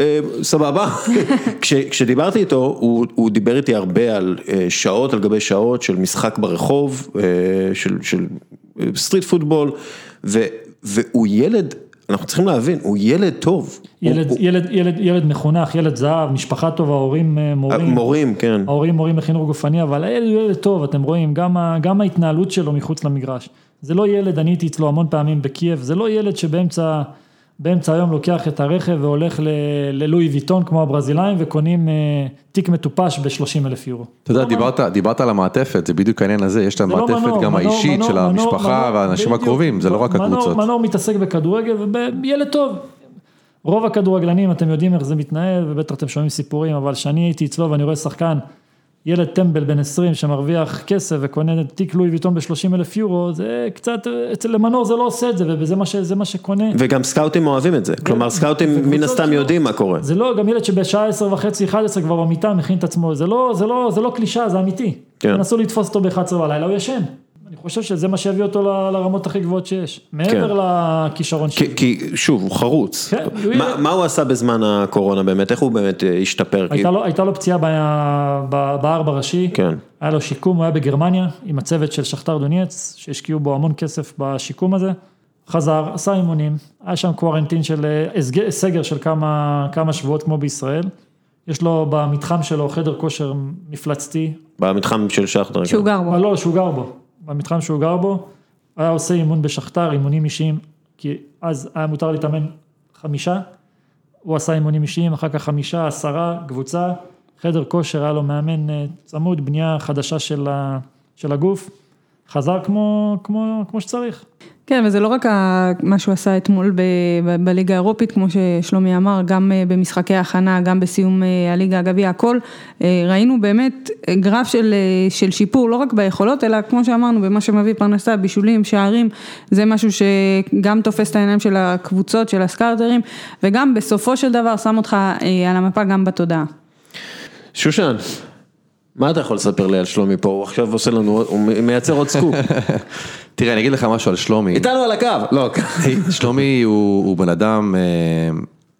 S1: אה, סבבה, כש, כשדיברתי איתו, הוא, דיבר איתי הרבה על אה, שעות על גבי שעות של משחק ברחוב, אה, של, street football, והוא ילד, אנחנו צריכים להבין, הוא ילד טוב.
S4: ילד, מחונך, ילד זהב, משפחה טובה, הורים מורים.
S1: מורים, כן.
S4: ההורים מורים לחינוך גופני, אבל הילד הוא ילד טוב, אתם רואים, גם ההתנהלות שלו מחוץ למגרש. זה לא ילד, אני הייתי אצלו המון פעמים בקייב, זה לא ילד שבאמצע באמצע היום לוקח את הרכב והולך ללואי ויטון כמו הברזילאים וקונים אה, תיק מטופש ב-30 אלף יורו.
S5: אתה יודע, דיברת, דיברת על המעטפת, זה בדיוק העניין הזה, יש את
S4: לא
S5: המעטפת גם האישית של המשפחה והאנשים. הקרובים, זה לא רק הקבוצות.
S4: מנור מתעסק בכדורגל וילד טוב. רוב הכדורגלנים, אתם יודעים איך זה מתנהל, ובטח אתם שומעים סיפורים, אבל כשאני הייתי אצלו ואני רואה שחקן, ילד טמבל בן 20 שמרוויח כסף וקונה תיק לואי ויטון ב-30 אלף יורו, זה קצת, אצל למנור זה לא עושה את זה, וזה מה, ש- זה מה שקונה.
S1: וגם סקאוטים אוהבים את זה, כלומר סקאוטים מן הסתם יודעים מה קורה.
S4: זה לא, גם ילד שבשעה 10 וחצי, 11 כבר במיטה מכין את עצמו, זה לא, זה לא, זה לא קלישאה, זה אמיתי.
S1: כן.
S4: תנסו לתפוס אותו ב-11 בלילה, הוא ישן. חושב שזה מה שיביא אותו ל- לרמות הכי גבוהות שיש. מעבר לכישרון שלו.
S1: כי, כי שוב, הוא חרוץ.
S4: כן, הוא
S1: מה, הוא עשה בזמן הקורונה באמת? איך הוא באמת אה, השתפר? כי-
S4: הייתה לו, הייתה לו פציעה ב- ב- בהר בראשי,
S1: כן. היה
S4: היה לו שיקום, הוא היה בגרמניה עם הצוות של שכתר דונייץ, שהשקיעו בו המון כסף בשיקום הזה, חזר, עשה אימונים, היה שם קוורנטין של אה, הסג- סגר של כמה, כמה שבועות כמו בישראל, יש לו במתחם שלו חדר כושר מפלצתי,
S1: במתחם של שחטר.
S2: שהוא גר בו.
S4: אבל לא, שהוא גר בו, במתחם שהוא גר בו, היה עושה אימון בשכתר, אימונים אישיים, כי אז היה מותר להתאמן חמישה, הוא עשה אימונים אישיים, אחר כך חמישה, עשרה, קבוצה, חדר כושר, היה לו מאמן אה, צמוד, בנייה חדשה של, ה, של הגוף, חזר כמו, כמו, כמו שצריך.
S2: כן, וזה לא רק מה שהוא עשה אתמול בליגה האירופית, כמו ששלומי אמר, גם אה, במשחקי ההכנה, גם בסיום אה, הליגה הגביע, הכל, אה, ראינו באמת גרף של, של שיפור, לא רק ביכולות, אלא כמו שאמרנו, במה שמביא פרנסה, בישולים, שערים, זה משהו שגם תופס את העיניים של הקבוצות, של הסקארטרים, וגם בסופו של דבר שם אותך על המפה גם בתודעה.
S1: שושן, מה אתה יכול לספר לי על שלומי פה? הוא עכשיו עושה לנו, הוא מייצר עוד סקופ.
S5: תראה, אני אגיד לך משהו על שלומי.
S1: איתנו על הקו, לא,
S5: שלומי הוא, בן אדם אה,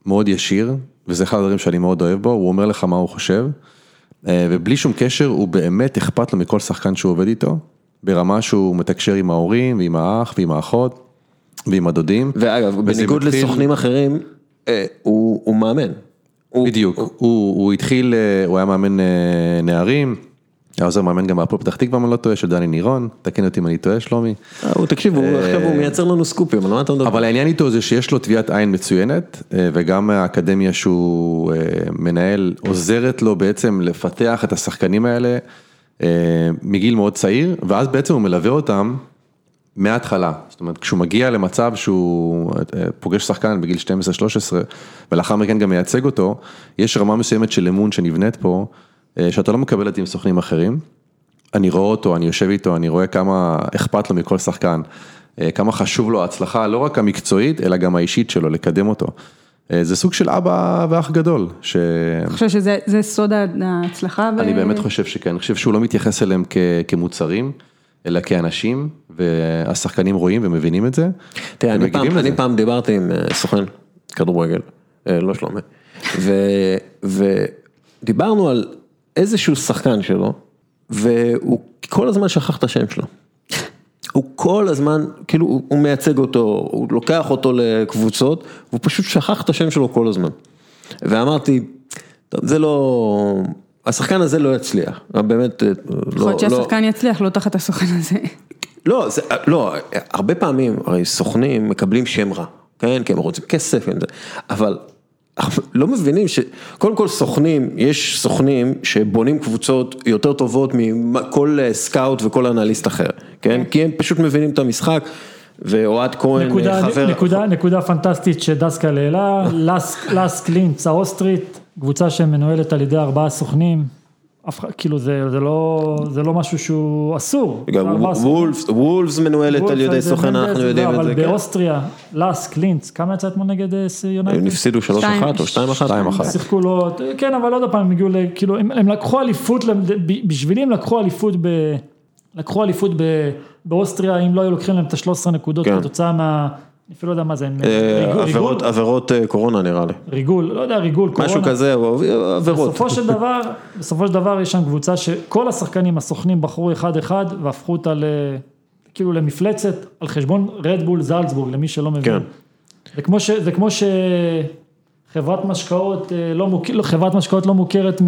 S5: מאוד ישיר, וזה אחד הדברים שאני מאוד אוהב בו, הוא אומר לך מה הוא חושב, אה, ובלי שום קשר, הוא באמת אכפת לו מכל שחקן שהוא עובד איתו, ברמה שהוא מתקשר עם ההורים, ועם האח, ועם האחות, ועם הדודים.
S1: ואגב, בניגוד
S5: מתחיל-
S1: לסוכנים אחרים, אה, הוא הוא מאמן. הוא-
S5: בדיוק, הוא, הוא התחיל, אה, הוא היה מאמן אה, נערים, היה עוזר מאמן גם בהפועל פתח תקווה, אם אני לא טועה, של דני נירון, תקן אותי אם אני טועה, שלומי.
S1: אה, הוא, תקשיב, הוא עכשיו הוא מייצר לנו סקופים, על מה אתה מדבר?
S5: אבל העניין איתו זה שיש לו טביעת עין מצוינת, וגם האקדמיה שהוא מנהל עוזרת לו בעצם לפתח את השחקנים האלה מגיל מאוד צעיר, ואז בעצם הוא מלווה אותם מההתחלה. זאת אומרת, כשהוא מגיע למצב שהוא אה, פוגש שחקן בגיל 12-13, ולאחר מכן גם מייצג אותו, יש רמה מסוימת של אמון שנבנית פה, אה, שאתה לא מקבל את זה עם סוכנים אחרים. אני רואה אותו, אני יושב איתו, אני רואה כמה אכפת לו מכל שחקן, אה, כמה חשוב לו ההצלחה, לא רק המקצועית, אלא גם האישית שלו, לקדם אותו. זה סוג של אבא ואח גדול,
S2: אני חושבת שזה זה סוד ההצלחה. ו-
S5: באמת חושב שכן, אני חושב שהוא לא מתייחס אליהם כ, כמוצרים, אלא כאנשים, והשחקנים רואים ומבינים את זה.
S1: תראה, אני פעם. אני פעם דיברתי עם אה, סוכן כדורגל, אה, לא שלומי, ודיברנו על איזשהו שחקן שלו, והוא כל הזמן שכח את השם שלו. הוא כל הזמן, כאילו, הוא הוא מייצג אותו, הוא לוקח אותו לקבוצות, והוא פשוט שכח את השם שלו כל הזמן. ואמרתי, טוב, זה לא, השחקן הזה לא יצליח, באמת, אה,
S2: יכול
S1: לא,
S2: להיות
S1: לא,
S2: שהשחקן יצליח, לא תחת הסוכן הזה.
S1: לא, זה, לא, הרבה פעמים, הרי סוכנים מקבלים שם רע, כן, כי הם רוצים כסף, כן, אבל לא מבינים ש... קודם כל סוכנים, יש סוכנים שבונים קבוצות יותר טובות מכל אה, סקאוט וכל אנליסט אחר, כן? כי הם פשוט מבינים את המשחק, ואוהד כהן,
S4: נקודה,
S1: אה, חבר...
S4: נקודה, נקודה פנטסטית שדסקל העלה, לסק, לסק לינץ האוסטרית, קבוצה שמנוהלת על ידי ארבעה סוכנים, אף, אחד- כאילו זה, זה, לא, זה לא משהו שהוא אסור.
S1: גם. וולפס, וולפס מנוהלת על ידי סוכן, אנחנו יודעים את זה,
S4: אבל
S1: כן?
S4: באוסטריה, לסק לינץ, כמה יצא אתמול נגד אה,
S1: הם
S4: יונייטד?
S1: הפסידו 3-1 או 2-1?
S5: 2-1.
S4: שיחקו לו, כן אבל עוד פעם הם הגיעו, כאילו הם, הם לקחו אליפות, בשבילי הם לקחו אליפות, ב, לקחו אליפות באוסטריה, אם לא היו לוקחים להם את ה-13 נקודות
S1: כן.
S4: כתוצאה מה, אפילו לא יודע מה זה,
S1: אה, עבירות- עבירות אה, קורונה נראה לי,
S4: ריגול, לא יודע, ריגול, קורונה.
S1: משהו כזה, או- עבירות.
S4: בסופו של דבר, בסופו של דבר יש שם קבוצה שכל השחקנים הסוכנים בחרו אחד אחד והפכו אותה ל... כאילו למפלצת על חשבון רדבול זלצבורג, למי שלא מבין.
S1: כן.
S4: זה כמו, ש, זה כמו שחברת משקאות אה, לא מוכרת, חברת משקאות לא מוכרת מ...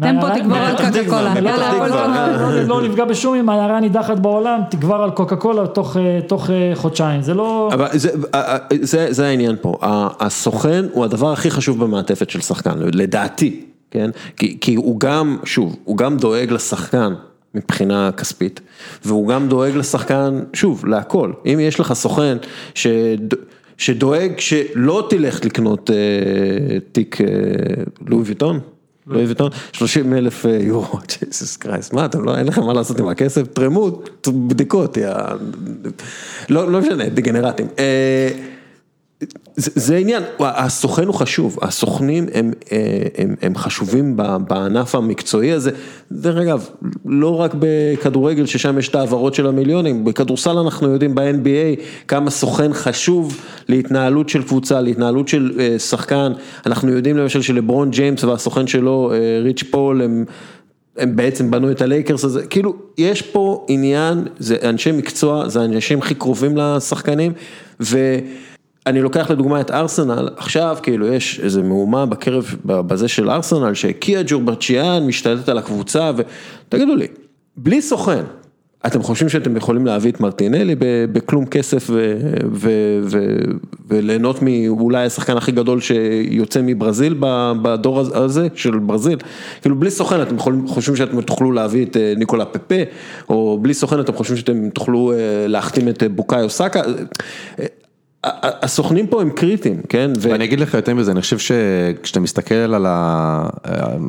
S2: טמפו תגבור על קוקה קולה. יאללה, הכל
S1: תקווה.
S2: טוב.
S4: לא, לא נפגע בשום עם העיירה הנידחת בעולם, תגבר על קוקה קולה תוך, אה, אה, חודשיים, זה לא...
S1: אבל זה, אה, העניין פה, הסוכן הוא הדבר הכי חשוב במעטפת של שחקן, לדעתי, כן? כי, כי הוא גם, שוב, הוא גם דואג לשחקן מבחינה כספית, והוא גם דואג לשחקן, שוב, להכל. אם יש לך סוכן שד, שדואג שלא תלך לקנות אה, תיק אה, לואי ויטון, לואי ויטון, 30 אלף אה, יורו, ג'ייסוס קרייסט, מה אתם לא, אין לכם מה לעשות עם הכסף, תרמו בדיקות. לא, לא משנה, דגנרטים. זה, עניין, הסוכן הוא חשוב, הסוכנים הם, אה, הם, הם חשובים בענף המקצועי הזה, דרך אגב, לא רק בכדורגל ששם יש את ההעברות של המיליונים, בכדורסל אנחנו יודעים ב-NBA כמה סוכן חשוב להתנהלות של קבוצה, להתנהלות של אה, שחקן, אנחנו יודעים למשל שלברון ג'יימס והסוכן שלו, אה, ריץ' פול, הם... הם בעצם בנו את הלייקרס הזה, כאילו, יש פה עניין, זה אנשי מקצוע, זה האנשים הכי קרובים לשחקנים, ואני לוקח לדוגמה את ארסנל, עכשיו כאילו יש איזה מהומה בקרב, בזה של ארסנל, שקיה ג'ורבצ'יאן משתלטת על הקבוצה, ותגידו לי, בלי סוכן, אתם חושבים שאתם יכולים להביא את מרטינלי בכלום כסף ו- ו- ו- וליהנות מאולי השחקן הכי גדול שיוצא מברזיל בדור הזה של ברזיל, כאילו בלי סוכן אתם חושבים שאתם תוכלו להביא את אה, ניקולה פפה, או בלי סוכן אתם חושבים שאתם תוכלו אה, להחתים את אה, בוקאיו סאקה, הסוכנים פה הם קריטיים, כן?
S5: ואני אגיד לך יותר מזה, אני חושב שכשאתה מסתכל על ה...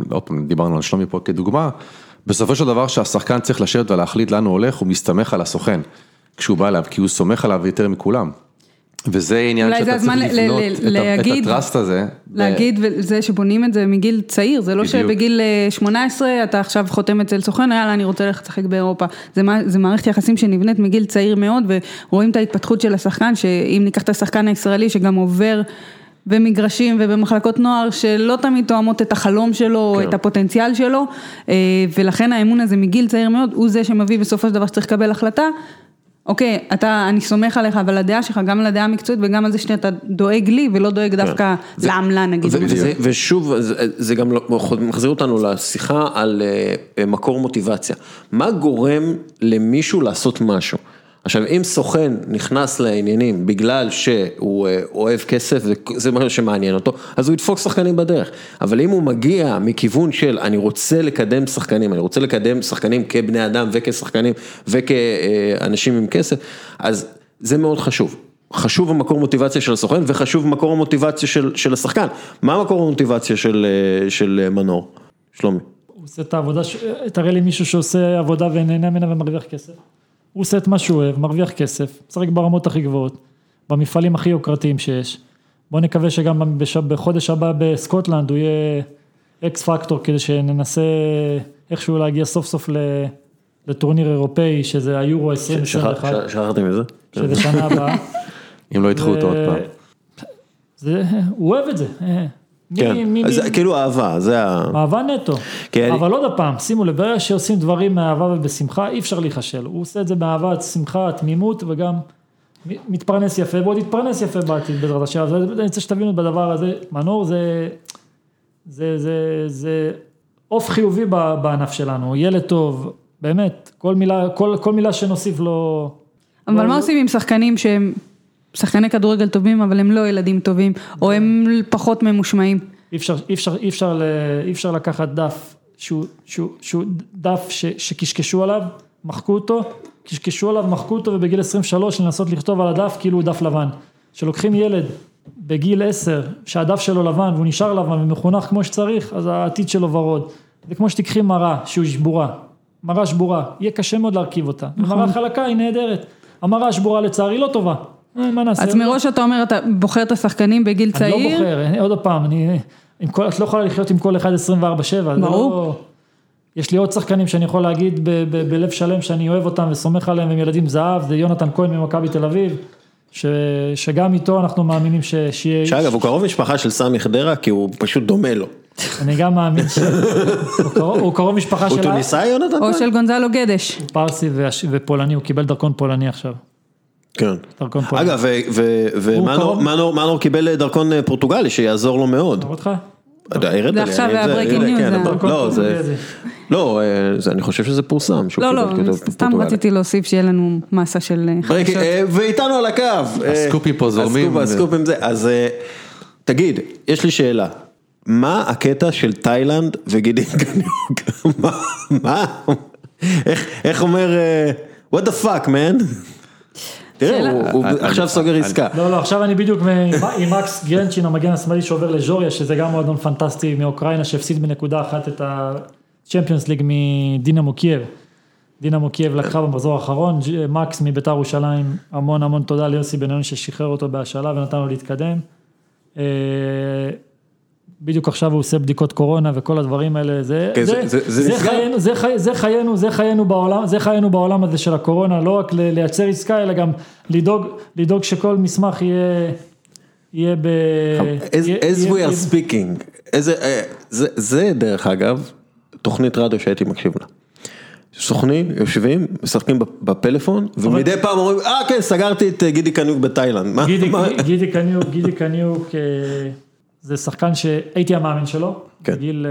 S5: עוד פעם, דיברנו על שלומי פה כדוגמה, בסופו של דבר שהשחקן צריך לשבת ולהחליט לאן הוא הולך, הוא מסתמך על הסוכן, כשהוא בא אליו, כי הוא סומך עליו יותר מכולם. וזה עניין
S2: זה
S5: שאתה צריך
S2: ל-
S5: לבנות
S2: ל-
S5: את ה- את
S2: להגיד-
S5: הטראסט הזה.
S2: להגיד וזה שבונים את זה מגיל צעיר, זה לא
S5: בדיוק.
S2: שבגיל אה, 18 אתה עכשיו חותם אצל סוכן, יאללה אני רוצה ללכת לשחק באירופה. זה זה מערכת יחסים שנבנית מגיל צעיר מאוד ורואים את ההתפתחות של השחקן, שאם ניקח את השחקן הישראלי שגם עובר במגרשים ובמחלקות נוער שלא תמיד תואמות את החלום שלו
S1: כן.
S2: את הפוטנציאל שלו, אה, ולכן האמון הזה מגיל צעיר מאוד הוא זה שמביא בסופו של דבר שצריך לקבל החלטה. אוקיי, אתה, אני סומך עליך, אבל הדעה שלך, גם על הדעה המקצועית וגם על זה שאתה דואג לי ולא דואג דווקא
S1: זה-
S2: לעמלה נגיד.
S1: ו- וזה- ושוב, זה- זה גם לא- מחזיר אותנו לשיחה על אה, מקור מוטיבציה. מה גורם למישהו לעשות משהו? עכשיו, אם סוכן נכנס לעניינים בגלל שהוא אה, אוהב כסף וזה מה שמעניין אותו, אז הוא ידפוק שחקנים בדרך. אבל אם הוא מגיע מכיוון של אני רוצה לקדם שחקנים, אני רוצה לקדם שחקנים כבני אדם וכשחקנים וכאנשים עם כסף, אז זה מאוד חשוב. חשוב המקור מוטיבציה של הסוכן וחשוב מקור המוטיבציה של, של השחקן. מה מקור המוטיבציה של, אה, של אה, מנור? שלומי.
S4: הוא עושה את העבודה, תראה לי מישהו שעושה עבודה ונהנה ממנה ומרוויח כסף. הוא עושה את מה שהוא אוהב, מרוויח כסף, משחק ברמות הכי גבוהות, במפעלים הכי יוקרתיים שיש. בוא נקווה שגם בש- בחודש הבא בסקוטלנד הוא יהיה אקס פקטור כדי שננסה איכשהו להגיע סוף סוף ל- לטורניר אירופאי שזה היורו 2021,
S1: שכח- שכחתי מזה.
S4: שזה שנה הבאה.
S5: אם לא ידחו אותו עוד פעם.
S4: זה, הוא אוהב את זה. מי-
S1: כן,
S4: מי-
S1: אז
S4: מי-
S1: כאילו אהבה, זה ה...
S4: אהבה נטו,
S1: כן.
S4: אבל עוד פעם, שימו לב, ברגע שעושים דברים מאהבה ובשמחה, אי אפשר להיכשל, הוא עושה את זה באהבה, שמחה, תמימות וגם מתפרנס יפה, ועוד יתפרנס יפה בעתיד בעזרת השם, אז אני רוצה שתבינו בדבר הזה, מנור זה, זה, זה, זה עוף חיובי בענף שלנו, ילד טוב, באמת, כל מילה, כל, כל מילה שנוסיף לו,
S2: אבל
S4: לא-
S2: מה עושים עם שחקנים שהם שחקני כדורגל טובים, אבל הם לא ילדים טובים, או הם פחות ממושמעים?
S4: אי אפשר, אי אפשר, אי אפשר, ל- אי אפשר לקחת דף שהוא, שהוא, שהוא דף ש, שקשקשו עליו, מחקו אותו, קשקשו עליו, מחקו אותו ובגיל 23 לנסות לכתוב על הדף כאילו הוא דף לבן. שלוקחים ילד בגיל 10 שהדף שלו לבן והוא נשאר לבן ומחונך כמו שצריך, אז העתיד שלו ורוד. זה כמו שתיקחי מראה שהיא שבורה, מראה שבורה, יהיה קשה מאוד להרכיב אותה.
S2: נכון.
S4: מראה חלקה היא נהדרת, המראה השבורה לצערי לא טובה. אה, מה נעשה?
S2: אז מראש אתה אומר, אתה בוחר את השחקנים בגיל
S4: אני לא
S2: צעיר,
S4: בוחר, עוד פעם, אני, עם כל, את לא יכולה לחיות עם כל אחד 24-7, זה
S2: ברור.
S4: לא... יש לי עוד שחקנים שאני יכול להגיד ב, ב, בלב שלם שאני אוהב אותם וסומך עליהם, הם ילדים זהב, זה יונתן כהן ממכבי תל אביב, ש, שגם איתו אנחנו מאמינים ש, שיהיה...
S1: שאגב, הוא קרוב משפחה של סמי חדרה, כי הוא פשוט דומה לו.
S4: אני גם מאמין ש... הוא, קרוב, הוא קרוב משפחה
S1: הוא
S4: של
S1: טוניסאי יונתן?
S2: או? של גונזלו גדש.
S4: פרסי והש- ופולני, הוא קיבל דרכון פולני עכשיו.
S1: כן.
S4: דרכון פולני.
S1: אגב, ו- ו- ומנור קיבל דרכון אה, פורטוגלי שיעזור לו מאוד.
S4: אותך?
S1: הראת לי,
S2: עכשיו
S1: אני-
S2: היה breaking
S1: כן,
S2: אה.
S1: לא. לא, אה, זה- אני חושב שזה פורסם.
S2: לא, לא, סתם. רציתי להוסיף שיהיה לנו מסה של אה, חדשות.
S1: אה, ואיתנו על הקו. אה,
S5: הסקופים פה זורמים.
S1: הסקופ- הסקופים זה, אז אה, תגיד, יש לי שאלה. מה הקטע של תאילנד וגידי גניוק? מה? מה? איך- אומר, אה, what the fuck man? תראה. הוא- עכשיו סוגר עסקה.
S4: לא, לא, עכשיו אני בדיוק עם- מקס גרצ'קין, המגן השמאלי שעובר לזוריה, שזה גם מועדון פנטסטי מאוקראינה, שהפסיד בנקודה אחת את ה-Champions League מדינמו קייב. דינמו קייב לקחה במחזור האחרון, מקס מביתר ירושלים, המון המון תודה ליוסי בניון ששחרר אותו בהשאלה ונתן לו להתקדם. בדיוק עכשיו הוא עושה בדיקות קורונה וכל הדברים האלה, זה,
S1: כן, זה- זה- זה נסגר?
S4: חיינו, זה, חי, זה חיינו, זה חיינו בעולם, זה חיינו בעולם הזה של הקורונה, לא רק לייצר עסקה, אלא גם לדאוג, לדאוג שכל מסמך יהיה, יהיה ב...
S1: As
S4: יהיה-
S1: as we are speaking, איזה, אה, זה- זה דרך אגב, תוכנית רדיו שהייתי מקשיב לה. סוכנים יושבים, משחקים בפלאפון, ומדי פעם אומרים, אה כן, סגרתי את אה, גידי קניוק בתאילנד.
S4: גידי קניוק, גידי קניוק, אה, זה שחקן שהייתי המאמן שלו,
S1: כן.
S4: בגיל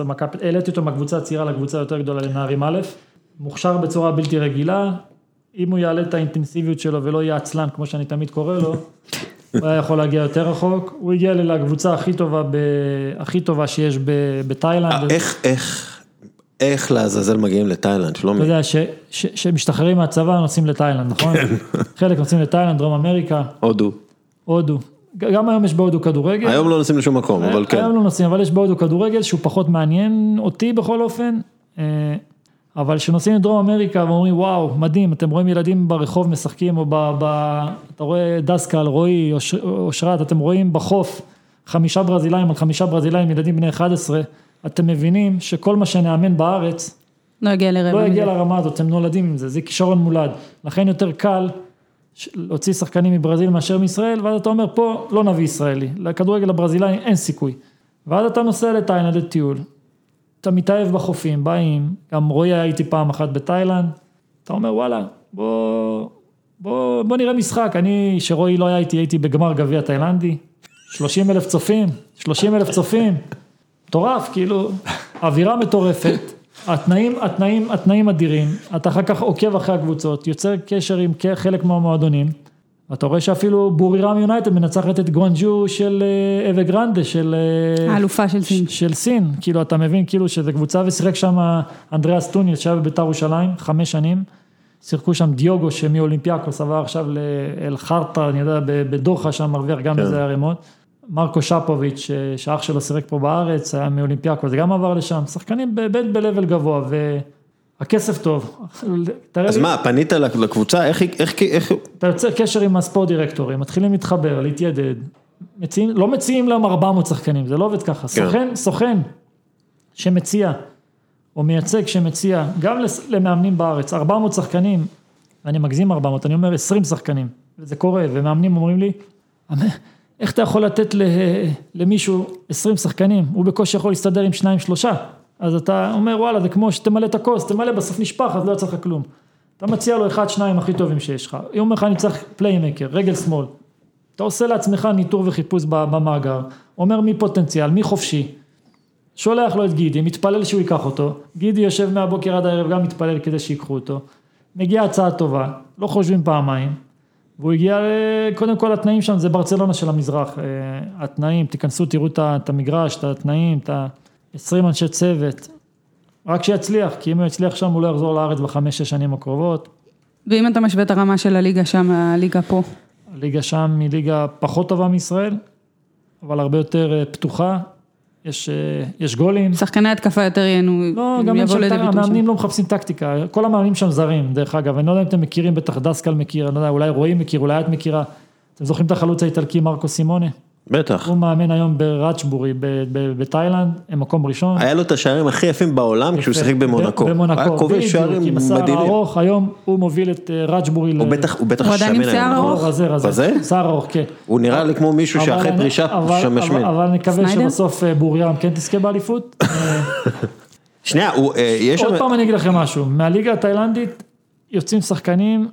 S4: 15-16 מכבי, העליתי אותו מהקבוצה הצעירה לקבוצה היותר גדולה לנערים א', מוכשר בצורה בלתי רגילה, אם הוא יעלה את האינטנסיביות שלו ולא יהיה עצלן, כמו שאני תמיד קורא לו, הוא היה יכול להגיע יותר רחוק, הוא הגיע לקבוצה הכי טובה, ב... הכי טובה שיש ב... בתאילנד.
S1: איך, איך, איך לעזאזל מגיעים לתאילנד,
S4: אתה
S1: שלומי?
S4: יודע, ש- ש- שמשתחררים מהצבא נוסעים לתאילנד, נכון? חלק נוסעים לתאילנד, דרום אמריקה,
S1: הודו.
S4: הודו. גם היום יש בהודו כדורגל.
S1: היום לא נוסעים לשום מקום, אבל כן.
S4: היום לא נוסעים, אבל יש בהודו כדורגל שהוא פחות מעניין אותי בכל אופן. אה, אבל כשנוסעים לדרום אמריקה ואומרים וואו, מדהים, אתם רואים ילדים ברחוב משחקים, או ב... ב אתה רואה דסקל, רועי, אוש- אושרת, אתם רואים בחוף חמישה ברזילאים על חמישה ברזילאים, ילדים בני 11, אתם מבינים שכל מה שנאמן בארץ,
S2: לא לרבע
S4: לא. יגיע לרמה הזאת, הם נולדים עם זה, זה כישרון מולד. לכן יותר קל להוציא שחקנים מברזיל מאשר מישראל, ואז אתה אומר פה לא נביא ישראלי, לכדורגל הברזילאי אין סיכוי. ואז אתה נוסע לתאילנד לטיול, אתה מתאהב בחופים, באים, גם רועי היה איתי פעם אחת בתאילנד, אתה אומר וואלה, בוא, בוא, בוא נראה משחק, אני, שרועי לא היה איתי, הייתי בגמר גביע תאילנדי, 30 אלף צופים, 30 אלף צופים, מטורף, כאילו, אווירה מטורפת, התנאים, התנאים, התנאים אדירים, אתה אחר כך עוקב אחרי הקבוצות, יוצר קשר עם חלק מהמועדונים, ואתה רואה שאפילו בורירם יונייטד מנצחת את גואנג'ו של אוורגרנדה, של... אה,
S2: האלופה של סין.
S4: של סין, כאילו אתה מבין כאילו שזה קבוצה ושיחק שם אנדריאס טוניס שהיה בביתר ירושלים, חמש שנים, שיחקו שם דיוגו שמאולימפיאקוס עבר עכשיו לאל חרטה, אני יודע, בדוחה שם מרוויח גם איזה ערימות, מרקו שצ'פוביץ' ש- שאח שלו שיחק פה בארץ, היה מאולימפיאקוס, גם עבר לשם, שחקנים באמת ב-level גבוה והכסף טוב,
S1: אז מה, פנית לקבוצה, איך, איך, איך,
S4: אתה יוצר קשר עם הספורט דירקטורים, מתחילים להתחבר, להתיידד, מציעים, לא מציעים להם 400 שחקנים, זה לא עובד ככה, סוכן, סוכן שמציע, או מייצג שמציע, גם למאמנים בארץ, 400 שחקנים, ואני מגזים 400, אני אומר 20 שחקנים, וזה קורה, ומאמנים אומרים לי, "אמ, איך אתה יכול לתת למישהו 20 שחקנים, הוא בקושי יכול להסתדר עם שניים שלושה, אז אתה אומר וואלה זה כמו שתמלא את הכוס, תמלא בסוף נשפך אז לא יצא לך כלום. אתה מציע לו אחד שניים הכי טובים שיש לך, הוא אומר לך אני צריך פליימקר, רגל שמאל, אתה עושה לעצמך ניטור וחיפוש במאגר, אומר מי פוטנציאל, מי חופשי, שולח לו את גידי, מתפלל שהוא ייקח אותו, גידי יושב מהבוקר עד הערב גם מתפלל כדי שיקחו אותו, מגיעה הצעה טובה, לא חושבים פעמיים, והוא הגיע, ל- קודם כל התנאים שם זה ברצלונה של המזרח, אה, התנאים, תיכנסו תראו את המגרש, את התנאים, את ה-20 אנשי צוות, רק שיצליח, כי אם הוא יצליח שם הוא לא יחזור לארץ בחמש-שש שנים הקרובות,
S2: ואם אתה משווה את הרמה של הליגה שם, הליגה פה,
S4: הליגה שם היא ליגה פחות טובה מישראל, אבל הרבה יותר אה, פתוחה, יש, אה, יש גולים.
S2: שחקני התקפה יותר ייהנו,
S4: לא, גם אין
S2: לידי ביטוי.
S4: המאמנים לא מחפשים טקטיקה, כל המאמנים שם זרים, דרך אגב, אני לא יודע אם אתם מכירים, בטח דסקל מכיר, אני לא יודע, אולי רועי מכיר, אולי את מכירה, אתם זוכרים את החלוץ האיטלקי מרקו סימונה?
S1: בטח.
S4: הוא מאמן היום בראצ'בורי בתאילנד, הם מקום ראשון.
S1: היה לו את השערים הכי יפים בעולם כשהוא שיחק במונקו.
S4: במונקו,
S1: היה כובש
S4: בדיוק,
S1: שערים
S4: עם השיער
S1: מדהימים.
S4: הארוך, היום הוא מוביל את אה, ראצ'בורי.
S1: הוא בטח, הוא בטח
S2: הוא עדיין עם
S1: שמן
S2: שיער
S1: היום, נכון?
S2: ארוך?
S4: רזה, רזה.
S1: רזה?
S4: שיער ארוך, כן.
S1: הוא נראה לי כמו מישהו שאחרי
S4: אני-
S1: פרישה שם
S4: אבל- נקווה
S2: סניידר?
S4: שבסוף אה, בוריאם כן תזכה באליפות. אה,
S1: שנייה, יש
S4: עוד. פעם אני אגיד לכם משהו, מהליגה התאילנדית יוצאים שחקנים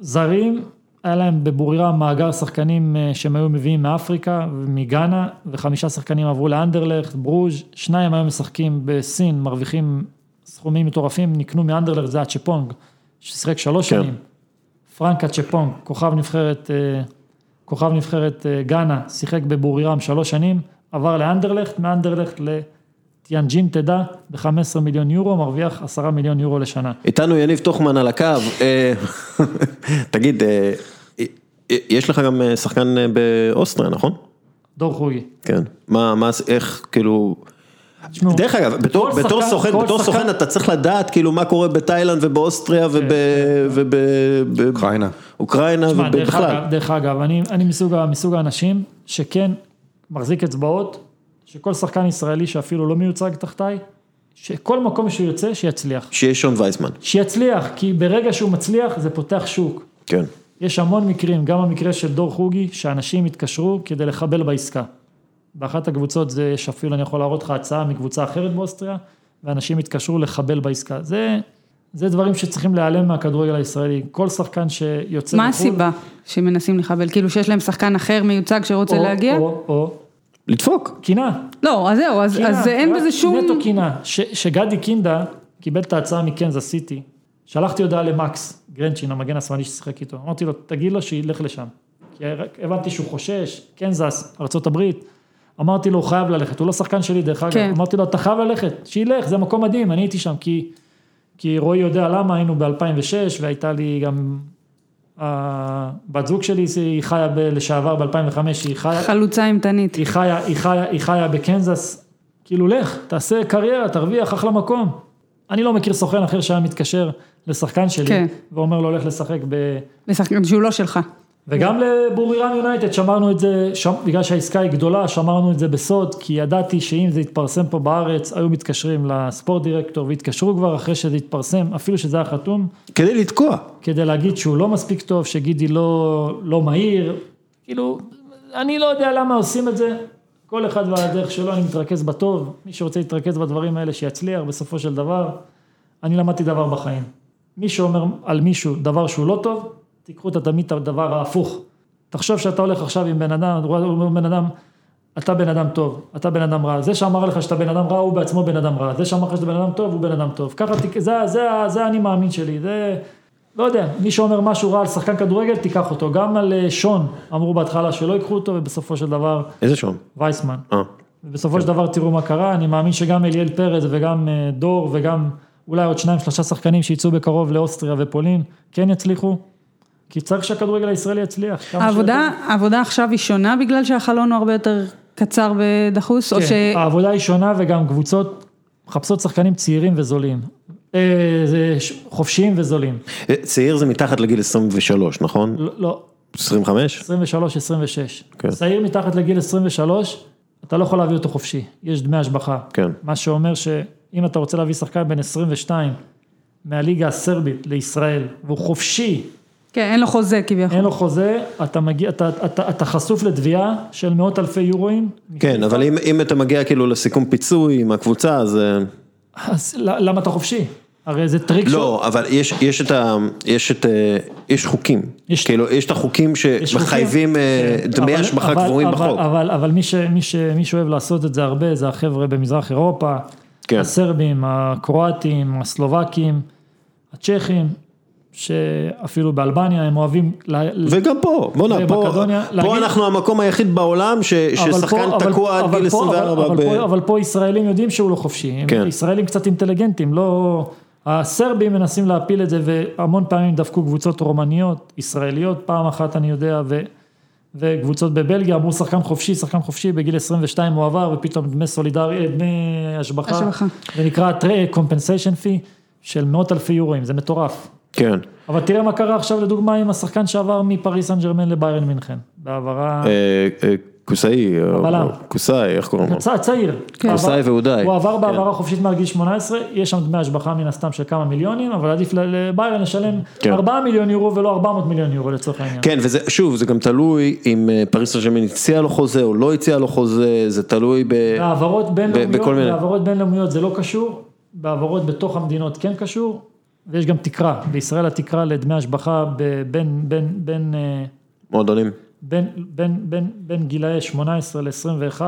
S4: זרים, היה להם בבורירם מאגר שחקנים אה, שהם היו מביאים מאפריקה ומגאנה, וחמישה שחקנים עברו לאנדרלכט, ברוז', שניים היום משחקים בסין, מרוויחים סכומים מטורפים, נקנו מאנדרלכט, זה הצ'פונג, ששיחק שלוש
S1: כן.
S4: שנים, פרנקה צ'פונג, כוכב נבחרת, אה, כוכב נבחרת אה, גאנה, שיחק בבורירם שלוש שנים, עבר לאנדרלכט, מאנדרלכט לטיאנג'ין תדע, ב-15 מיליון יורו, מרוויח 10 מיליון יורו לשנה.
S1: איתנו יניב תוכמן על הקו. תגיד, יש לך גם אה, שחקן אה, באוסטריה, נכון?
S4: דור חוגי.
S1: כן. מה, מה, איך, כאילו...
S4: תשמעו,
S1: דרך אגב, בתור,
S4: כל
S1: בתור
S4: שחקן-
S1: סוכן, בתור
S4: שחקן-
S1: סוכן אתה צריך לדעת כאילו מה קורה בתאילנד ובאוסטריה
S5: אוקראינה.
S1: ובאוקראינה
S4: תשמע, דרך
S1: ובכלל.
S4: דרך אגב, אני, אני מסוג, מסוג האנשים שכן מחזיק אצבעות, שכל שחקן ישראלי שאפילו לא מיוצג תחתיי, שכל מקום שהוא יוצא, שיצליח.
S1: שיש שון וייסמן.
S4: שיצליח, כי ברגע שהוא מצליח זה פותח שוק.
S1: כן.
S4: יש המון מקרים, גם המקרה של דור חוגי, שאנשים התקשרו כדי לחבל בעסקה. באחת הקבוצות זה, יש אפילו, אני יכול להראות לך הצעה מקבוצה אחרת באוסטריה, ואנשים התקשרו לחבל בעסקה. זה, זה דברים שצריכים להיעלם מהכדורגל הישראלי. כל שחקן שיוצא
S2: מה
S4: מחו"ל,
S2: הסיבה שמנסים לחבל? כאילו שיש להם שחקן אחר מיוצג שרוצה
S4: או-
S2: להגיע?
S4: או, או,
S1: לדפוק.
S4: קינה.
S2: לא, אז זהו, אז
S4: קינה,
S2: אז אין בזה שום...
S4: נטו קינה. ש- שגדי קינדה קיבל את ההצעה מקנזס סיטי, שלחתי הודעה למקס גרנצ'ין, המגן השמאלי ששיחק איתו, אמרתי לו, תגיד לו שילך לשם. כי הבנתי שהוא חושש, קנזס, ארה"ב, אמרתי לו, הוא חייב ללכת, הוא לא שחקן שלי דרך אגב,
S2: כן.
S4: אמרתי לו, אתה חייב ללכת, שילך, זה מקום מדהים, אני הייתי שם, כי, כי רועי יודע למה, היינו ב-2006, והייתה לי גם, הבת זוג שלי, היא חיה ב- לשעבר ב-2005, היא חיה,
S2: חלוצה אימתנית.
S4: היא חיה, היא חיה, היא חיה בקנזס, כאילו לך, תעשה קריירה, תרוויח אחלה מקום. אני לא מכיר סוכן אחר שהיה מתקשר לשחקן שלי,
S2: כן.
S4: ואומר לו, לך לשחק ב...
S2: לשחקן שהוא לא שלך.
S4: וגם לבורירם יונייטד שמרנו את זה, שם, בגלל שהעסקה היא גדולה, שמרנו את זה בסוד, כי ידעתי שאם זה יתפרסם פה בארץ, היו מתקשרים לספורט דירקטור, והתקשרו כבר אחרי שזה יתפרסם, אפילו שזה היה חתום,
S1: כדי לתקוע.
S4: כדי להגיד שהוא לא מספיק טוב, שגידי לא, לא מהיר, כאילו, אני לא יודע למה עושים את זה, כל אחד והדרך שלו, אני מתרכז בטוב, מי שרוצה להתרכז בדברים האלה שיצליח בסופו של דבר, אני למדתי דבר בחיים, מי שאומר על מישהו דבר שהוא לא טוב, תיקחו את תמיד את הדבר ההפוך, תחשוב שאתה הולך עכשיו עם בן אדם, הוא אומר בן אדם, אתה בן אדם טוב, אתה בן אדם רע, זה שאמר לך שאתה בן אדם רע, הוא בעצמו בן אדם רע, זה שאמר לך שאתה בן אדם טוב, הוא בן אדם טוב, ככה, תק- זה, זה, זה האני מאמין שלי, זה, לא יודע, מי שאומר משהו רע על שחקן כדורגל, תיקח אותו, גם על אה, שון, אמרו בהתחלה שלא ייקחו אותו, ובסופו של דבר,
S1: איזה שון?
S4: וייסמן,
S1: אה.
S4: ובסופו של דבר תראו מה קרה, אני מאמין שגם אליאל פרץ וגם אה, דור וגם אולי עוד שניים שלושה שחקנים שיצאו בקרוב לאוסטריה ופולין, כן יצליחו, כי צריך שהכדורגל הישראלי יצליח.
S2: העבודה, העבודה עכשיו היא שונה בגלל שהחלון הוא הרבה יותר קצר ודחוס, או ש...
S4: כן, העבודה היא שונה וגם קבוצות מחפשות שחקנים צעירים וזולים. אה, חופשיים וזולים.
S1: אה, צעיר זה מתחת לגיל 23, נכון?
S4: לא, לא,
S1: 25?
S4: 23, 26.
S1: כן.
S4: צעיר מתחת לגיל 23, אתה לא יכול להביא אותו חופשי, יש דמי השבחה.
S1: כן.
S4: מה שאומר שאם אתה רוצה להביא שחקן בן 22 מהליגה הסרבית לישראל, והוא חופשי,
S2: כן, אין לו חוזה כביכול.
S4: אין לו חוזה, אתה מגיע, אתה, אתה, אתה חשוף לתביעה של מאות אלפי יורואים.
S1: כן, אבל אם, אם אתה מגיע כאילו לסיכום פיצוי עם הקבוצה, אז...
S4: אז למה אתה חופשי? הרי זה טריק
S1: לא, אבל יש, יש את ה... יש את... אה, יש חוקים.
S4: יש-
S1: כאילו, יש את החוקים. שמחייבים אה,
S4: כן,
S1: דמי
S4: אבל-
S1: השבחה
S4: אבל-
S1: קבועים
S4: אבל-
S1: בחוק.
S4: אבל, אבל מי, ש, מי, ש, מי שאוהב לעשות את זה הרבה, זה החבר'ה במזרח אירופה,
S1: כן.
S4: הסרבים, הקרואטים, הסלובקים, הצ'כים, שאפילו באלבניה הם אוהבים...
S1: וגם פה, בוא'נה, פה, פה
S4: להגיד-
S1: אנחנו המקום היחיד בעולם ש, ששחקן
S4: פה- אבל-
S1: תקוע עד
S4: אבל
S1: גיל
S4: פה-
S1: 24.
S4: אבל,
S1: ב...
S4: אבל, פה, אבל פה ישראלים יודעים שהוא לא חופשי, הם
S1: כן.
S4: ישראלים קצת אינטליגנטים, לא... הסרבים מנסים להפיל את זה והמון פעמים דפקו קבוצות רומניות, ישראליות, פעם אחת אני יודע, ו, וקבוצות בבלגיה אמרו שחקן חופשי, שחקן חופשי, בגיל 22 הוא עבר ופתאום דמי סולידרי, דמי השבחה,
S2: השבחה.
S4: זה נקרא compensation fee של מאות אלפי יורואים, זה מטורף.
S1: כן.
S4: אבל תראה מה קרה עכשיו לדוגמה עם השחקן שעבר מפריס סן ג'רמן לביירן מינכן, בהעברה...
S1: אה, אה, קוסאי. קוסאי, איך קוראים לו?
S4: צעיר.
S2: כן.
S1: קוסאי
S4: עבר-
S1: והודאי.
S4: הוא עבר
S1: כן.
S4: בהעברה חופשית מעל גיל 18, יש שם דמי השבחה מן הסתם של כמה מיליונים, אבל עדיף לביירן לשלם
S1: כן.
S4: 4 מיליון יורו ולא 400 מיליון יורו לצורך העניין.
S1: כן, וזה, שוב, זה גם תלוי אם אה, פריס סן ג'רמן הציע לו חוזה או לא הציע לו חוזה, זה תלוי ב...
S4: בהעברות בינלאומיות,
S1: בכל מיני.
S4: בהעברות בינלאומיות זה לא קשור, בהעברות בתוך המדינות כן קשור, ויש גם תקרה, בישראל התקרה לדמי השבחה בין, בין, בין, אה,
S1: מועדונים.
S4: בין, בין, בין, בין גילאי 18 ל-21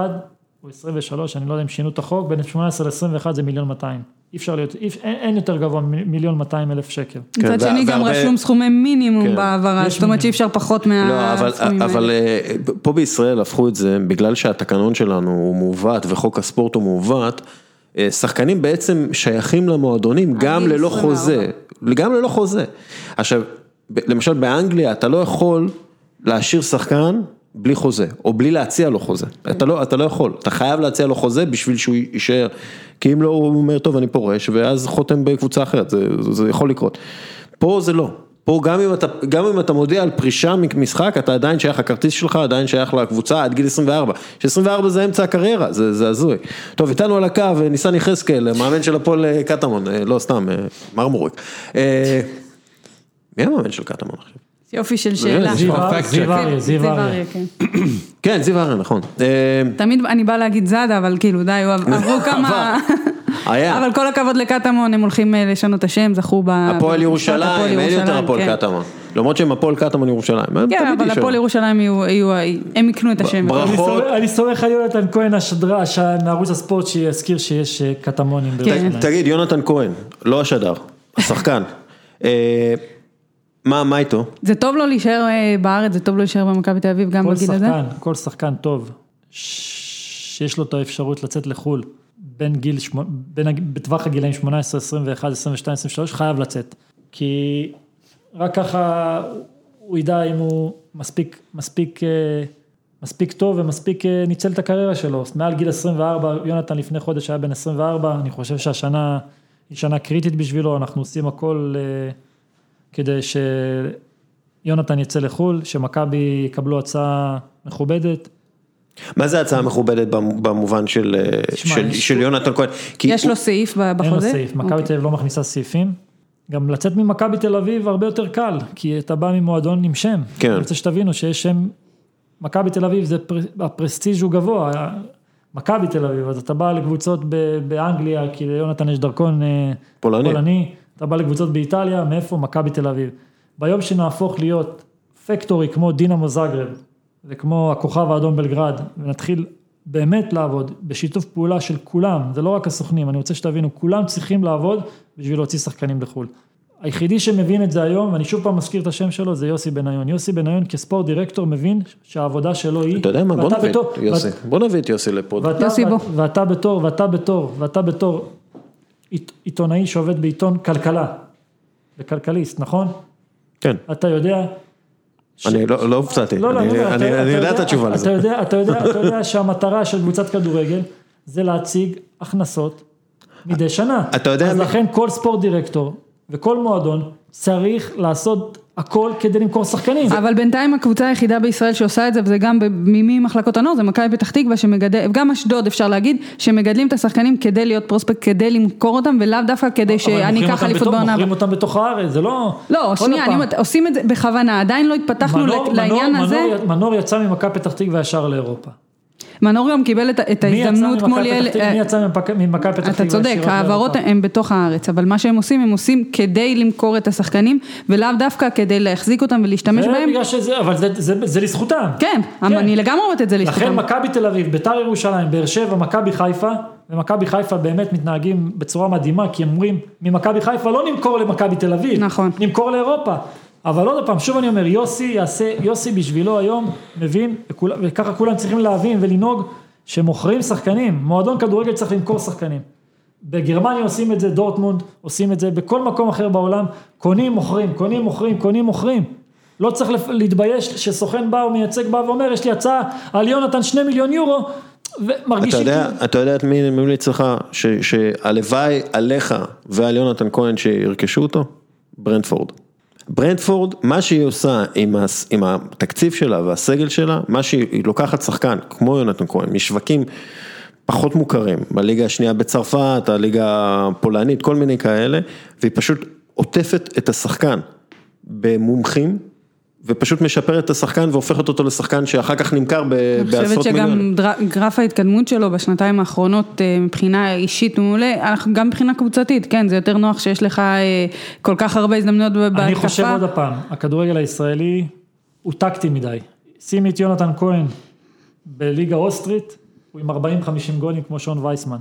S4: או 23, אני לא יודע אם שינו את החוק, בין 18 ל-21 זה מיליון 200. אי אפשר להיות, אי, אין, אין יותר גבוה ממיליון 200 אלף שקל.
S1: כן,
S2: מצד שני
S1: וה-
S2: גם
S1: והרבה-
S2: רשום סכומי מינימום
S1: כן.
S2: בהעברה, זאת אומרת. שאי אפשר פחות
S1: לא, אבל,
S2: מהסכומים
S1: אבל
S2: האלה.
S1: אה, פה בישראל הפכו את זה, בגלל שהתקנון שלנו הוא מעוות וחוק הספורט הוא מעוות, שחקנים בעצם שייכים למועדונים גם ללא
S2: 24.
S1: חוזה, גם ללא חוזה. עכשיו, למשל באנגליה אתה לא יכול להשאיר שחקן בלי חוזה, או בלי להציע לו חוזה, אתה לא, אתה לא יכול, אתה חייב להציע לו חוזה בשביל שהוא יישאר, כי אם לא הוא אומר טוב אני פורש, ואז חותם בקבוצה אחרת, זה, זה יכול לקרות. פה זה לא. פה גם אם אתה, גם אם אתה מודיע על פרישה ממשחק, אתה עדיין שייך, הכרטיס שלך עדיין שייך לקבוצה עד גיל 24, ש-24 זה אמצע הקריירה, זה, זה הזוי. טוב, איתנו על הקו ניסן יחזקאל, מאמן של הפועל אה, קטמון, אה, לא סתם, אה, מרמורק. אה, מי המאמן של קטמון עכשיו?
S2: יופי של שאלה.
S4: זיו אריה. זיו אריה.
S2: כן.
S1: כן, זיו אריה, נכון. אה,
S2: תמיד אני באה להגיד זאדה, אבל כאילו די, עברו כמה...
S1: היה.
S2: אבל כל הכבוד לקטמון, הם הולכים אה, לשנות את השם, זכו ב...
S1: הפועל ירושלים, אין יותר הפועל
S2: כן.
S1: קטמון. למרות שהם הפועל קטמון ירושלים. הם
S2: כן, אבל. הפועל ירושלים יהיו, הם יקנו את השם.
S1: ברכות.
S4: אני סומך- על יונתן כהן השדרה מערוץ הספורט שיזכיר שיש אה, קטמונים.
S2: כן.
S4: בירושלים.
S1: תגיד, יונתן כהן, לא השדר, השחקן. אה, מה, מה איתו?
S2: זה טוב לו להישאר אה, בארץ, זה טוב לו להישאר במכבי תל אביב גם
S4: כל
S2: בגיל הזה?
S4: שחקן, כל שחקן טוב, שיש לו את האפשרות לצאת לחו"ל, בין גיל, בין, בטווח הגילאים 18, 21, 22, 23, חייב לצאת. כי רק ככה הוא ידע אם הוא מספיק, מספיק, אה, מספיק טוב ומספיק אה, ניצל את הקריירה שלו. מעל גיל 24, יונתן לפני חודש היה בן 24, אני חושב שהשנה היא שנה קריטית בשבילו, אנחנו עושים הכל אה, כדי שיונתן יצא לחו"ל, שמכבי יקבלו הצעה מכובדת.
S1: מה זה הצעה מכובדת במ- במובן של, אה,
S4: תשמע,
S1: של,
S4: יש-
S1: של יונתן כהן? כי
S2: יש
S1: הוא-
S2: לו סעיף ב-
S4: אין לו
S2: בחוזה?
S4: סעיף, מכבי
S2: אוקיי.
S4: תל אביב לא מכניסה סעיפים. גם לצאת ממכבי תל אביב הרבה יותר קל, כי אתה בא ממועדון עם שם.
S1: כן.
S4: אני רוצה שתבינו שיש שם, מכבי תל אביב זה, פר- הפרסטיג' הוא גבוה, מכבי תל אביב, אז אתה בא לקבוצות ב- באנגליה, כי ליונתן יש דרכון אה,
S1: פולני.
S4: פולני, אתה בא לקבוצות באיטליה, מאיפה? מכבי תל אביב. ביום שנהפוך להיות פקטורי כמו דינמו זאגרב, וכמו הכוכב האדום בלגרד, ונתחיל באמת לעבוד בשיתוף פעולה של כולם, זה לא רק הסוכנים, אני רוצה שתבינו, כולם צריכים לעבוד בשביל להוציא שחקנים לחו"ל. היחידי שמבין את זה היום, ואני שוב פעם מזכיר את השם שלו, זה יוסי בניון. יוסי בניון כספורט דירקטור מבין שהעבודה שלו היא...
S1: אתה יודע מה, בוא נביא את יוסי, בוא נביא את יוסי לפה.
S4: ואתה,
S2: יוסי, בוא.
S4: ואתה בתור, ואתה בתור, ואתה בתור עית- עיתונאי שעובד בעיתון כלכלה, בכלכליסט, נכון?
S1: כן,
S4: אתה יודע...
S1: אני לא לא הופתעתי,
S4: לא, לא,
S1: אני- יודע את התשובה
S4: אתה
S1: לזה.
S4: יודע, אתה יודע, אתה יודע שהמטרה של קבוצת כדורגל זה להציג הכנסות מדי שנה.
S1: אתה יודע
S4: אז לכן כל ספורט דירקטור וכל מועדון צריך לעשות הכל כדי למכור שחקנים.
S2: אבל בינתיים הקבוצה היחידה בישראל שעושה את זה, וזה גם ממחלקות הנוער, זה מכבי פתח תקווה שמגדל, גם אשדוד אפשר להגיד, שמגדלים את השחקנים כדי להיות פרוספקט, כדי למכור אותם, ולאו דווקא כדי
S4: אבל
S2: שאני
S4: מוכרים
S2: אקח אליפות בעונה.
S4: מוכרים
S2: הבאה.
S4: אותם בתוך הארץ, זה לא...
S2: לא, שנייה. אני אומרת, עושים את זה בכוונה, עדיין לא התפתחנו
S4: מנור-
S2: לעניין
S4: מנור-
S2: הזה.
S4: מנור יצא ממכבי פתח תקווה ישר לאירופה.
S2: מנור גם קיבל את, את ההזדמנות כמו ליאל,
S4: מי יצא ממפק- ממכבי פתח תקווה
S2: אתה צודק,
S4: ישירות
S2: ההעברות? הן בתוך הארץ, אבל מה שהם עושים, הם עושים כדי למכור את השחקנים, ולאו דווקא כדי להחזיק אותם ולהשתמש
S4: זה
S2: בהם.
S4: שזה, אבל זה- זה- זה לזכותם.
S2: כן, אני לגמרי אומרת את זה
S4: לכן
S2: לזכותם.
S4: מכבי תל אביב, ביתר ירושלים, באר שבע, מכבי חיפה, ומכבי חיפה באמת מתנהגים בצורה מדהימה, כי הם אומרים, ממכבי חיפה לא נמכור למכבי תל אביב,
S2: נכון.
S4: נמכור לאירופה. אבל עוד פעם, שוב אני אומר, יוסי יעשה, יוסי בשבילו היום מבין, וככה כולם צריכים להבין ולנהוג, שמוכרים שחקנים, מועדון כדורגל צריך למכור שחקנים. בגרמניה עושים את זה, דורטמונד עושים את זה, בכל מקום אחר בעולם, קונים, מוכרים, קונים, מוכרים, קונים, מוכרים. לא צריך להתבייש שסוכן בא או מייצג בא ואומר, יש לי הצעה על יונתן שני מיליון יורו,
S1: אתה
S4: ומרגישים
S1: יודע,
S4: כאילו-
S1: אתה יודע את מי ממליץ לך, שהלוואי עליך ועל יונתן כהן שירכשו אותו? ברנדפורד. ברנדפורד, מה שהיא עושה עם, הס, עם התקציב שלה והסגל שלה, מה שהיא לוקחת שחקן, כמו יונתן כהן, משווקים פחות מוכרים, בליגה השנייה בצרפת, הליגה הפולנית, כל מיני כאלה, והיא פשוט עוטפת את השחקן במומחים, ופשוט משפרת את השחקן והופכת אותו לשחקן שאחר כך נמכר ב-
S2: אני חושבת
S1: בעשרות.
S2: שגם דר- גרף ההתקדמות שלו בשנתיים האחרונות אה, מבחינה אישית מעולה, אנחנו- גם מבחינה קבוצתית, כן, זה יותר נוח שיש לך אה, כל כך הרבה הזדמנויות בהתקפה.
S4: אני חושב עוד הפעם, הכדורגל הישראלי הוא טקטי מדי. שימי את יונתן כהן בליגה אוסטרית, הוא עם 40-50 גולים כמו שון וייסמן.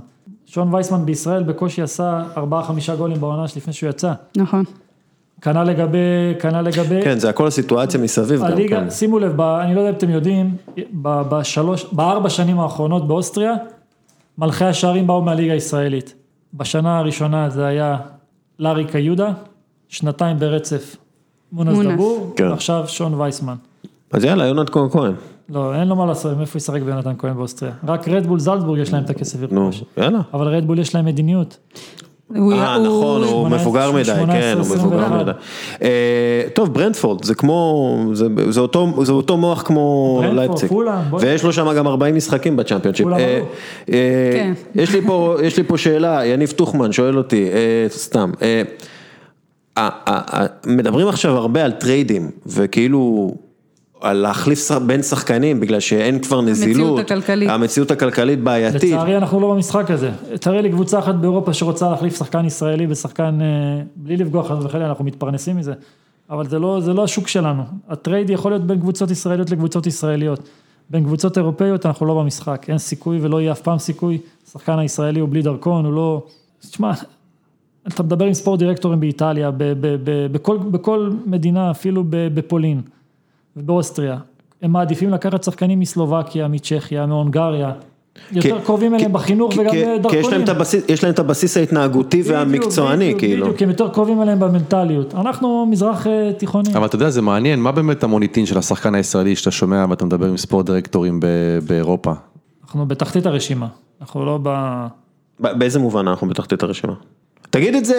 S4: שון וייסמן בישראל בקושי עשה 4-5 גולים בעונה לפני שהוא יצא.
S2: נכון.
S4: כנ"ל לגבי, כנ"ל לגבי,
S1: כן, זה הכל הסיטואציה מסביב גם.
S4: הליגה,
S1: כן.
S4: שימו לב, ב, אני לא יודע אם אתם יודעים, ב- בשלוש, בארבע שנים האחרונות באוסטריה, מלכי השערים באו מהליגה הישראלית. בשנה הראשונה זה היה לארי קיודה, שנתיים ברצף מונס
S2: מונס.
S4: דבור,
S1: כן.
S4: ועכשיו שון וייסמן.
S1: אז יאללה, יונתן כהן,
S4: לא, אין לו מה לעשות, מאיפה ישחק ביונתן כהן באוסטריה? רק רדבול זלצבורג יש להם את הכסף
S1: נו. יאללה.
S4: אבל רדבול יש להם מדיניות.
S1: אה, נכון, הוא
S4: 18,
S1: מבוגר מדי,
S4: 18,
S1: כן, הוא מבוגר
S4: 21.
S1: מדי. אה, טוב, ברנדפורד, זה כמו, זה- אותו מוח כמו לייפציג. ויש לו שם גם 40 משחקים בצ'מפיונשיפ. אה. אה. יש לי פה- שאלה, יניב טוחמן שואל אותי, סתם. מדברים עכשיו הרבה על טריידים, וכאילו... על להחליף בין שחקנים בגלל שאין כבר נזילות,
S2: הכלכלית.
S1: המציאות הכלכלית בעייתית,
S4: לצערי אנחנו לא במשחק הזה. תראה לי קבוצה אחת באירופה שרוצה להחליף שחקן ישראלי בשחקן, אה, בלי לפגוע חס וחלילה, אנחנו מתפרנסים מזה. אבל זה לא, זה לא השוק שלנו. ה trade יכול להיות בין קבוצות ישראליות לקבוצות ישראליות. בין קבוצות אירופאיות אנחנו לא במשחק, אין סיכוי ולא יהיה אף פעם סיכוי. השחקן הישראלי הוא בלי דרכון, הוא לא... תשמע, אתה מדבר עם ספורט דירקטורים באיטליה, ב, ב, ב, בכל, בכל מדינה, אפילו ב, בפולין ובאוסטריה, הם מעדיפים לקחת שחקנים מסלובקיה, מצ'כיה, מהונגריה, יותר קרובים אליהם בחינוך וגם
S1: כי- כי יש להם
S4: דרכונים.
S1: את הבסיס- ההתנהגותי והמקצועני, כאילו.
S4: בדיוק, כי הם יותר קרובים אליהם במנטליות. אנחנו מזרח אה, תיכוני.
S5: אבל אתה יודע, זה מעניין, מה באמת המוניטין של השחקן הישראלי שאתה שומע ואתה מדבר עם sport דירקטורים ב- באירופה?
S4: אנחנו בתחתית הרשימה. אנחנו לא ב...
S1: ב- באיזה מובן אנחנו בתחתית הרשימה? תגיד את זה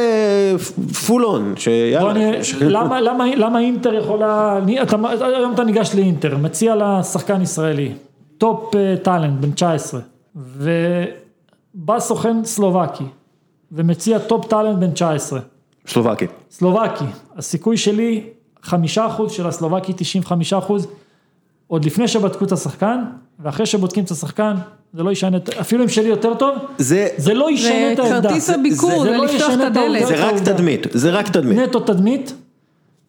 S1: full
S4: on,
S1: שיאללה.
S4: למה, למה, למה אינטר יכולה, אתה, היום אתה ניגש לאינטר, מציע לה שחקן ישראלי, top אה, talent, בן 19, ובא סוכן סלובקי, ומציע top talent בן 19,
S1: סלובקי.
S4: סלובקי, הסיכוי שלי, חמישה אחוז של הסלובקי, 95 אחוז, עוד לפני שבדקו את השחקן, ואחרי שבודקים את השחקן, זה לא ישנה, את- אפילו אם שלי יותר טוב,
S1: זה
S4: זה לא ישנה את העמדה.
S2: כרטיס הביקור,
S4: זה
S2: זה
S4: לא
S2: לפתוח
S4: ישנה
S2: את
S4: העובדה.
S2: הדלת.
S1: זה רק
S4: העובדה.
S1: תדמית, זה רק תדמית.
S4: נטו תדמית,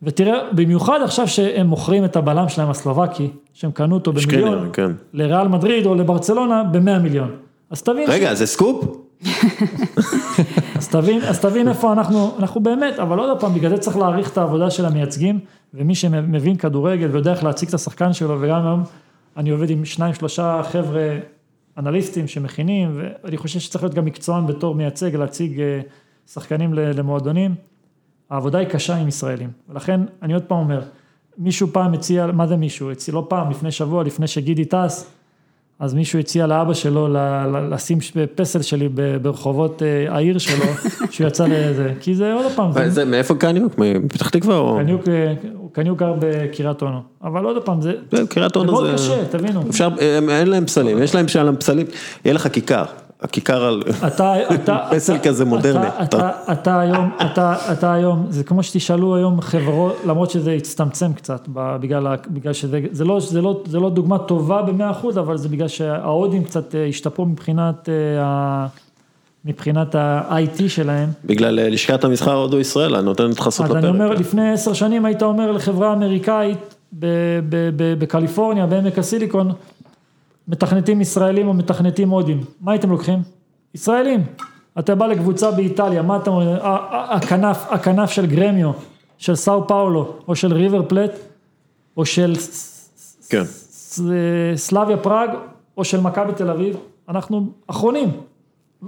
S4: ותראה, במיוחד עכשיו שהם מוכרים את הבלם שלהם הסלובקי, שהם קנו אותו
S1: שקריניאר,
S4: במיליון,
S1: כן.
S4: לריאל מדריד או לברצלונה ב-100 מיליון. אז תבין,
S1: רגע, זה סקופ?
S4: אז תבין, אז תבין איפה אנחנו, אנחנו באמת, אבל עוד פעם, בגלל זה צריך להעריך את העבודה של המייצגים, ומי שמבין כדורגל ויודע איך להציג את השחקן שלו, וגם היום אני עובד עם שניים, שלושה חבר'ה אנליסטים שמכינים, ואני חושב שצריך להיות גם מקצוען בתור מייצג, להציג אה, שחקנים למועדונים. העבודה היא קשה עם ישראלים, ולכן אני עוד פעם אומר, מישהו פעם הציע, מה זה מישהו? הציע לא פעם, לפני שבוע, לפני שגידי טס, אז מישהו הציע לאבא שלו לשים פסל שלי ברחובות אה, העיר שלו, שהוא יצא לזה, כי זה עוד פעם, זה
S1: מאיפה קניוק? מפתח תקווה או?
S4: קניוק, אה, קניוק גר בקריית אונו, אבל עוד פעם, זה
S1: קריית
S4: זה
S1: אונו
S4: מאוד
S1: זה...
S4: קשה, תבינו.
S1: אפשר, הם- אין להם פסלים, יש להם שם פסלים, יהיה לך כיכר, הכיכר על... פסל כזה מודרני.
S4: אתה, היום, אתה, אתה היום, זה כמו שתשאלו היום חברות, למרות שזה הצטמצם קצת, בגלל, שזה, זה לא, לא, לא דוגמה טובה במאה אחוז, אבל זה בגלל שההודים קצת אה, השתפרו מבחינת, אה, ה- מבחינת ה-IT שלהם.
S1: בגלל אה, לשכת המסחר הודו ישראל, נותנת חסות
S4: אז
S1: לפרק.
S4: אני אומר, לפני עשר שנים היית אומר לחברה אמריקאית בקליפורניה, בעמק הסיליקון, מתכנתים ישראלים או מתכנתים הודים, מה הייתם לוקחים? ישראלים. אתה בא לקבוצה באיטליה, מה אתה אומר? הכנף, הכנף של גרמיו, של סאו פאולו, או של ריבר פלייט, או של
S1: כן.
S4: ס- סלאביה פראג, או של מכבי תל אביב, אנחנו אחרונים.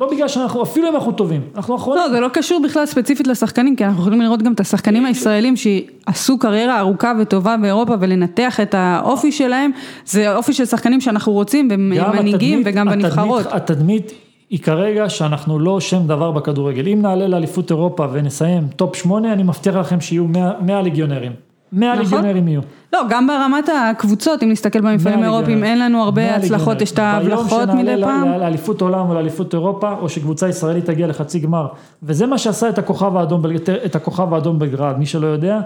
S4: לא בגלל שאנחנו, אפילו אם אנחנו טובים, אנחנו אחרונים.
S2: לא, זה לא קשור בכלל ספציפית לשחקנים, כי אנחנו יכולים לראות גם את השחקנים הישראלים שעשו קריירה ארוכה וטובה באירופה ולנתח את האופי שלהם, זה אופי של שחקנים שאנחנו רוצים, והם מנהיגים
S4: התדמית-
S2: וגם
S4: התדמית-
S2: בנבחרות.
S4: התדמית היא כרגע שאנחנו לא שם דבר בכדורגל. אם נעלה לאליפות אירופה ונסיים טופ שמונה, אני מבטיח לכם שיהיו 100 100 ליגיונרים. 100
S2: נכון.
S4: ליגיונרים יהיו.
S2: לא, גם ברמת הקבוצות, אם נסתכל במפעלים
S4: 100
S2: האירופיים. אין לנו הרבה
S4: 100
S2: הצלחות. יש את ההבלחות
S4: ביום
S2: מדי
S4: שנעלה
S2: פעם.
S4: ל- לאליפות עולם או לאליפות אירופה, או שקבוצה ישראלית תגיע לחצי גמר. וזה מה שעשה את הכוכב האדום, את הכוכב האדום בגרד. מי שלא יודע,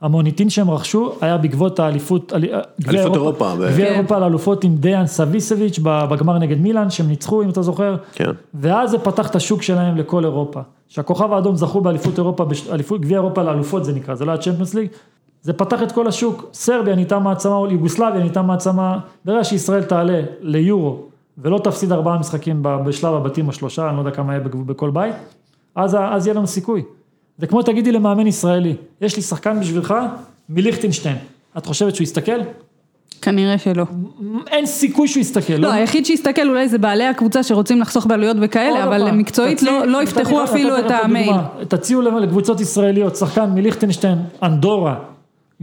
S4: המוניטין שהם רכשו היה בעקבות האליפות, אלי- גביע
S1: אליפות אירופה, ב-
S4: גביע
S2: כן.
S4: אירופה לאלופות עם דיאן סביסביץ' בגמר נגד מילאן, שהם ניצחו אם אתה זוכר.
S1: כן.
S4: ואז זה פתח את השוק שלהם לכל אירופה. שהכוכב האדום זכו באליפות אירופה, אליפות, גביע אירופה לאלופות זה נקרא, זה לא היה צ'מפיונס ליג. זה פתח את כל השוק, סרביה נהייתה מעצמה, או יוגוסלביה נהייתה מעצמה, ברגע שישראל תעלה ליורו ולא תפסיד ארבעה משחקים בשלב הבתים השלושה, אני לא יודע כמה יהיה בכל בית, אז, אז יהיה לנו סיכוי. זה כמו תגידי למאמן ישראלי, יש לי שחקן בשבילך מליכטנשטיין, את חושבת שהוא יסתכל?
S2: כנראה שלא.
S4: אין סיכוי שהוא יסתכל.
S2: לא, היחיד שיסתכל אולי זה בעלי הקבוצה שרוצים לחסוך בעלויות וכאלה, אבל
S4: פעם,
S2: מקצועית לא- לא יפתחו
S4: לך-
S2: אפילו את המייל.
S4: תציעו לקבוצות ישראליות, שחקן מליכטנשטיין, אנדורה,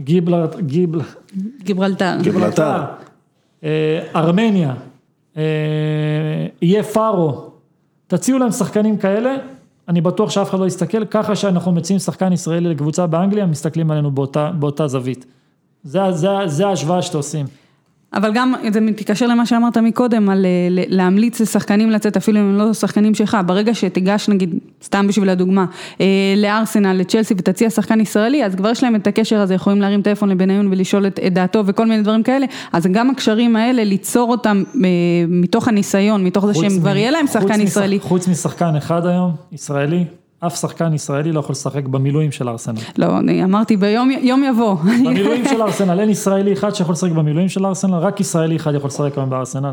S4: גיבל, גיבל,
S2: גיברלטר.
S1: גיברלטר.
S4: אה, ארמניה, אה, יהיה פארו, תציעו להם שחקנים כאלה, אני בטוח שאף אחד לא יסתכל, ככה שאנחנו מציעים שחקן ישראלי לקבוצה באנגליה, מסתכלים עלינו באותה, באותה זווית. זה, זה, זה ההשוואה שאתם עושים.
S2: אבל גם, זה מתקשר למה שאמרת מקודם, על אה, להמליץ לשחקנים לצאת, אפילו אם הם לא שחקנים שלך, ברגע שתיגש נגיד, סתם בשביל הדוגמה, אה, לארסנל, לצ'לסי ותציע שחקן ישראלי, אז כבר יש להם את הקשר הזה, יכולים להרים טלפון לבניון ולשאול את, את דעתו וכל מיני דברים כאלה, אז גם הקשרים האלה, ליצור אותם אה, מתוך הניסיון, מתוך זה שהם
S4: מ-
S2: כבר יהיה להם שחקן
S4: משח-
S2: ישראלי.
S4: חוץ משחקן אחד היום, ישראלי, אף שחקן ישראלי לא יכול לשחק במילואים של ארסנל.
S2: לא, אני אמרתי ביום יום יבוא.
S4: במילואים של ארסנל, אין ישראלי אחד שיכול לשחק במילואים של ארסנל, רק ישראלי אחד יכול לשחק היום בארסנל.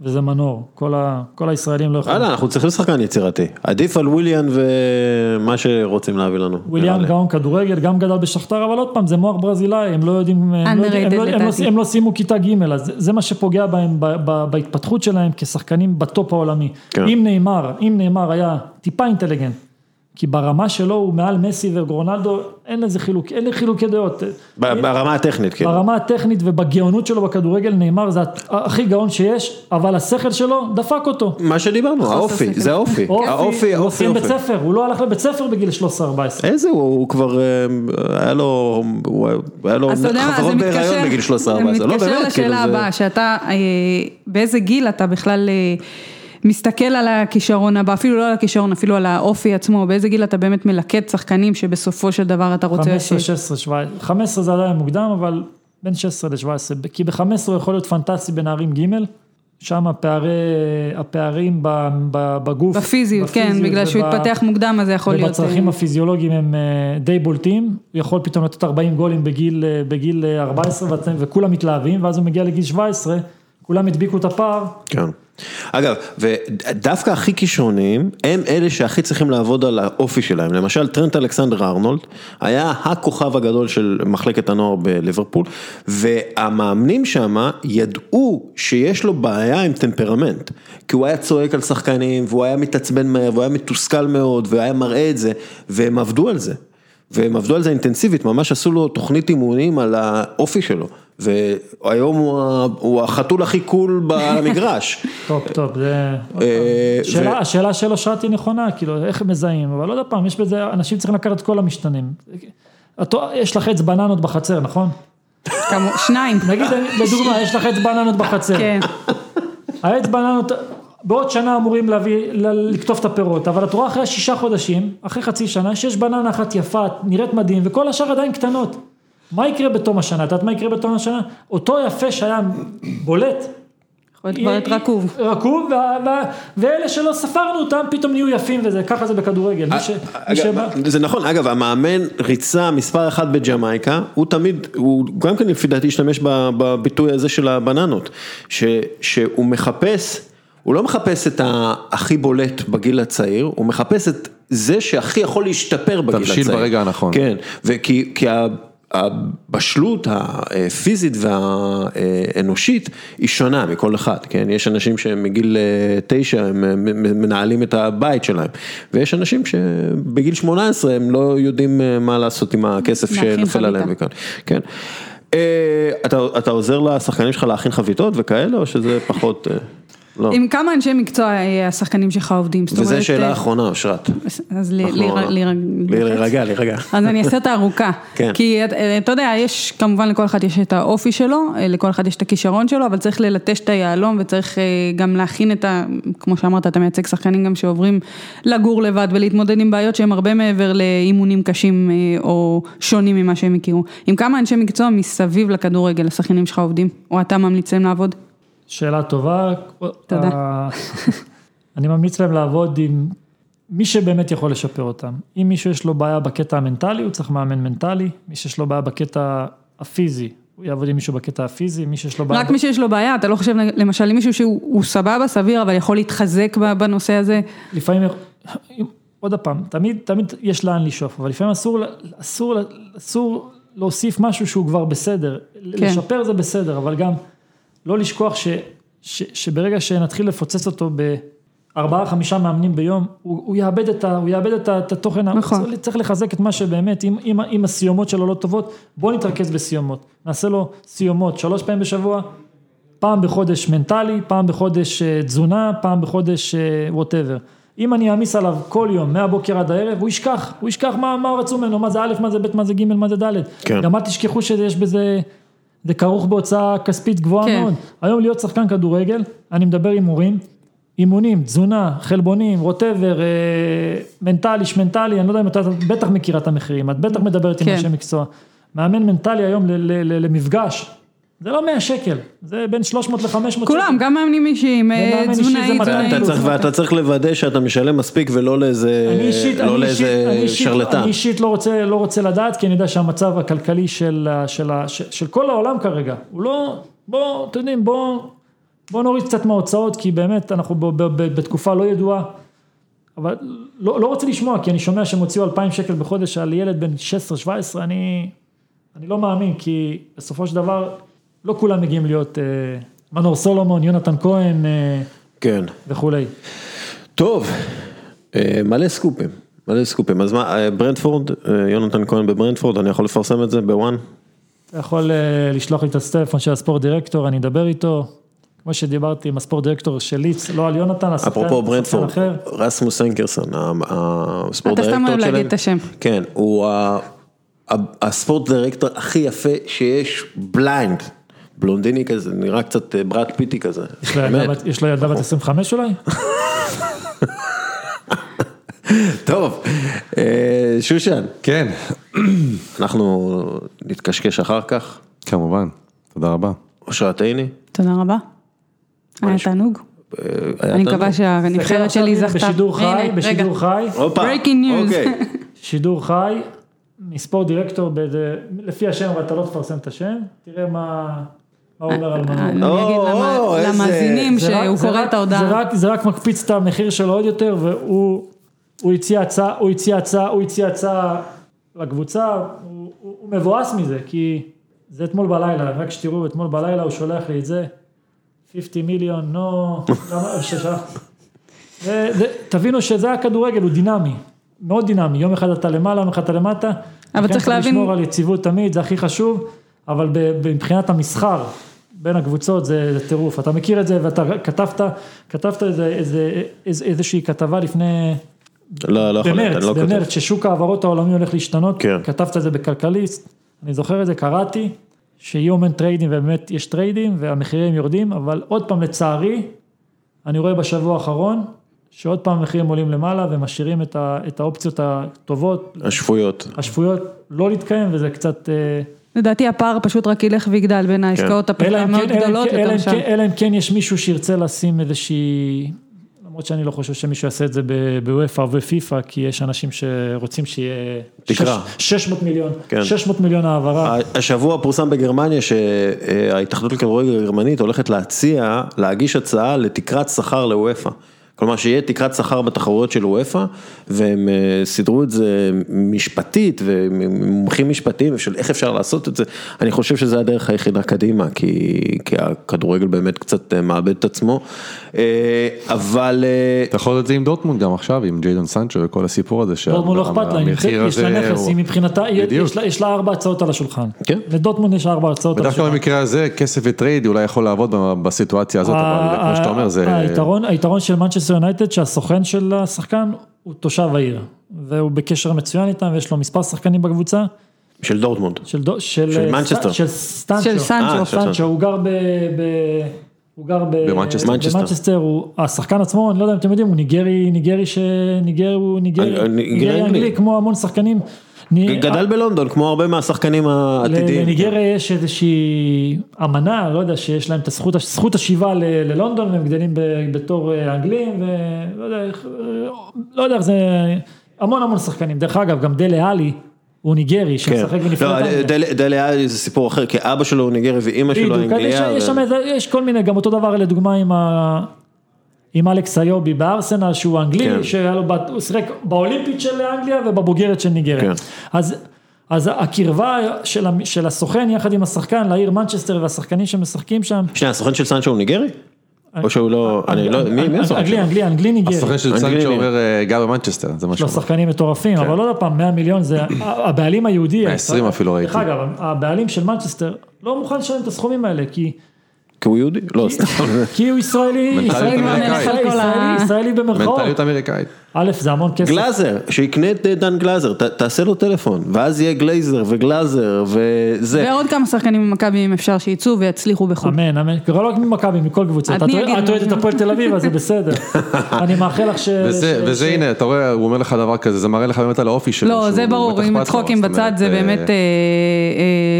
S4: וזה מנור, כל ה- כל הישראלים לא יכולים.
S1: יאללה, אנחנו צריכים שחקן יצירתי. עדיף על וויליאן ומה שרוצים להביא לנו. לי.
S4: גאון כדורגל, גם גדל בשכתר, אבל עוד פעם, זה מוח ברזילאי, הם לא יודעים, הם לא, הם לא, הם לא. הם לא סיימו כיתה ג', אז זה- זה מה שפוגע בהם, ב, ב, בהתפתחות שלהם כשחקנים בטופ העולמי.
S1: כן.
S4: אם ניימאר, אם ניימאר היה טיפה אינטליגנט, כי ברמה שלו הוא מעל מסי ורונלדו, אין לזה חילוק, אין לי חילוקי דעות.
S1: ברמה הטכנית, כן.
S4: ברמה הטכנית ובגאונות שלו בכדורגל, ניימאר זה הכי גאון שיש, אבל השכל שלו דפק אותו.
S1: מה שדיברנו, האופי. זה האופי.
S4: אופי,
S1: האופי,
S4: הוא
S1: האופי,
S4: סיים בית. ספר, הוא לא הלך לבית ספר בגיל 13-14.
S1: איזה הוא, הוא כבר, אה, היה לו, הוא היה לו חברות בהיריון בגיל 13-14,
S2: זה
S1: לא
S2: מתקשר
S1: כאילו
S2: לשאלה
S1: זה...
S2: הבאה, שאתה, אה, באיזה גיל אתה בכלל אה, מסתכל על הכישרון הבא, אפילו לא על הכישרון, אפילו על האופי עצמו, באיזה גיל אתה באמת מלקט שחקנים שבסופו של דבר אתה רוצה...
S4: 15,
S2: ש-
S4: 16, 17, 15 זה עדיין מוקדם, אבל בין 16 ל-17, כי ב-15 הוא יכול להיות פנטסטי בנערים ג', שם הפערי, הפערים בגוף,
S2: בפיזיות, כן,
S4: בפיזיות
S2: בגלל שהוא התפתח מוקדם, אז זה יכול להיות...
S4: ובצרכים
S2: אה,
S4: הפיזיולוגיים הם אה, די בולטים, הוא יכול פתאום לתת 40 גולים בגיל, אה, בגיל אה, 14 ואתם- וכולם מתלהבים, ואז הוא מגיע לגיל 17, כולם הדביקו את הפער,
S1: כן. אגב, ודווקא הכי כישרוניים, הם אלה שהכי צריכים לעבוד על האופי שלהם. למשל, טרנט אלכסנדר ארנולד, היה הכוכב הגדול של מחלקת הנוער בליברפול, והמאמנים שם ידעו שיש לו בעיה עם טמפרמנט. כי הוא היה צועק על שחקנים, והוא היה מתעצבן מהר, והוא היה מתוסכל מאוד, והוא היה מראה את זה, והם עבדו על זה. והם עבדו על זה אינטנסיבית, ממש עשו לו תוכנית אימונים על האופי שלו. והיום הוא, החתול הכי cool במגרש.
S4: top top, זה...
S1: אה,
S4: השאלה של אושרת היא נכונה, כאילו, איך הם מזהים, אבל עוד פעם, יש בזה, אנשים צריכים לקחת את כל המשתנים. יש לך עץ בננות בחצר, נכון?
S2: כמו- שניים.
S4: נגיד, לדוגמה, יש לך עץ בננות בחצר.
S2: כן,
S4: העץ בננות, בעוד שנה אמורים להביא, ל- לקטוף את הפירות, אבל את רואה אחרי שישה חודשים, אחרי חצי שנה, שיש בננה אחת יפה, נראית מדהים, וכל השאר עדיין קטנות. מה יקרה בתום השנה? את יודעת מה יקרה בתום השנה? אותו יפה שהיה בולט,
S2: יכול להיות רקוב.
S4: רקוב, ואלה שלא ספרנו אותם פתאום נהיו יפים וזה, ככה זה בכדורגל,
S1: אגב,
S4: שבא,
S1: זה נכון, אגב, המאמן ריצה מספר אחת בג'מייקה, הוא תמיד, הוא גם כן לפי דעתי השתמש ב- בביטוי הזה של הבננות, ש, שהוא מחפש, הוא לא מחפש את הכי בולט בגיל הצעיר, הוא מחפש את זה שהכי יכול להשתפר בגיל הצעיר.
S5: תבשיל ברגע הנכון.
S1: כן, וכי הבשלות הפיזית והאנושית היא שונה מכל אחד, כן? יש אנשים שמגיל אה, תשע הם אה, מנהלים את הבית שלהם, ויש אנשים שבגיל 18 הם לא יודעים אה, מה לעשות עם הכסף שנופל. עליהם מכאן, כן. אתה, אתה עוזר לשחקנים שלך להכין חביתות וכאלה, או שזה פחות, לא?
S2: עם כמה אנשי מקצוע אה, השחקנים שלך עובדים?
S1: וזו
S2: אומרת,
S1: שאלה
S2: אה,
S1: אחרונה, אושרת.
S2: אז
S1: להירגע, להירגע.
S2: אז אני אעשה אותה ארוכה.
S1: כן.
S2: כי אה, אתה יודע, יש, כמובן לכל אחד יש את האופי שלו, לכל אחד יש את הכישרון שלו, אבל צריך ללטש את היהלום וצריך גם להכין את ה... כמו שאמרת, אתה מייצג שחקנים גם שעוברים לגור לבד ולהתמודד עם בעיות שהם הרבה מעבר לאימונים קשים או שונים ממה שהם הכירו. עם כמה אנשי מקצוע מסביב לכדורגל השחקנים שלך עובדים, או אתה ממליץ להם לעבוד?
S4: שאלה טובה.
S2: תודה.
S4: אני ממליץ להם לעבוד עם מי שבאמת יכול לשפר אותם. אם מישהו יש לו בעיה בקטע המנטלי, הוא צריך מאמן מנטלי, מי שיש לו בעיה בקטע הפיזי, הוא יעבוד עם מישהו בקטע הפיזי, מי שיש לו בעיה...
S2: רק מי שיש לו בעיה, אתה לא חושב למשל עם מישהו שהוא הוא סבבה, סביר, אבל יכול להתחזק בנושא הזה?
S4: לפעמים, עוד פעם, תמיד, תמיד יש לאן לשאוף, אבל לפעמים אסור, אסור, אסור להוסיף משהו שהוא כבר בסדר.
S2: כן.
S4: לשפר זה בסדר, אבל גם לא לשכוח ש, ש, שברגע שנתחיל לפוצץ אותו בארבעה, חמישה מאמנים ביום, הוא, הוא יאבד את, ה, הוא יאבד את, ה, את התוכן,
S2: נכון.
S4: צריך, צריך לחזק את מה שבאמת, אם, אם, אם הסיומות שלו לא טובות, בוא נתרכז בסיומות. נעשה לו סיומות שלוש פעמים בשבוע, פעם בחודש מנטלי, פעם בחודש אה, תזונה, פעם בחודש ווטאבר. אם אני אעמיס עליו כל יום, מהבוקר עד הערב, הוא ישכח, הוא ישכח מה, מה רצו ממנו, מה זה א', מה זה ב', מה זה ג', מה זה ד'.
S1: כן.
S4: גם אל תשכחו שיש בזה, זה כרוך בהוצאה כספית גבוהה
S2: כן.
S4: מאוד. היום להיות שחקן כדורגל, אני מדבר עם מורים, אימונים, תזונה, חלבונים, ווטאבר, אה, מנטלי, שמנטלי, אני לא יודע אם אתה, את בטח מכירה את המחירים, את בטח מדברת עם
S2: כן.
S4: אנשי מקצוע. מאמן מנטלי היום ל- ל- ל- למפגש, זה לא 100 שקל, זה בין 300 ל-500 שקל.
S2: כולם, גם מאמנים אישיים, אה, תזונאי,
S4: 200
S2: תזונאי.
S1: אתה צריך, ואתה צריך לוודא שאתה משלם מספיק ולא לאיזה, לא שרלטן.
S4: אני אישית לא רוצה, לא רוצה לדעת, כי אני יודע שהמצב הכלכלי של, של, של, של כל העולם כרגע, הוא לא, בוא, אתם יודעים, בוא, בוא נוריד קצת מההוצאות, כי באמת אנחנו ב- ב- ב- בתקופה לא ידועה, אבל לא, לא רוצה לשמוע, כי אני שומע שהם הוציאו 2,000 שקל בחודש על ילד בן 16-17, אני, אני לא מאמין, כי בסופו של דבר, לא כולם מגיעים להיות אה, מנור סולומון, יונתן כהן אה,
S1: כן.
S4: וכולי.
S1: טוב, אה, מלא סקופים, מלא סקופים. אז מה, אה, ברנדפורד, אה, יונתן כהן בברנדפורד, אני יכול לפרסם את זה בוואן?
S4: אתה יכול אה, לשלוח לי את הטלפון של הספורט דירקטור, אני אדבר איתו. כמו שדיברתי עם הספורט דירקטור של ליץ, לא על יונתן, השחקן
S1: אפרופו ברנדפורד. רסמוס אנקרסן, ה sport
S2: אתה סתם
S1: דירקטור
S2: אוהב
S1: שלהם.
S2: להגיד את השם.
S1: כן, הוא ה sport director הכי יפה שיש, blond. בלונדיני כזה, נראה קצת אה, ברד פיטי כזה.
S4: יש לו ילדה. בת- יש לו ילדה בת 25 אולי?
S1: טוב, אה, שושן,
S5: כן,
S1: אנחנו נתקשקש אחר כך.
S5: כמובן, תודה רבה.
S1: אושרת עיני.
S2: תודה רבה. היה
S1: נשמע?
S2: תענוג.
S1: אה, היה
S2: אני
S1: תענוג.
S2: מקווה שהנבחרת שלי זכתה.
S4: בשידור חי, בשידור. חי,
S2: news.
S1: אוקיי.
S4: שידור חי, מספורט דירקטור, לפי השם, אבל אתה לא תפרסם את השם, תראה מה מה הוא אומר על מנור.
S2: אני אגיד למאזינים
S4: זה רק-
S2: שהוא קורא את ההודעה.
S4: זה רק- מקפיץ את המחיר שלו עוד יותר, והוא הוא הציע הצעה, הוא הציע הצעה, הוא הציע הצעה לקבוצה, הוא- מבואס מזה, כי זה אתמול בלילה, רק שתראו, אתמול בלילה הוא שולח לי את זה, 50 מיליון, נו, תבינו שזה הכדורגל, הוא דינמי, מאוד דינמי, יום אחד אתה למעלה, יום אחד אתה למטה.
S2: אבל צריך להבין-
S4: לשמור על יציבות תמיד, זה הכי חשוב, אבל מבחינת המסחר בין הקבוצות זה, זה טירוף. אתה מכיר את זה ואתה כתבת, כתבת איזה, איזה, איזה, איזושהי כתבה לפני,
S1: לא, לא יכול להיות, אני לא כותב.
S4: במרץ, ששוק ההעברות העולמי הולך להשתנות,
S1: כן.
S4: כתבת את זה בכלכליסט, אני זוכר את זה, קראתי, שיהיו המון טריידים ובאמת יש טריידים והמחירים יורדים, אבל עוד פעם לצערי, אני רואה בשבוע האחרון, שעוד פעם המחירים עולים למעלה ומשאירים את, ה, את האופציות הטובות,
S1: השפויות.
S4: השפויות לא להתקיים וזה קצת...
S2: לדעתי הפער פשוט רק ילך ויגדל בין העסקאות
S4: כן.
S2: המאוד
S4: כן-
S2: גדולות
S4: כן- אלא
S2: יותר
S4: אם
S2: שם.
S4: כן- אלא אם כן יש מישהו שירצה לשים איזושהי, למרות שאני לא חושב שמישהו יעשה את זה ב- בוופא ובפיפא, כי יש אנשים שרוצים שיהיה...
S1: תקרה.
S4: שש- 600 מיליון,
S1: כן.
S4: 600 מיליון העברה.
S1: השבוע פורסם בגרמניה שההתאחדות לכדורגל הגרמנית הולכת להציע, להגיש הצעה לתקרת שכר לוופא. כלומר שיהיה תקרת שכר בתחרויות של וופא, והם אה, סידרו את זה משפטית ומומחים משפטיים של איך אפשר לעשות את זה. אני חושב שזה הדרך היחידה קדימה, כי, כי הכדורגל באמת קצת אה, מאבד את עצמו. אה, אבל...
S5: אתה יכול לעשות את זה עם דורטמונד גם עכשיו, עם ג'יידון סנצ'ו וכל הסיפור הזה.
S4: דורטמונד לא אכפת לה, יש לה נכס, היא מבחינתה. יש לה- ארבע הצעות על השולחן.
S1: כן.
S4: לדורטמונד יש ארבע הצעות על
S5: ודווקא
S4: השולחן.
S5: במקרה הזה, כסף ו trade אולי יכול לעבוד בסיטואציה הזאת, אבל כמו שאתה אומר, זה...
S4: היתרון, היתרון של מנצ'סטר יונייטד שהסוכן של השחקן הוא תושב העיר, והוא בקשר מצוין איתם ויש לו מספר שחקנים בקבוצה,
S1: של דורטמונד.
S4: של, דו- של,
S1: של
S4: אה,
S1: מנצ'סטר.
S4: של סטנצ'ו,
S2: של סנצ'ו.
S1: אה,
S4: הוא גר ב... ב הוא גר ב...
S5: במנצ'סטר.
S1: מנצ'סטר.
S4: במנצ'סטר, הוא, השחקן עצמו, אני לא יודע אם אתם יודעים, הוא ניגרי, ניגרי ש... ניגרי, הוא ניגרי,
S1: אה, ניגרי. אנגלי,
S4: כמו המון שחקנים.
S1: גדל בלונדון, כמו הרבה מהשחקנים העתידיים.
S4: לניגריה יש איזושהי אמנה, לא יודע, שיש להם את הזכות, זכות השיבה ל- ללונדון והם גדלים ב- בתור אה, אנגלים ולא יודע איך, לא יודע איך זה, המון המון שחקנים, דרך אגב גם דלה עלי הוא ניגרי
S1: כן.
S4: שמשחק בנבחרת
S1: לא,
S4: אנגליה.
S1: דלה- עלי זה סיפור אחר, כי אבא שלו הוא ניגרי ואימא שלו אנגליה.
S4: יש כל מיני, גם אותו דבר לדוגמה עם ה... עם אלכס איובי בארסנל שהוא אנגלי,
S1: כן.
S4: שהיה לו, הוא שיחק באולימפית של אנגליה ובבוגרת של ניגריה.
S1: כן.
S4: אז, אז הקרבה של, של הסוכן יחד עם השחקן לעיר מנצ'סטר והשחקנים שמשחקים שם.
S1: שנייה, הסוכן של סנצ'ו הוא ניגרי? או שהוא לא, אני לא, מי מי הסוכן
S4: אנגלי,
S1: שלו?
S4: אנגלי, אנגלי ניגרי.
S5: הסוכן של. סנצ'ו אומר אה, גר במנצ'סטר, זה שהוא אומר.
S4: שחקנים מטורפים, אבל עוד פעם, 100 מיליון זה, הבעלים היהודי,
S5: 120 אפילו
S4: דרך
S5: ראיתי.
S4: אגב, הבעלים של מנצ'סטר לא מוכן לשלם את הסכומים האלה, כי
S1: כי הוא יהודי? לא, סתם.
S4: כי הוא ישראלי, ישראלי במרכאות. א', זה המון כסף.
S1: גלאזר, שיקנה את אה, דן גלאזר, ת- תעשה לו טלפון, ואז יהיה גלייזר וגלאזר וזה.
S2: ועוד כמה שחקנים ממכבי אם אפשר שיצאו ויצליחו בחו"ל.
S4: אמן, אמן. לא רק ממכבי, מכל קבוצה.
S2: אני
S4: את אוהדת את. הפועל תל אביב, אז זה בסדר. אני מאחל לך ש...
S5: וזה,
S4: ש-
S5: וזה
S4: ש-
S5: הנה, אתה רואה, הוא אומר לך דבר כזה, זה מראה לך באמת על האופי שלו.
S2: לא,
S5: שהוא
S2: זה ברור, עם
S5: אכפת לו,
S2: צחוקים
S5: זאת
S2: בצד זה
S5: אה,
S2: באמת אה, אה,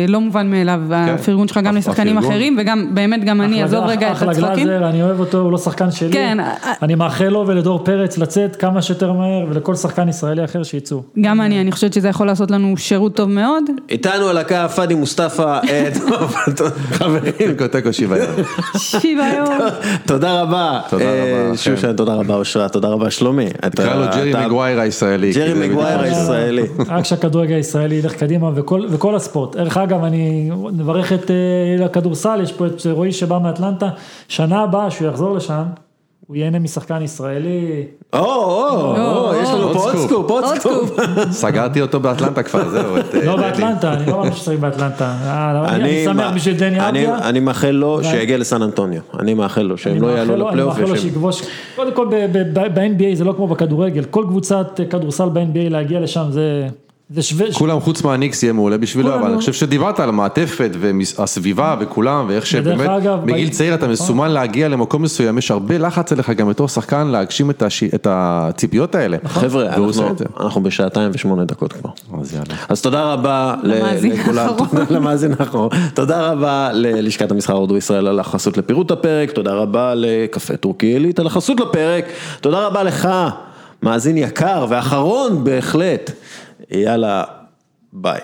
S2: לא מובן מאליו, הפרגון שלך גם לשחקנים. אחרים וגם באמת גם אני,
S4: אחלה-
S2: עזוב רגע את
S4: אחלה
S2: הצחוקים.
S4: גלאזר, אני אוהב אותו, הוא לא שחקן שלי.
S2: כן,
S4: אני מאחל לו ולדור פרץ לצאת כמה שיותר מהר, ולכל שחקן ישראלי אחר שיצאו.
S2: גם אני, אני חושבת שזה יכול לעשות לנו שירות טוב מאוד.
S1: איתנו על הקו פאדי מוסטפא, אה, חברים,
S5: תיקו שוויון.
S2: שוויון.
S1: תודה רבה.
S5: תודה
S1: אה,
S5: רבה,
S1: שושן. תודה רבה אושרת, תודה רבה שלומי.
S5: תקרא לו ג'רי מגווייר הישראלי.
S1: ג'רי מגווייר הישראלי.
S4: רק שהכדורגל הישראלי ילך קדימה וכל, הספורט. דרך אגב, אני נברך את אה, הכדורסל, יש פה את רועי שבא מאטלנטה, שנה הבאה שהוא יחזור לשם, הוא ייהנה משחקן ישראלי.
S1: או, או, או, יש לנו פה עוד
S5: סקופ.
S1: עוד סקופ.
S5: סגרתי אותו באטלנטה כבר, זהו. אה,
S4: לא. באטלנטה, אני לא מאמין שצריך באטלנטה. אה, אני אני שמח בשביל דני
S1: אני-
S4: אבדיה.
S1: אני מאחל לו שיגיע לסן אנטוניו, אני מאחל לו שהם לא יעלו
S4: אני
S1: לפלייאוף.
S4: מאחל לו שיכבוש, קודם כל ב-NBA זה לא כמו בכדורגל, כל קבוצת כדורסל ב-NBA להגיע לשם זה, זה שווה,
S5: כולם חוץ מהניקס יהיה מעולה בשבילו, אבל אני חושב שדיברת על המעטפת והסביבה וכולם, ואיך שבאמת בגיל צעיר אתה מסומן להגיע למקום מסוים, יש הרבה לחץ עליך גם בתור שחקן להגשים את הש- את הציפיות האלה.
S1: חבר'ה,
S5: והוא עושה
S1: אנחנו- בשעתיים ושמונה דקות כבר.
S5: אז
S1: תודה רבה לכולם, למאזין האחרון, תודה רבה ללשכת המסחר הודו ישראל על החסות לפירוט הפרק, תודה רבה לקפה טורקי עילית על החסות לפרק, תודה רבה לך, מאזין יקר ואחרון בהחלט, יאללה, ביי.